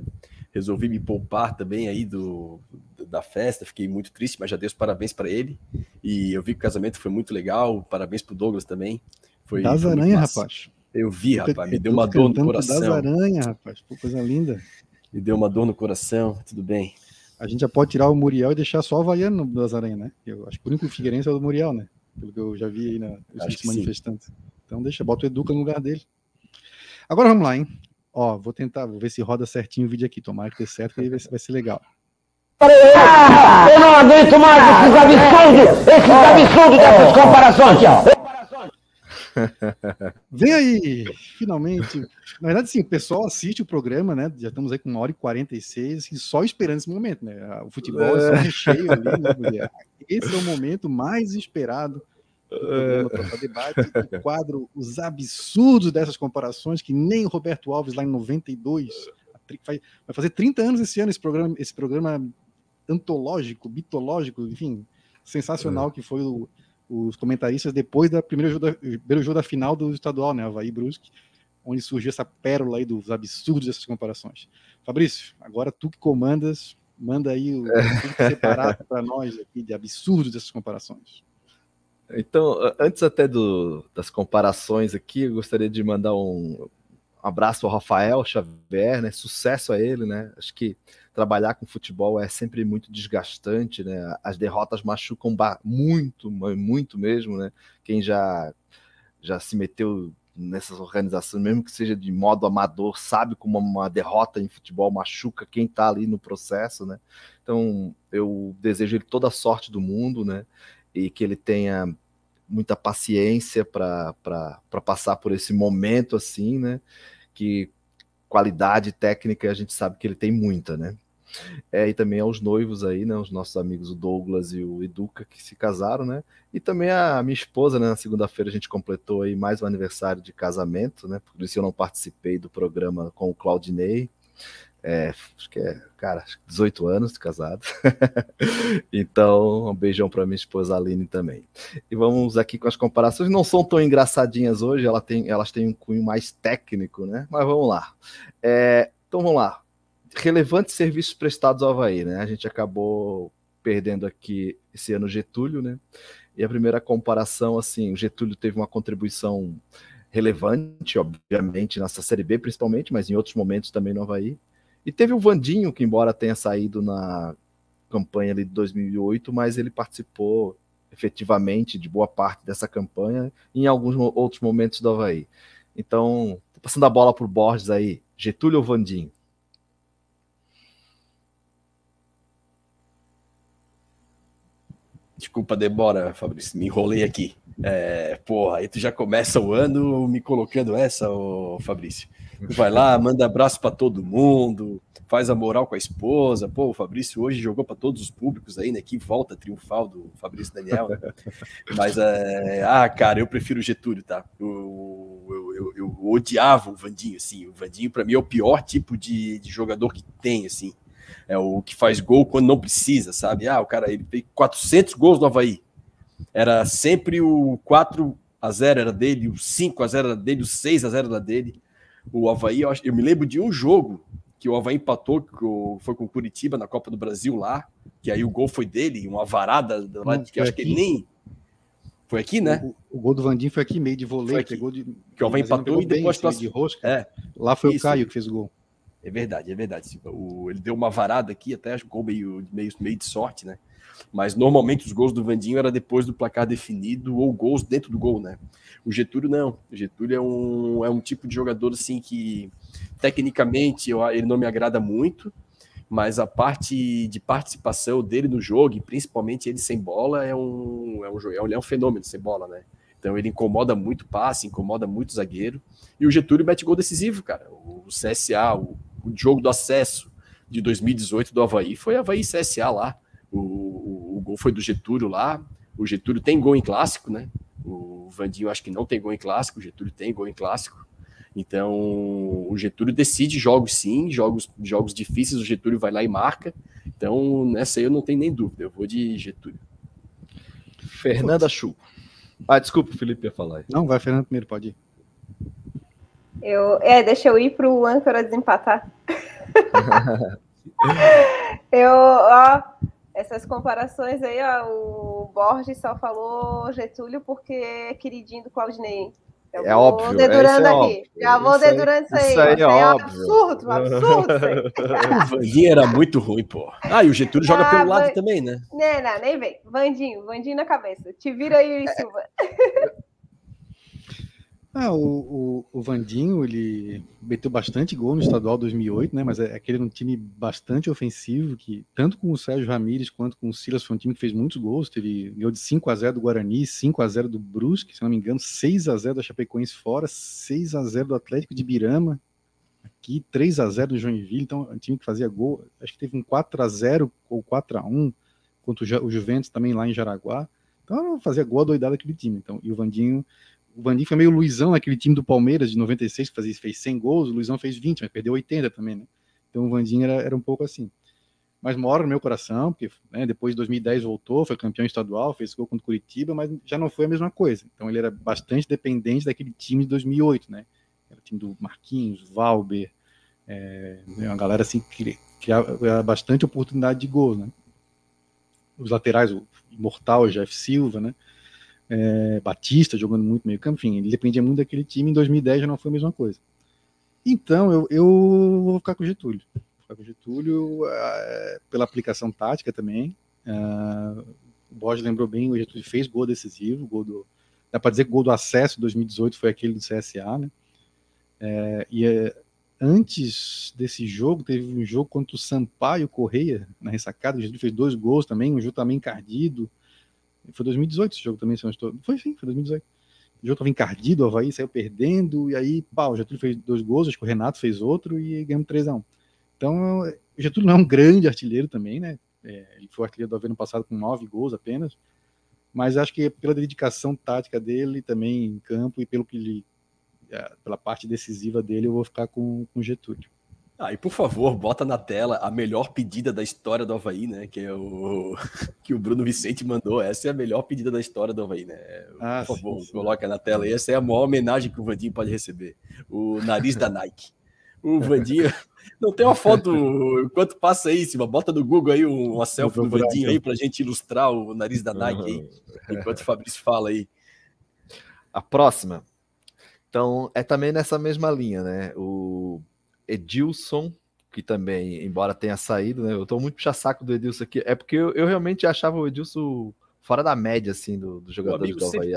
resolvi me poupar também aí do, da festa, fiquei muito triste, mas já dei os parabéns para ele, e eu vi que o casamento foi muito legal, parabéns para o Douglas também. Foi, das aranhas, rapaz. Eu vi, rapaz, me deu uma dor no coração. Das aranhas, rapaz, Pô, coisa linda. Me deu uma dor no coração, tudo bem. A gente já pode tirar o Muriel e deixar só o Havaiano das aranhas, né? Eu acho que o único Figueirense é o do Muriel, né? Pelo que eu já vi aí na, se manifestando. Então deixa, bota o Educa no lugar dele. Agora vamos lá, hein? Ó, vou tentar, vou ver se roda certinho o vídeo aqui. Tomara que dê certo, que aí vai, vai ser legal. Ah, eu não aguento mais esses absurdos, esses absurdos dessas comparações. Vem aí, finalmente. Na verdade, sim, o pessoal assiste o programa, né? Já estamos aí com uma hora e 46, e só esperando esse momento, né? O futebol é só recheio ali, né? Esse é o momento mais esperado do Debate, o quadro Os Absurdos dessas comparações, que nem o Roberto Alves lá em 92, vai fazer 30 anos esse ano esse programa, esse programa antológico, mitológico, enfim, sensacional é. que foi o os comentaristas depois da primeira jogo da, primeiro jogo da final do estadual, né, Havaí Brusque, onde surgiu essa pérola aí dos absurdos dessas comparações. Fabrício, agora tu que comandas, manda aí o separado para nós aqui de absurdos dessas comparações. Então, antes até do, das comparações aqui, eu gostaria de mandar um abraço ao Rafael Xavier, né? Sucesso a ele, né? Acho que trabalhar com futebol é sempre muito desgastante, né? As derrotas machucam muito, muito mesmo, né? Quem já já se meteu nessas organizações, mesmo que seja de modo amador, sabe como uma derrota em futebol machuca quem está ali no processo, né? Então, eu desejo ele toda a sorte do mundo, né? E que ele tenha muita paciência para passar por esse momento assim, né? Que qualidade técnica a gente sabe que ele tem muita, né? É, e também aos noivos aí, né? Os nossos amigos, o Douglas e o Educa, que se casaram, né? E também a minha esposa, né? Na segunda-feira a gente completou aí mais um aniversário de casamento, né? Por isso eu não participei do programa com o Claudinei. É, acho que é, cara, 18 anos de casado. então, um beijão para minha esposa Aline também. E vamos aqui com as comparações. Não são tão engraçadinhas hoje, ela tem, elas têm um cunho mais técnico, né? Mas vamos lá. É, então vamos lá relevantes serviços prestados ao Havaí, né? A gente acabou perdendo aqui esse ano Getúlio, né? E a primeira comparação, assim, o Getúlio teve uma contribuição relevante, obviamente, nessa Série B principalmente, mas em outros momentos também no Havaí. E teve o Vandinho, que embora tenha saído na campanha de 2008, mas ele participou efetivamente de boa parte dessa campanha em alguns outros momentos do Havaí. Então, passando a bola por Borges aí, Getúlio ou Vandinho? Desculpa, demora, Fabrício, me enrolei aqui. É, porra, aí tu já começa o ano me colocando essa, ô, Fabrício. Tu vai lá, manda abraço para todo mundo, faz a moral com a esposa. Pô, o Fabrício hoje jogou para todos os públicos aí, né? Que volta triunfal do Fabrício Daniel. Né? Mas, é, ah, cara, eu prefiro o Getúlio, tá? Eu, eu, eu, eu odiava o Vandinho, assim. O Vandinho, para mim, é o pior tipo de, de jogador que tem, assim é o que faz gol quando não precisa, sabe? Ah, o cara, ele fez 400 gols no Havaí. Era sempre o 4 a 0 era dele, o 5 a 0 era dele, o 6 a 0 era dele. O Havaí, eu, eu me lembro de um jogo que o Havaí empatou, que foi com o Curitiba na Copa do Brasil lá, que aí o gol foi dele, uma varada lá, que acho aqui. que ele nem. Foi aqui, né? O, o, gol do Vandim foi aqui, meio de vôlei, pegou de. Que o Havaí empatou e depois bem, de rosca. É. Lá foi Isso. o Caio que fez o gol. É verdade, é verdade. O, ele deu uma varada aqui, até acho que meio, meio, meio de sorte, né? Mas normalmente os gols do Vandinho era depois do placar definido ou gols dentro do gol, né? O Getúlio não. O Getúlio é um, é um tipo de jogador assim que tecnicamente eu, ele não me agrada muito, mas a parte de participação dele no jogo, e principalmente ele sem bola, é um, é um, é um fenômeno sem bola, né? Então ele incomoda muito passe, incomoda muito zagueiro. E o Getúlio mete gol decisivo, cara. O CSA, o, o jogo do acesso de 2018 do Havaí foi Havaí CSA lá. O, o, o, gol foi do Getúlio lá. O Getúlio tem gol em clássico, né? O Vandinho acho que não tem gol em clássico, o Getúlio tem gol em clássico. Então, o Getúlio decide jogos sim, jogos, jogos difíceis, o Getúlio vai lá e marca. Então, nessa aí eu não tenho nem dúvida, eu vou de Getúlio. Fernanda Chu. Ah, desculpa, o Felipe ia falar. Aí. Não, vai Fernando primeiro, pode ir. Eu, é, deixa eu ir para o âncora desempatar. eu, ó, essas comparações aí, ó, o Borges só falou Getúlio porque é queridinho do Claudinei. Eu é óbvio. Dedurando é aqui. Óbvio. Já vou dedurando isso aí. Isso aí é, é absurdo, absurdo isso aí. o Vandinho era muito ruim, pô. Ah, e o Getúlio joga ah, pelo lado Van... também, né? Não, não, nem vem. Vandinho, Vandinho na cabeça. Te vira aí, Silva. Ah, o, o, o, Vandinho, ele meteu bastante gol no estadual 2008, né? Mas é aquele um time bastante ofensivo, que tanto com o Sérgio Ramírez quanto com o Silas foi um time que fez muitos gols. Teve ganhou de 5 a 0 do Guarani, 5 a 0 do Brusque, se não me engano, 6 a 0 da Chapecoense fora, 6 a 0 do Atlético de Birama, aqui 3 a 0 do Joinville. Então, é um time que fazia gol. Acho que teve um 4 a 0 ou 4 a 1 contra o Juventus também lá em Jaraguá. Então, fazia gol doidado aquele time. Então, e o Vandinho o Vandinho foi meio Luizão naquele time do Palmeiras de 96, que fazia, fez 100 gols, o Luizão fez 20, mas perdeu 80 também, né? Então o Vandinho era, era um pouco assim. Mas mora no meu coração, porque né, depois de 2010 voltou, foi campeão estadual, fez gol contra o Curitiba, mas já não foi a mesma coisa. Então ele era bastante dependente daquele time de 2008, né? Era o time do Marquinhos, Valber, é, né, uma galera assim que criava bastante oportunidade de gols, né? Os laterais, o Imortal, Jeff Silva, né? É, Batista jogando muito meio campo, enfim, ele dependia muito daquele time, em 2010 já não foi a mesma coisa. Então, eu, eu vou ficar com o Getúlio. Vou ficar com o Getúlio é, pela aplicação tática também. É, o Borges lembrou bem, o Getúlio fez gol decisivo, gol do, dá para dizer que o gol do acesso de 2018 foi aquele do CSA, né? É, e é, antes desse jogo, teve um jogo contra o Sampaio Correia, na ressacada, o Getúlio fez dois gols também, um jogo também encardido, foi 2018 esse jogo também, se não estou. Foi sim, foi 2018. O jogo estava encardido, o Havaí saiu perdendo, e aí, pá, o Getúlio fez dois gols, acho que o Renato fez outro e ganhamos 3x1. Então, o Getúlio não é um grande artilheiro também, né? É, ele foi artilheiro do Havaí no passado com nove gols apenas, mas acho que pela dedicação tática dele também em campo e pelo que ele, é, pela parte decisiva dele, eu vou ficar com o Getúlio. Ah, e por favor, bota na tela a melhor pedida da história do Havaí, né? Que é o que o Bruno Vicente mandou. Essa é a melhor pedida da história do Havaí, né? Ah, por favor, sim, sim. coloca na tela. E essa é a maior homenagem que o Vandinho pode receber. O nariz da Nike. O Vandinho. Não tem uma foto enquanto passa aí, cima. Bota no Google aí uma selfie do Vandinho aí pra gente ilustrar o nariz da Nike aí. Enquanto o Fabrício fala aí. A próxima. Então, é também nessa mesma linha, né? O Edilson, que também, embora tenha saído, né? Eu tô muito puxa-saco do Edilson aqui. É porque eu, eu, realmente achava o Edilson fora da média, assim, do, do jogador do Havaí.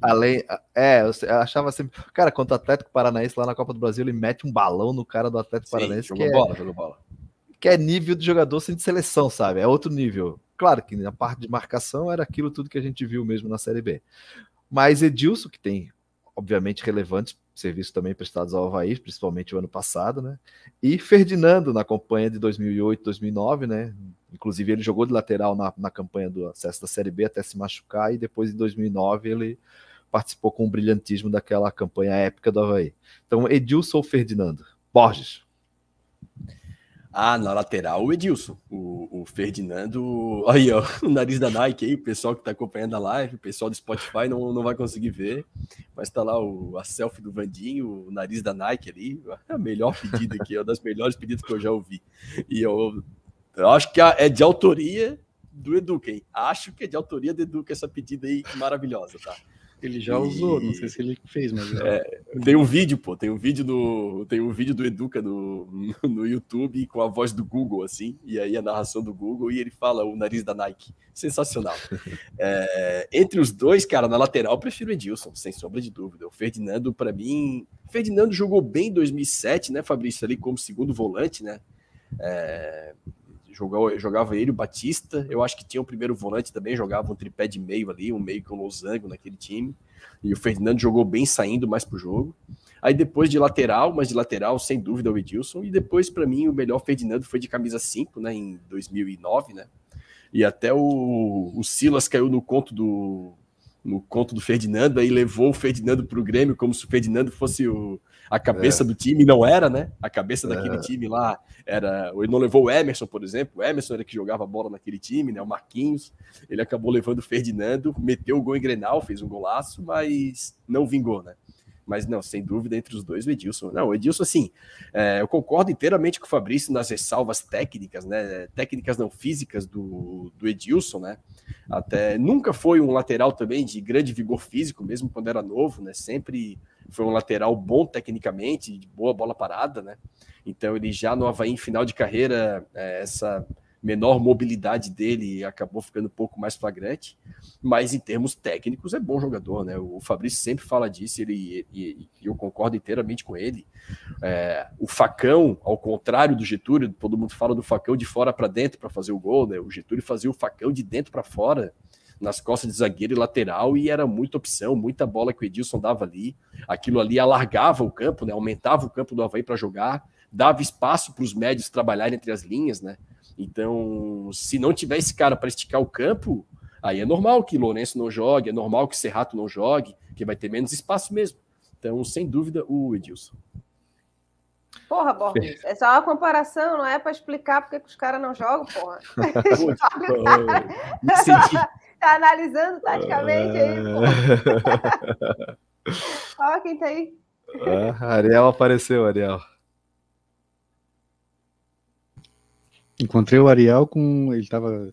Além, é, eu achava sempre. Cara, contra o Atlético Paranaense lá na Copa do Brasil, ele mete um balão no cara do Atlético Sim, Paranaense. Jogou que bola, é, jogou bola. Que é nível de jogador sem de seleção, sabe? É outro nível. Claro que na parte de marcação era aquilo tudo que a gente viu mesmo na Série B. Mas Edilson, que tem, obviamente, relevantes serviço também prestados ao Havaí, principalmente o ano passado, né? E Ferdinando na campanha de 2008, 2009, né? Inclusive ele jogou de lateral na, na campanha do acesso da Série B até se machucar e depois em 2009 ele participou com o brilhantismo daquela campanha épica do Havaí. Então, Edilson Ferdinando? Borges. Ah, na lateral, o Edilson. O, o Ferdinando. Aí, ó, o nariz da Nike aí, o pessoal que tá acompanhando a live, o pessoal do Spotify não, não vai conseguir ver. Mas tá lá o, a selfie do Vandinho, o nariz da Nike ali. É a melhor pedida aqui, é uma das melhores pedidas que eu já ouvi. E eu, eu acho que é de autoria do hein? Acho que é de autoria do Educa essa pedida aí maravilhosa, tá? Ele já usou, não sei se ele fez, mas. É, tem um vídeo, pô, tem um vídeo do. Tem um vídeo do Educa no, no YouTube com a voz do Google, assim, e aí a narração do Google, e ele fala o nariz da Nike. Sensacional. É, entre os dois, cara, na lateral, eu prefiro o Edilson, sem sombra de dúvida. O Ferdinando, para mim. Ferdinando jogou bem em 2007, né, Fabrício, ali como segundo volante, né? É, jogou, jogava ele, o Batista. Eu acho que tinha o primeiro volante também, jogava um tripé de meio ali, um meio com losango naquele time. E o Ferdinando jogou bem saindo mais pro jogo. Aí depois de lateral, mas de lateral, sem dúvida, o Edilson. E depois, para mim, o melhor Ferdinando foi de camisa 5, né, em 2009, né? E até o, o Silas caiu no conto do, no conto do Ferdinando, aí levou o Ferdinando para o Grêmio como se o Ferdinando fosse o, a cabeça é. do time, não era, né? A cabeça daquele é. time lá era. Ele não levou o Emerson, por exemplo. O Emerson era que jogava bola naquele time, né? O Marquinhos. Ele acabou levando o Ferdinando, meteu o gol em Grenal, fez um golaço, mas não vingou, né? Mas não, sem dúvida, entre os dois, o Edilson. Não, o Edilson, assim, é, eu concordo inteiramente com o Fabrício nas ressalvas técnicas, né? Técnicas não físicas do, do Edilson, né? Até nunca foi um lateral também de grande vigor físico, mesmo quando era novo, né? Sempre foi um lateral bom tecnicamente, de boa bola parada, né? Então ele já no Havaí, em final de carreira, é, essa menor mobilidade dele acabou ficando um pouco mais flagrante, mas em termos técnicos é bom jogador, né? O Fabrício sempre fala disso, ele, e, eu concordo inteiramente com ele. É, o facão, ao contrário do Getúlio, todo mundo fala do facão de fora para dentro para fazer o gol, né? O Getúlio fazia o facão de dentro para fora nas costas de zagueiro e lateral e era muita opção, muita bola que o Edilson dava ali. Aquilo ali alargava o campo, né? Aumentava o campo do Havaí para jogar, dava espaço para os médios trabalharem entre as linhas, né? Então, se não tiver esse cara para esticar o campo, aí é normal que Lourenço não jogue, é normal que Serrato não jogue, que vai ter menos espaço mesmo. Então, sem dúvida, o Edilson. Porra, Borges, é só uma comparação, não é para explicar porque que os caras não jogam, porra. tá analisando taticamente aí, porra. Olha quem tá aí. Ah, Ariel apareceu, Ariel. Encontrei o Ariel com. Ele tava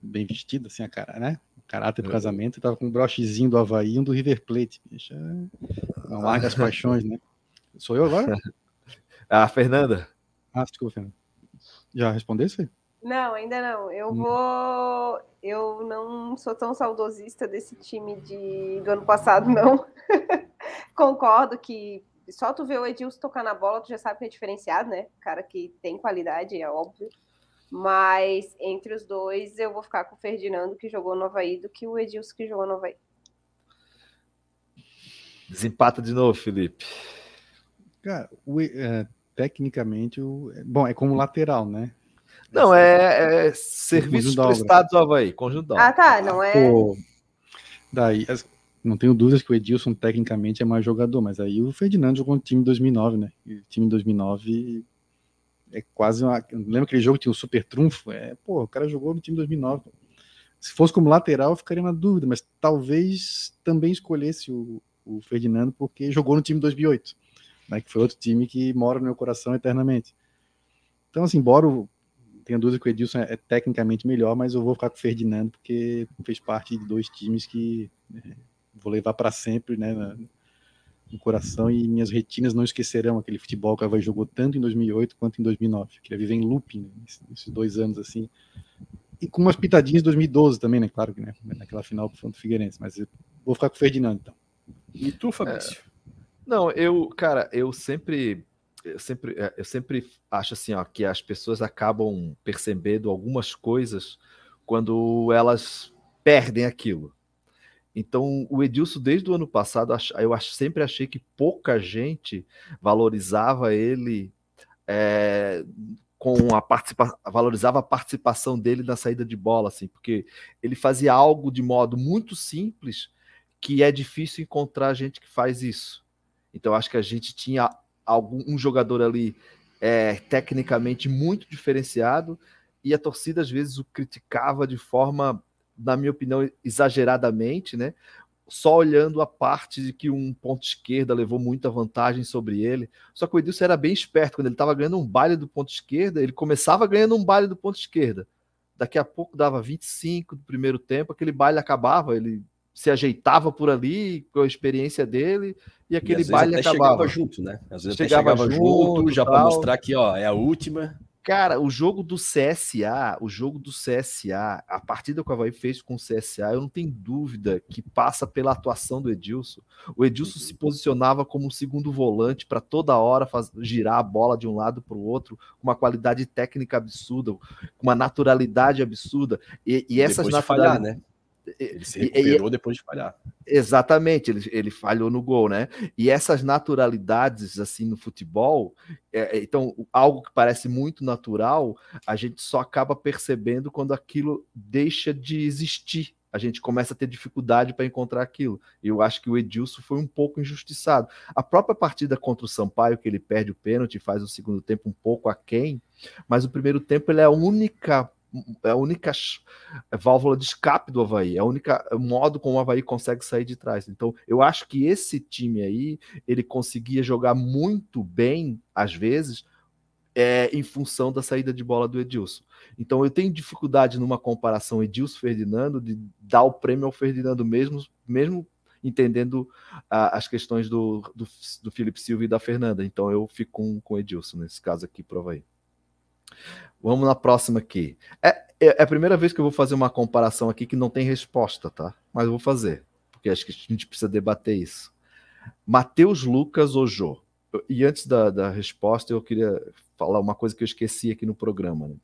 bem vestido, assim, a cara, né? O caráter do é. casamento, tava com um brochezinho do Havaí e um do River Plate. Bicho, não larga as paixões, né? Sou eu agora? Ah, Fernanda. Ah, desculpa, Fernanda. Já respondesse? Não, ainda não. Eu hum. vou. Eu não sou tão saudosista desse time de... do ano passado, não. Concordo que só tu ver o Edilson tocar na bola, tu já sabe que é diferenciado, né? Cara que tem qualidade, é óbvio. Mas entre os dois, eu vou ficar com o Ferdinando, que jogou no Havaí, do que o Edilson, que jogou no Havaí. Desempata de novo, Felipe. Cara, o, é, tecnicamente, o, bom, é como lateral, né? Não, é, é serviços prestados ao Havaí, conjunto. Ah, tá, não é. Pô, daí, não tenho dúvidas que o Edilson tecnicamente é mais jogador, mas aí o Ferdinando jogou no time em 2009, né? E o time em 2009 é quase uma. Lembra aquele jogo que tinha o super trunfo? É, pô, o cara jogou no time em 2009. Se fosse como lateral, eu ficaria na dúvida, mas talvez também escolhesse o, o Ferdinando porque jogou no time em 2008, né? Que foi outro time que mora no meu coração eternamente. Então, assim, embora tenha dúvida que o Edilson é, é tecnicamente melhor, mas eu vou ficar com o Ferdinando porque fez parte de dois times que é, vou levar para sempre, né, no coração e minhas retinas não esquecerão aquele futebol que a Havaí jogou tanto em 2008 quanto em 2009. Eu queria viver em looping né, nesses dois anos assim. E com umas pitadinhas em 2012 também, né? Claro que né, naquela final contra o Figueirense, mas vou ficar com o Ferdinando então. E tu, Fabrício? É, não, eu, cara, eu sempre eu sempre, é, eu sempre acho assim, ó, que as pessoas acabam percebendo algumas coisas quando elas perdem aquilo. Então, o Edilson, desde o ano passado, eu sempre achei que pouca gente valorizava ele é, com a participação, valorizava a participação dele na saída de bola, assim, porque ele fazia algo de modo muito simples que é difícil encontrar gente que faz isso. Então, acho que a gente tinha algum um jogador ali é, tecnicamente muito diferenciado, e a torcida às vezes o criticava de forma, na minha opinião, exageradamente, né? Só olhando a parte de que um ponto esquerda levou muita vantagem sobre ele. Só que o Edilson era bem esperto, quando ele estava ganhando um baile do ponto esquerda, ele começava ganhando um baile do ponto esquerda. Daqui a pouco dava 25 do primeiro tempo, aquele baile acabava, ele se ajeitava por ali com a experiência dele e aquele e baile acabava. chegava junto, né? Às vezes chegava, chegava junto, junto já para mostrar que ó, é a última. Cara, o jogo do CSA, o jogo do CSA, a partida que o Havaí fez com o CSA, eu não tenho dúvida que passa pela atuação do Edilson. O Edilson se posicionava como um segundo volante para toda hora faz, girar a bola de um lado para o outro, com uma qualidade técnica absurda, com uma naturalidade absurda. E, e essas naturalidades. né? Ele se recuperou e, depois de falhar. Exatamente, ele, ele falhou no gol, né? E essas naturalidades, assim, no futebol, é, é, então, algo que parece muito natural, a gente só acaba percebendo quando aquilo deixa de existir. A gente começa a ter dificuldade para encontrar aquilo. E eu acho que o Edilson foi um pouco injustiçado. A própria partida contra o Sampaio, que ele perde o pênalti, faz o segundo tempo um pouco aquém, mas o primeiro tempo ele é a única é a única válvula de escape do Havaí, é a única modo como o Havaí consegue sair de trás. Então, eu acho que esse time aí, ele conseguia jogar muito bem, às vezes, é, em função da saída de bola do Edilson. Então, eu tenho dificuldade numa comparação Edilson-Ferdinando de dar o prêmio ao Ferdinando mesmo, mesmo entendendo as questões do, do, do Felipe Silva e da Fernanda. Então, eu fico com, com o Edilson nesse caso aqui, pro Havaí. Vamos na próxima aqui. É, é, é, a primeira vez que eu vou fazer uma comparação aqui que não tem resposta, tá? Mas eu vou fazer, porque acho que a gente precisa debater isso. Matheus Lucas ou Jô? E antes da, da resposta, eu queria falar uma coisa que eu esqueci aqui no programa. Né?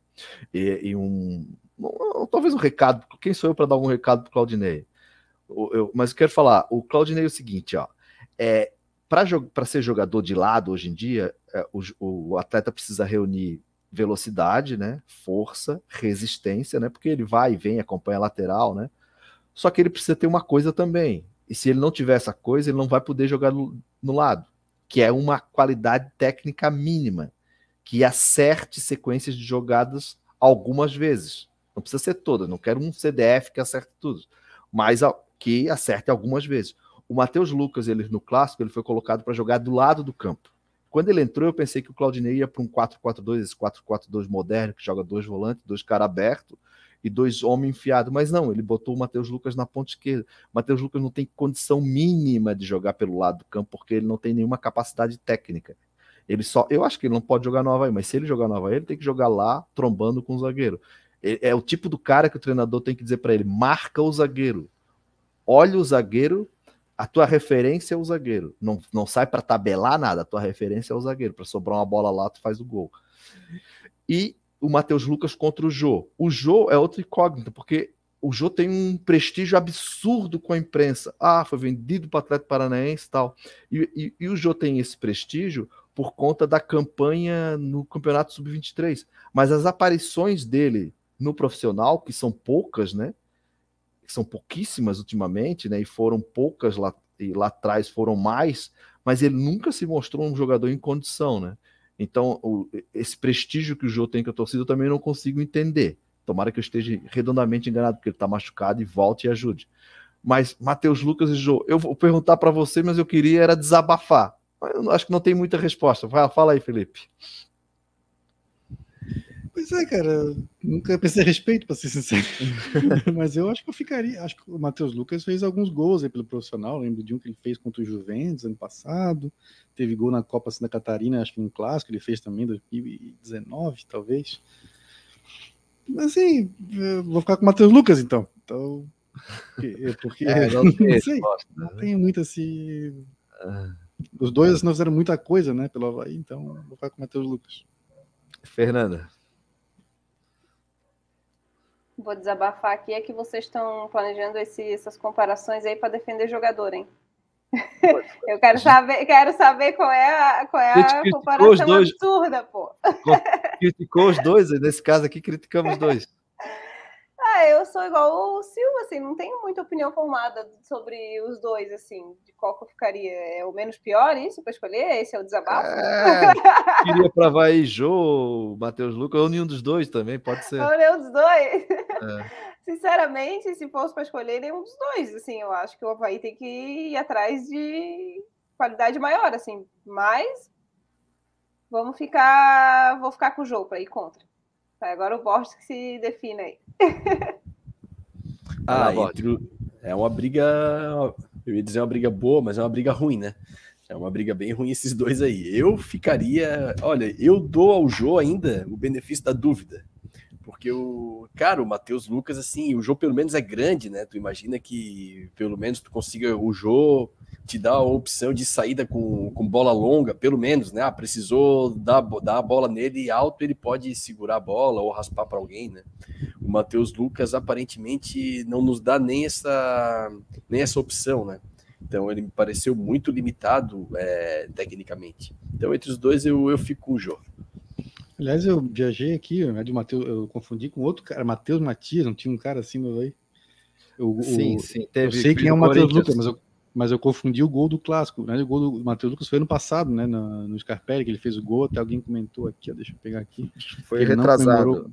E, e um, um, talvez um recado. Quem sou eu para dar algum recado para o Claudinei? Eu, eu, mas eu quero falar, o Claudinei é o seguinte, ó. É, para ser jogador de lado hoje em dia, é, o, o atleta precisa reunir velocidade, né? Força, resistência, né? Porque ele vai e vem, acompanha a lateral, né? Só que ele precisa ter uma coisa também. E se ele não tiver essa coisa, ele não vai poder jogar no, no lado, que é uma qualidade técnica mínima, que acerte sequências de jogadas algumas vezes. Não precisa ser toda, não quero um CDF que acerte tudo, mas que acerte algumas vezes. O Matheus Lucas, ele no clássico, ele foi colocado para jogar do lado do campo. Quando ele entrou, eu pensei que o Claudinei ia para um 4-4-2, esse 4-4-2 moderno, que joga dois volantes, dois caras abertos e dois homens enfiados. Mas não, ele botou o Matheus Lucas na ponta esquerda. Matheus Lucas não tem condição mínima de jogar pelo lado do campo, porque ele não tem nenhuma capacidade técnica. Ele só, eu acho que ele não pode jogar no Havaí, mas se ele jogar no Havaí, ele tem que jogar lá, trombando com o zagueiro. É, é o tipo do cara que o treinador tem que dizer para ele: marca o zagueiro. Olha o zagueiro a tua referência é o zagueiro. Não, não sai para tabelar nada, a tua referência é o zagueiro. Para sobrar uma bola lá, tu faz o gol. E o Matheus Lucas contra o Jô. O Jô é outro incógnito, porque o Jô tem um prestígio absurdo com a imprensa. Ah, foi vendido para o Atlético Paranaense e tal. E, e, e o Jô tem esse prestígio por conta da campanha no Campeonato Sub-23. Mas as aparições dele no profissional, que são poucas, né? São pouquíssimas ultimamente, né? E foram poucas lá, e lá atrás foram mais, mas ele nunca se mostrou um jogador em condição, né? Então, o, esse prestígio que o Jô tem com a torcida eu também não consigo entender. Tomara que eu esteja redondamente enganado, porque ele está machucado e volte e ajude. Mas, Matheus Lucas e Jô, eu vou perguntar para você, mas eu queria era desabafar. Eu acho que não tem muita resposta. Fala aí, Felipe. Pois é, cara, nunca pensei a respeito, para ser sincero. Mas eu acho que eu ficaria. Acho que o Matheus Lucas fez alguns gols aí pelo profissional. Lembro de um que ele fez contra o Juventus ano passado. Teve gol na Copa Santa Catarina, acho que um clássico ele fez também, 2019, talvez. Mas assim, vou ficar com o Matheus Lucas então. Então. Porque, é, não, não, sei, não né? tem muito assim. Ah. Os dois não fizeram muita coisa, né, pelo Havaí, então vou ficar com o Matheus Lucas. Fernanda vou desabafar aqui, é que vocês estão planejando esse, essas comparações aí para defender jogador, hein? Eu quero saber, quero saber qual é a, qual é a comparação dois, absurda, pô. Criticou os dois, nesse caso aqui criticamos dois. É, eu sou igual o Silva, assim, não tenho muita opinião formada sobre os dois, assim, de qual que eu ficaria. É o menos pior isso para escolher? Esse é o desabafo? É, queria para Havaí Jô, Matheus Lucas, ou nenhum dos dois também, pode ser. Ou nenhum dos dois. É. Sinceramente, se fosse para escolher nenhum dos dois, assim, eu acho que o Havaí tem que ir atrás de qualidade maior, assim, mas vamos ficar, vou ficar com o jogo para ir contra. Agora o Borges que se define aí. ah, entre, é uma briga, eu ia dizer uma briga boa, mas é uma briga ruim, né? É uma briga bem ruim esses dois aí. Eu ficaria, olha, eu dou ao Jô ainda o benefício da dúvida. Porque o, cara, o Matheus Lucas, assim, o Jô pelo menos é grande, né? Tu imagina que pelo menos tu consiga o Jô te dá a opção de saída com, com bola longa, pelo menos, né? Ah, precisou dar, dar a bola nele alto, ele pode segurar a bola ou raspar para alguém, né? O Matheus Lucas aparentemente não nos dá nem essa, nem essa opção, né? Então ele me pareceu muito limitado é, tecnicamente. Então entre os dois eu, eu fico com o Jô. Aliás, eu viajei aqui, né, de Mateus, eu confundi com outro cara, Matheus Matias, não tinha um cara assim, meu aí. Eu, sim, sim. Teve, eu sei quem é o Matheus Lucas, mas eu, mas eu confundi o gol do clássico, né? O gol do Matheus Lucas foi ano passado, né? No, no Scarpelli, que ele fez o gol, até alguém comentou aqui, ó, deixa eu pegar aqui. Foi retrasado.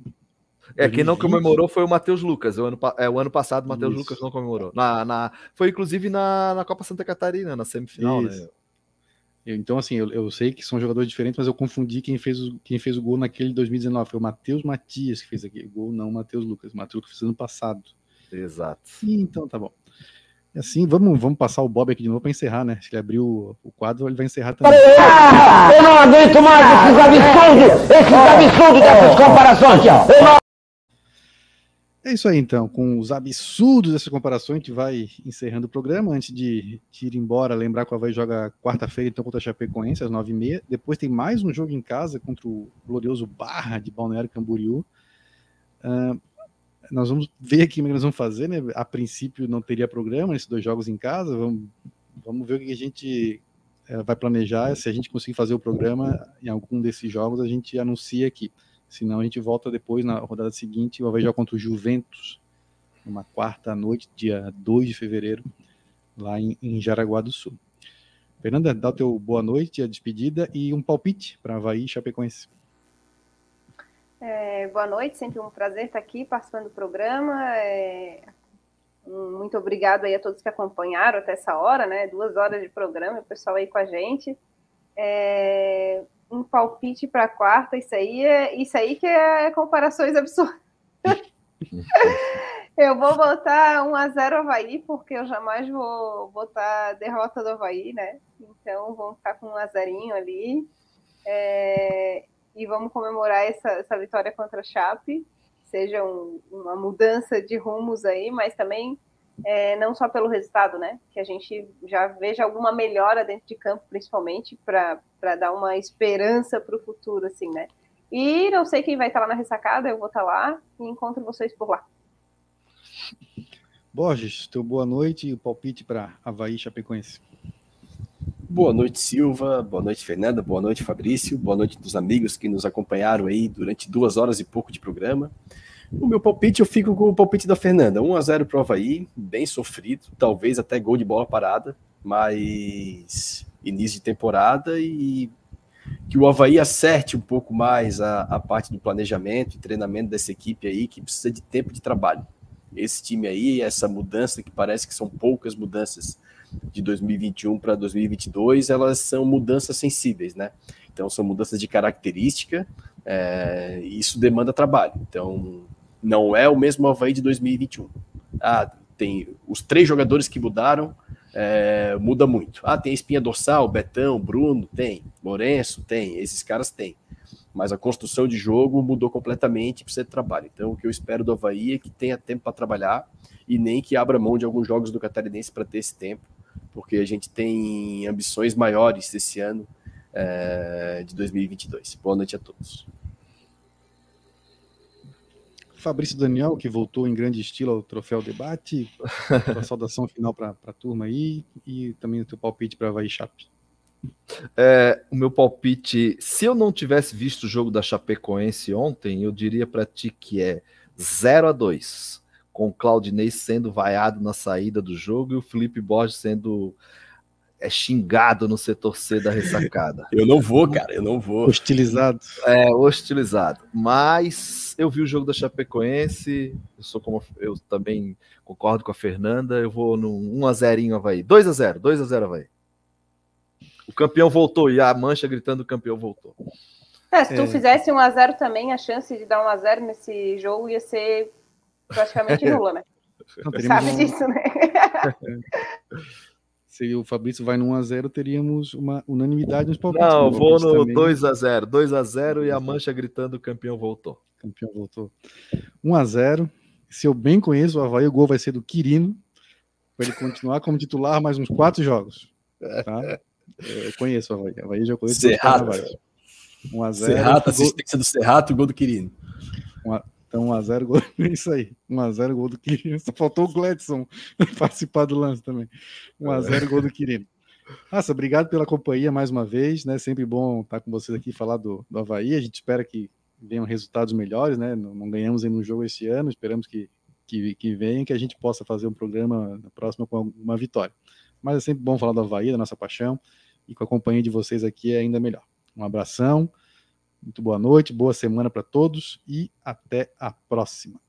É, quem não comemorou foi o Matheus Lucas. O ano, é, o ano passado o Matheus Lucas não comemorou. Na, na, foi inclusive na, na Copa Santa Catarina, na semifinal, né? Isso. né? Eu, então, assim, eu, eu, sei que são jogadores diferentes, mas eu confundi quem fez o, quem fez o gol naquele 2019. Foi o Matheus Matias que fez aquele gol, não o Matheus Lucas. O Matheus Lucas fez ano passado. Exato. Então, tá bom. E assim, vamos, vamos passar o Bob aqui de novo para encerrar, né? Se ele abrir o, o quadro, ele vai encerrar também. Ah, eu não aguento mais esses absurdos, esses absurdos dessas comparações. Não... É isso aí, então. Com os absurdos dessas comparações, a gente vai encerrando o programa. Antes de, de ir embora, lembrar que o Havaí joga quarta-feira, então, contra a Chapecoense, às nove e meia. Depois tem mais um jogo em casa contra o glorioso Barra de Balneário Camboriú. Uh, nós vamos ver aqui o que nós vamos fazer, né? A princípio não teria programa nesses dois jogos em casa. Vamos, vamos ver o que a gente é, vai planejar. Se a gente conseguir fazer o programa em algum desses jogos, a gente anuncia aqui. Senão a gente volta depois na rodada seguinte. Vai jogar contra o Juventus, numa quarta noite, dia 2 de fevereiro, lá em, em Jaraguá do Sul. Fernanda, dá o teu boa noite, a despedida e um palpite para Havaí e Chapecoense. É, boa noite, sempre um prazer estar aqui participando do programa. É, muito obrigado aí a todos que acompanharam até essa hora, né? Duas horas de programa, o pessoal aí com a gente. É, um palpite para quarta, isso aí é isso aí que é comparações absurdas. eu vou botar 1 a 0 Havaí, porque eu jamais vou botar derrota do Havaí, né? Então vamos ficar com 1 a 0 ali. É, e vamos comemorar essa, essa vitória contra a Chape, seja um, uma mudança de rumos aí, mas também é, não só pelo resultado, né? Que a gente já veja alguma melhora dentro de campo, principalmente, para dar uma esperança para o futuro, assim, né? E não sei quem vai estar lá na ressacada, eu vou estar lá e encontro vocês por lá. Borges, teu boa noite e o palpite para Havaí Chapecoense. Boa noite, Silva. Boa noite, Fernanda. Boa noite, Fabrício. Boa noite dos amigos que nos acompanharam aí durante duas horas e pouco de programa. O meu palpite, eu fico com o palpite da Fernanda. 1 a 0 para o Havaí, bem sofrido, talvez até gol de bola parada, mas início de temporada e que o Havaí acerte um pouco mais a, a parte do planejamento e treinamento dessa equipe aí, que precisa de tempo de trabalho. Esse time aí, essa mudança, que parece que são poucas mudanças, de 2021 para 2022, elas são mudanças sensíveis, né? Então, são mudanças de característica, é, isso demanda trabalho. Então, não é o mesmo Havaí de 2021. Ah, tem os três jogadores que mudaram, é, muda muito. Ah, tem espinha dorsal, Betão, Bruno, tem. Lourenço, tem. Esses caras têm. Mas a construção de jogo mudou completamente, precisa de trabalho. Então, o que eu espero do Havaí é que tenha tempo para trabalhar e nem que abra mão de alguns jogos do Catarinense para ter esse tempo porque a gente tem ambições maiores esse ano é, de 2022. Boa noite a todos. Fabrício Daniel, que voltou em grande estilo ao Troféu Debate, a saudação final para a turma aí e também o teu palpite para Havaí Chape. É, o meu palpite, se eu não tivesse visto o jogo da Chapecoense ontem, eu diria para ti que é 0 a 2 com o Claudinei sendo vaiado na saída do jogo e o Felipe Borges sendo é xingado no setor C da ressacada. eu não vou, cara, eu não vou. Hostilizado. É, hostilizado. Mas eu vi o jogo da Chapecoense, eu sou como eu também concordo com a Fernanda, eu vou no 1 a 0 Havaí. 2 a 0, 2 a 0 Havaí. O campeão voltou e a mancha gritando o campeão voltou. É, se tu é. fizesse 1 a 0 também, a chance de dar 1 a 0 nesse jogo ia ser praticamente nula, né? Não, Sabe um... disso, né? Se o Fabrício vai no 1x0, teríamos uma unanimidade nos palpites. Não, vou no 2x0. 2x0 e a mancha gritando: o campeão voltou. Campeão voltou. 1x0. Se eu bem conheço o Havaí, o gol vai ser do Quirino. Para ele continuar como titular mais uns quatro jogos. Tá? Eu conheço o Havaí. O Havaí já conheço. Serrato. 1x0. Serrato, assistência do Serrato, gol do Quirino. Então, 1x0, gol. Isso aí. 1x0, gol do Quirino. Só faltou o Gledson participar do lance também. 1x0, gol do Quirino. Nossa, obrigado pela companhia mais uma vez, né? Sempre bom estar com vocês aqui falar do, do Havaí. A gente espera que venham resultados melhores, né? Não, não ganhamos no jogo esse ano, esperamos que, que, que venha, que a gente possa fazer um programa na próxima com uma vitória. Mas é sempre bom falar do Havaí, da nossa paixão, e com a companhia de vocês aqui é ainda melhor. Um abração. Muito boa noite, boa semana para todos e até a próxima.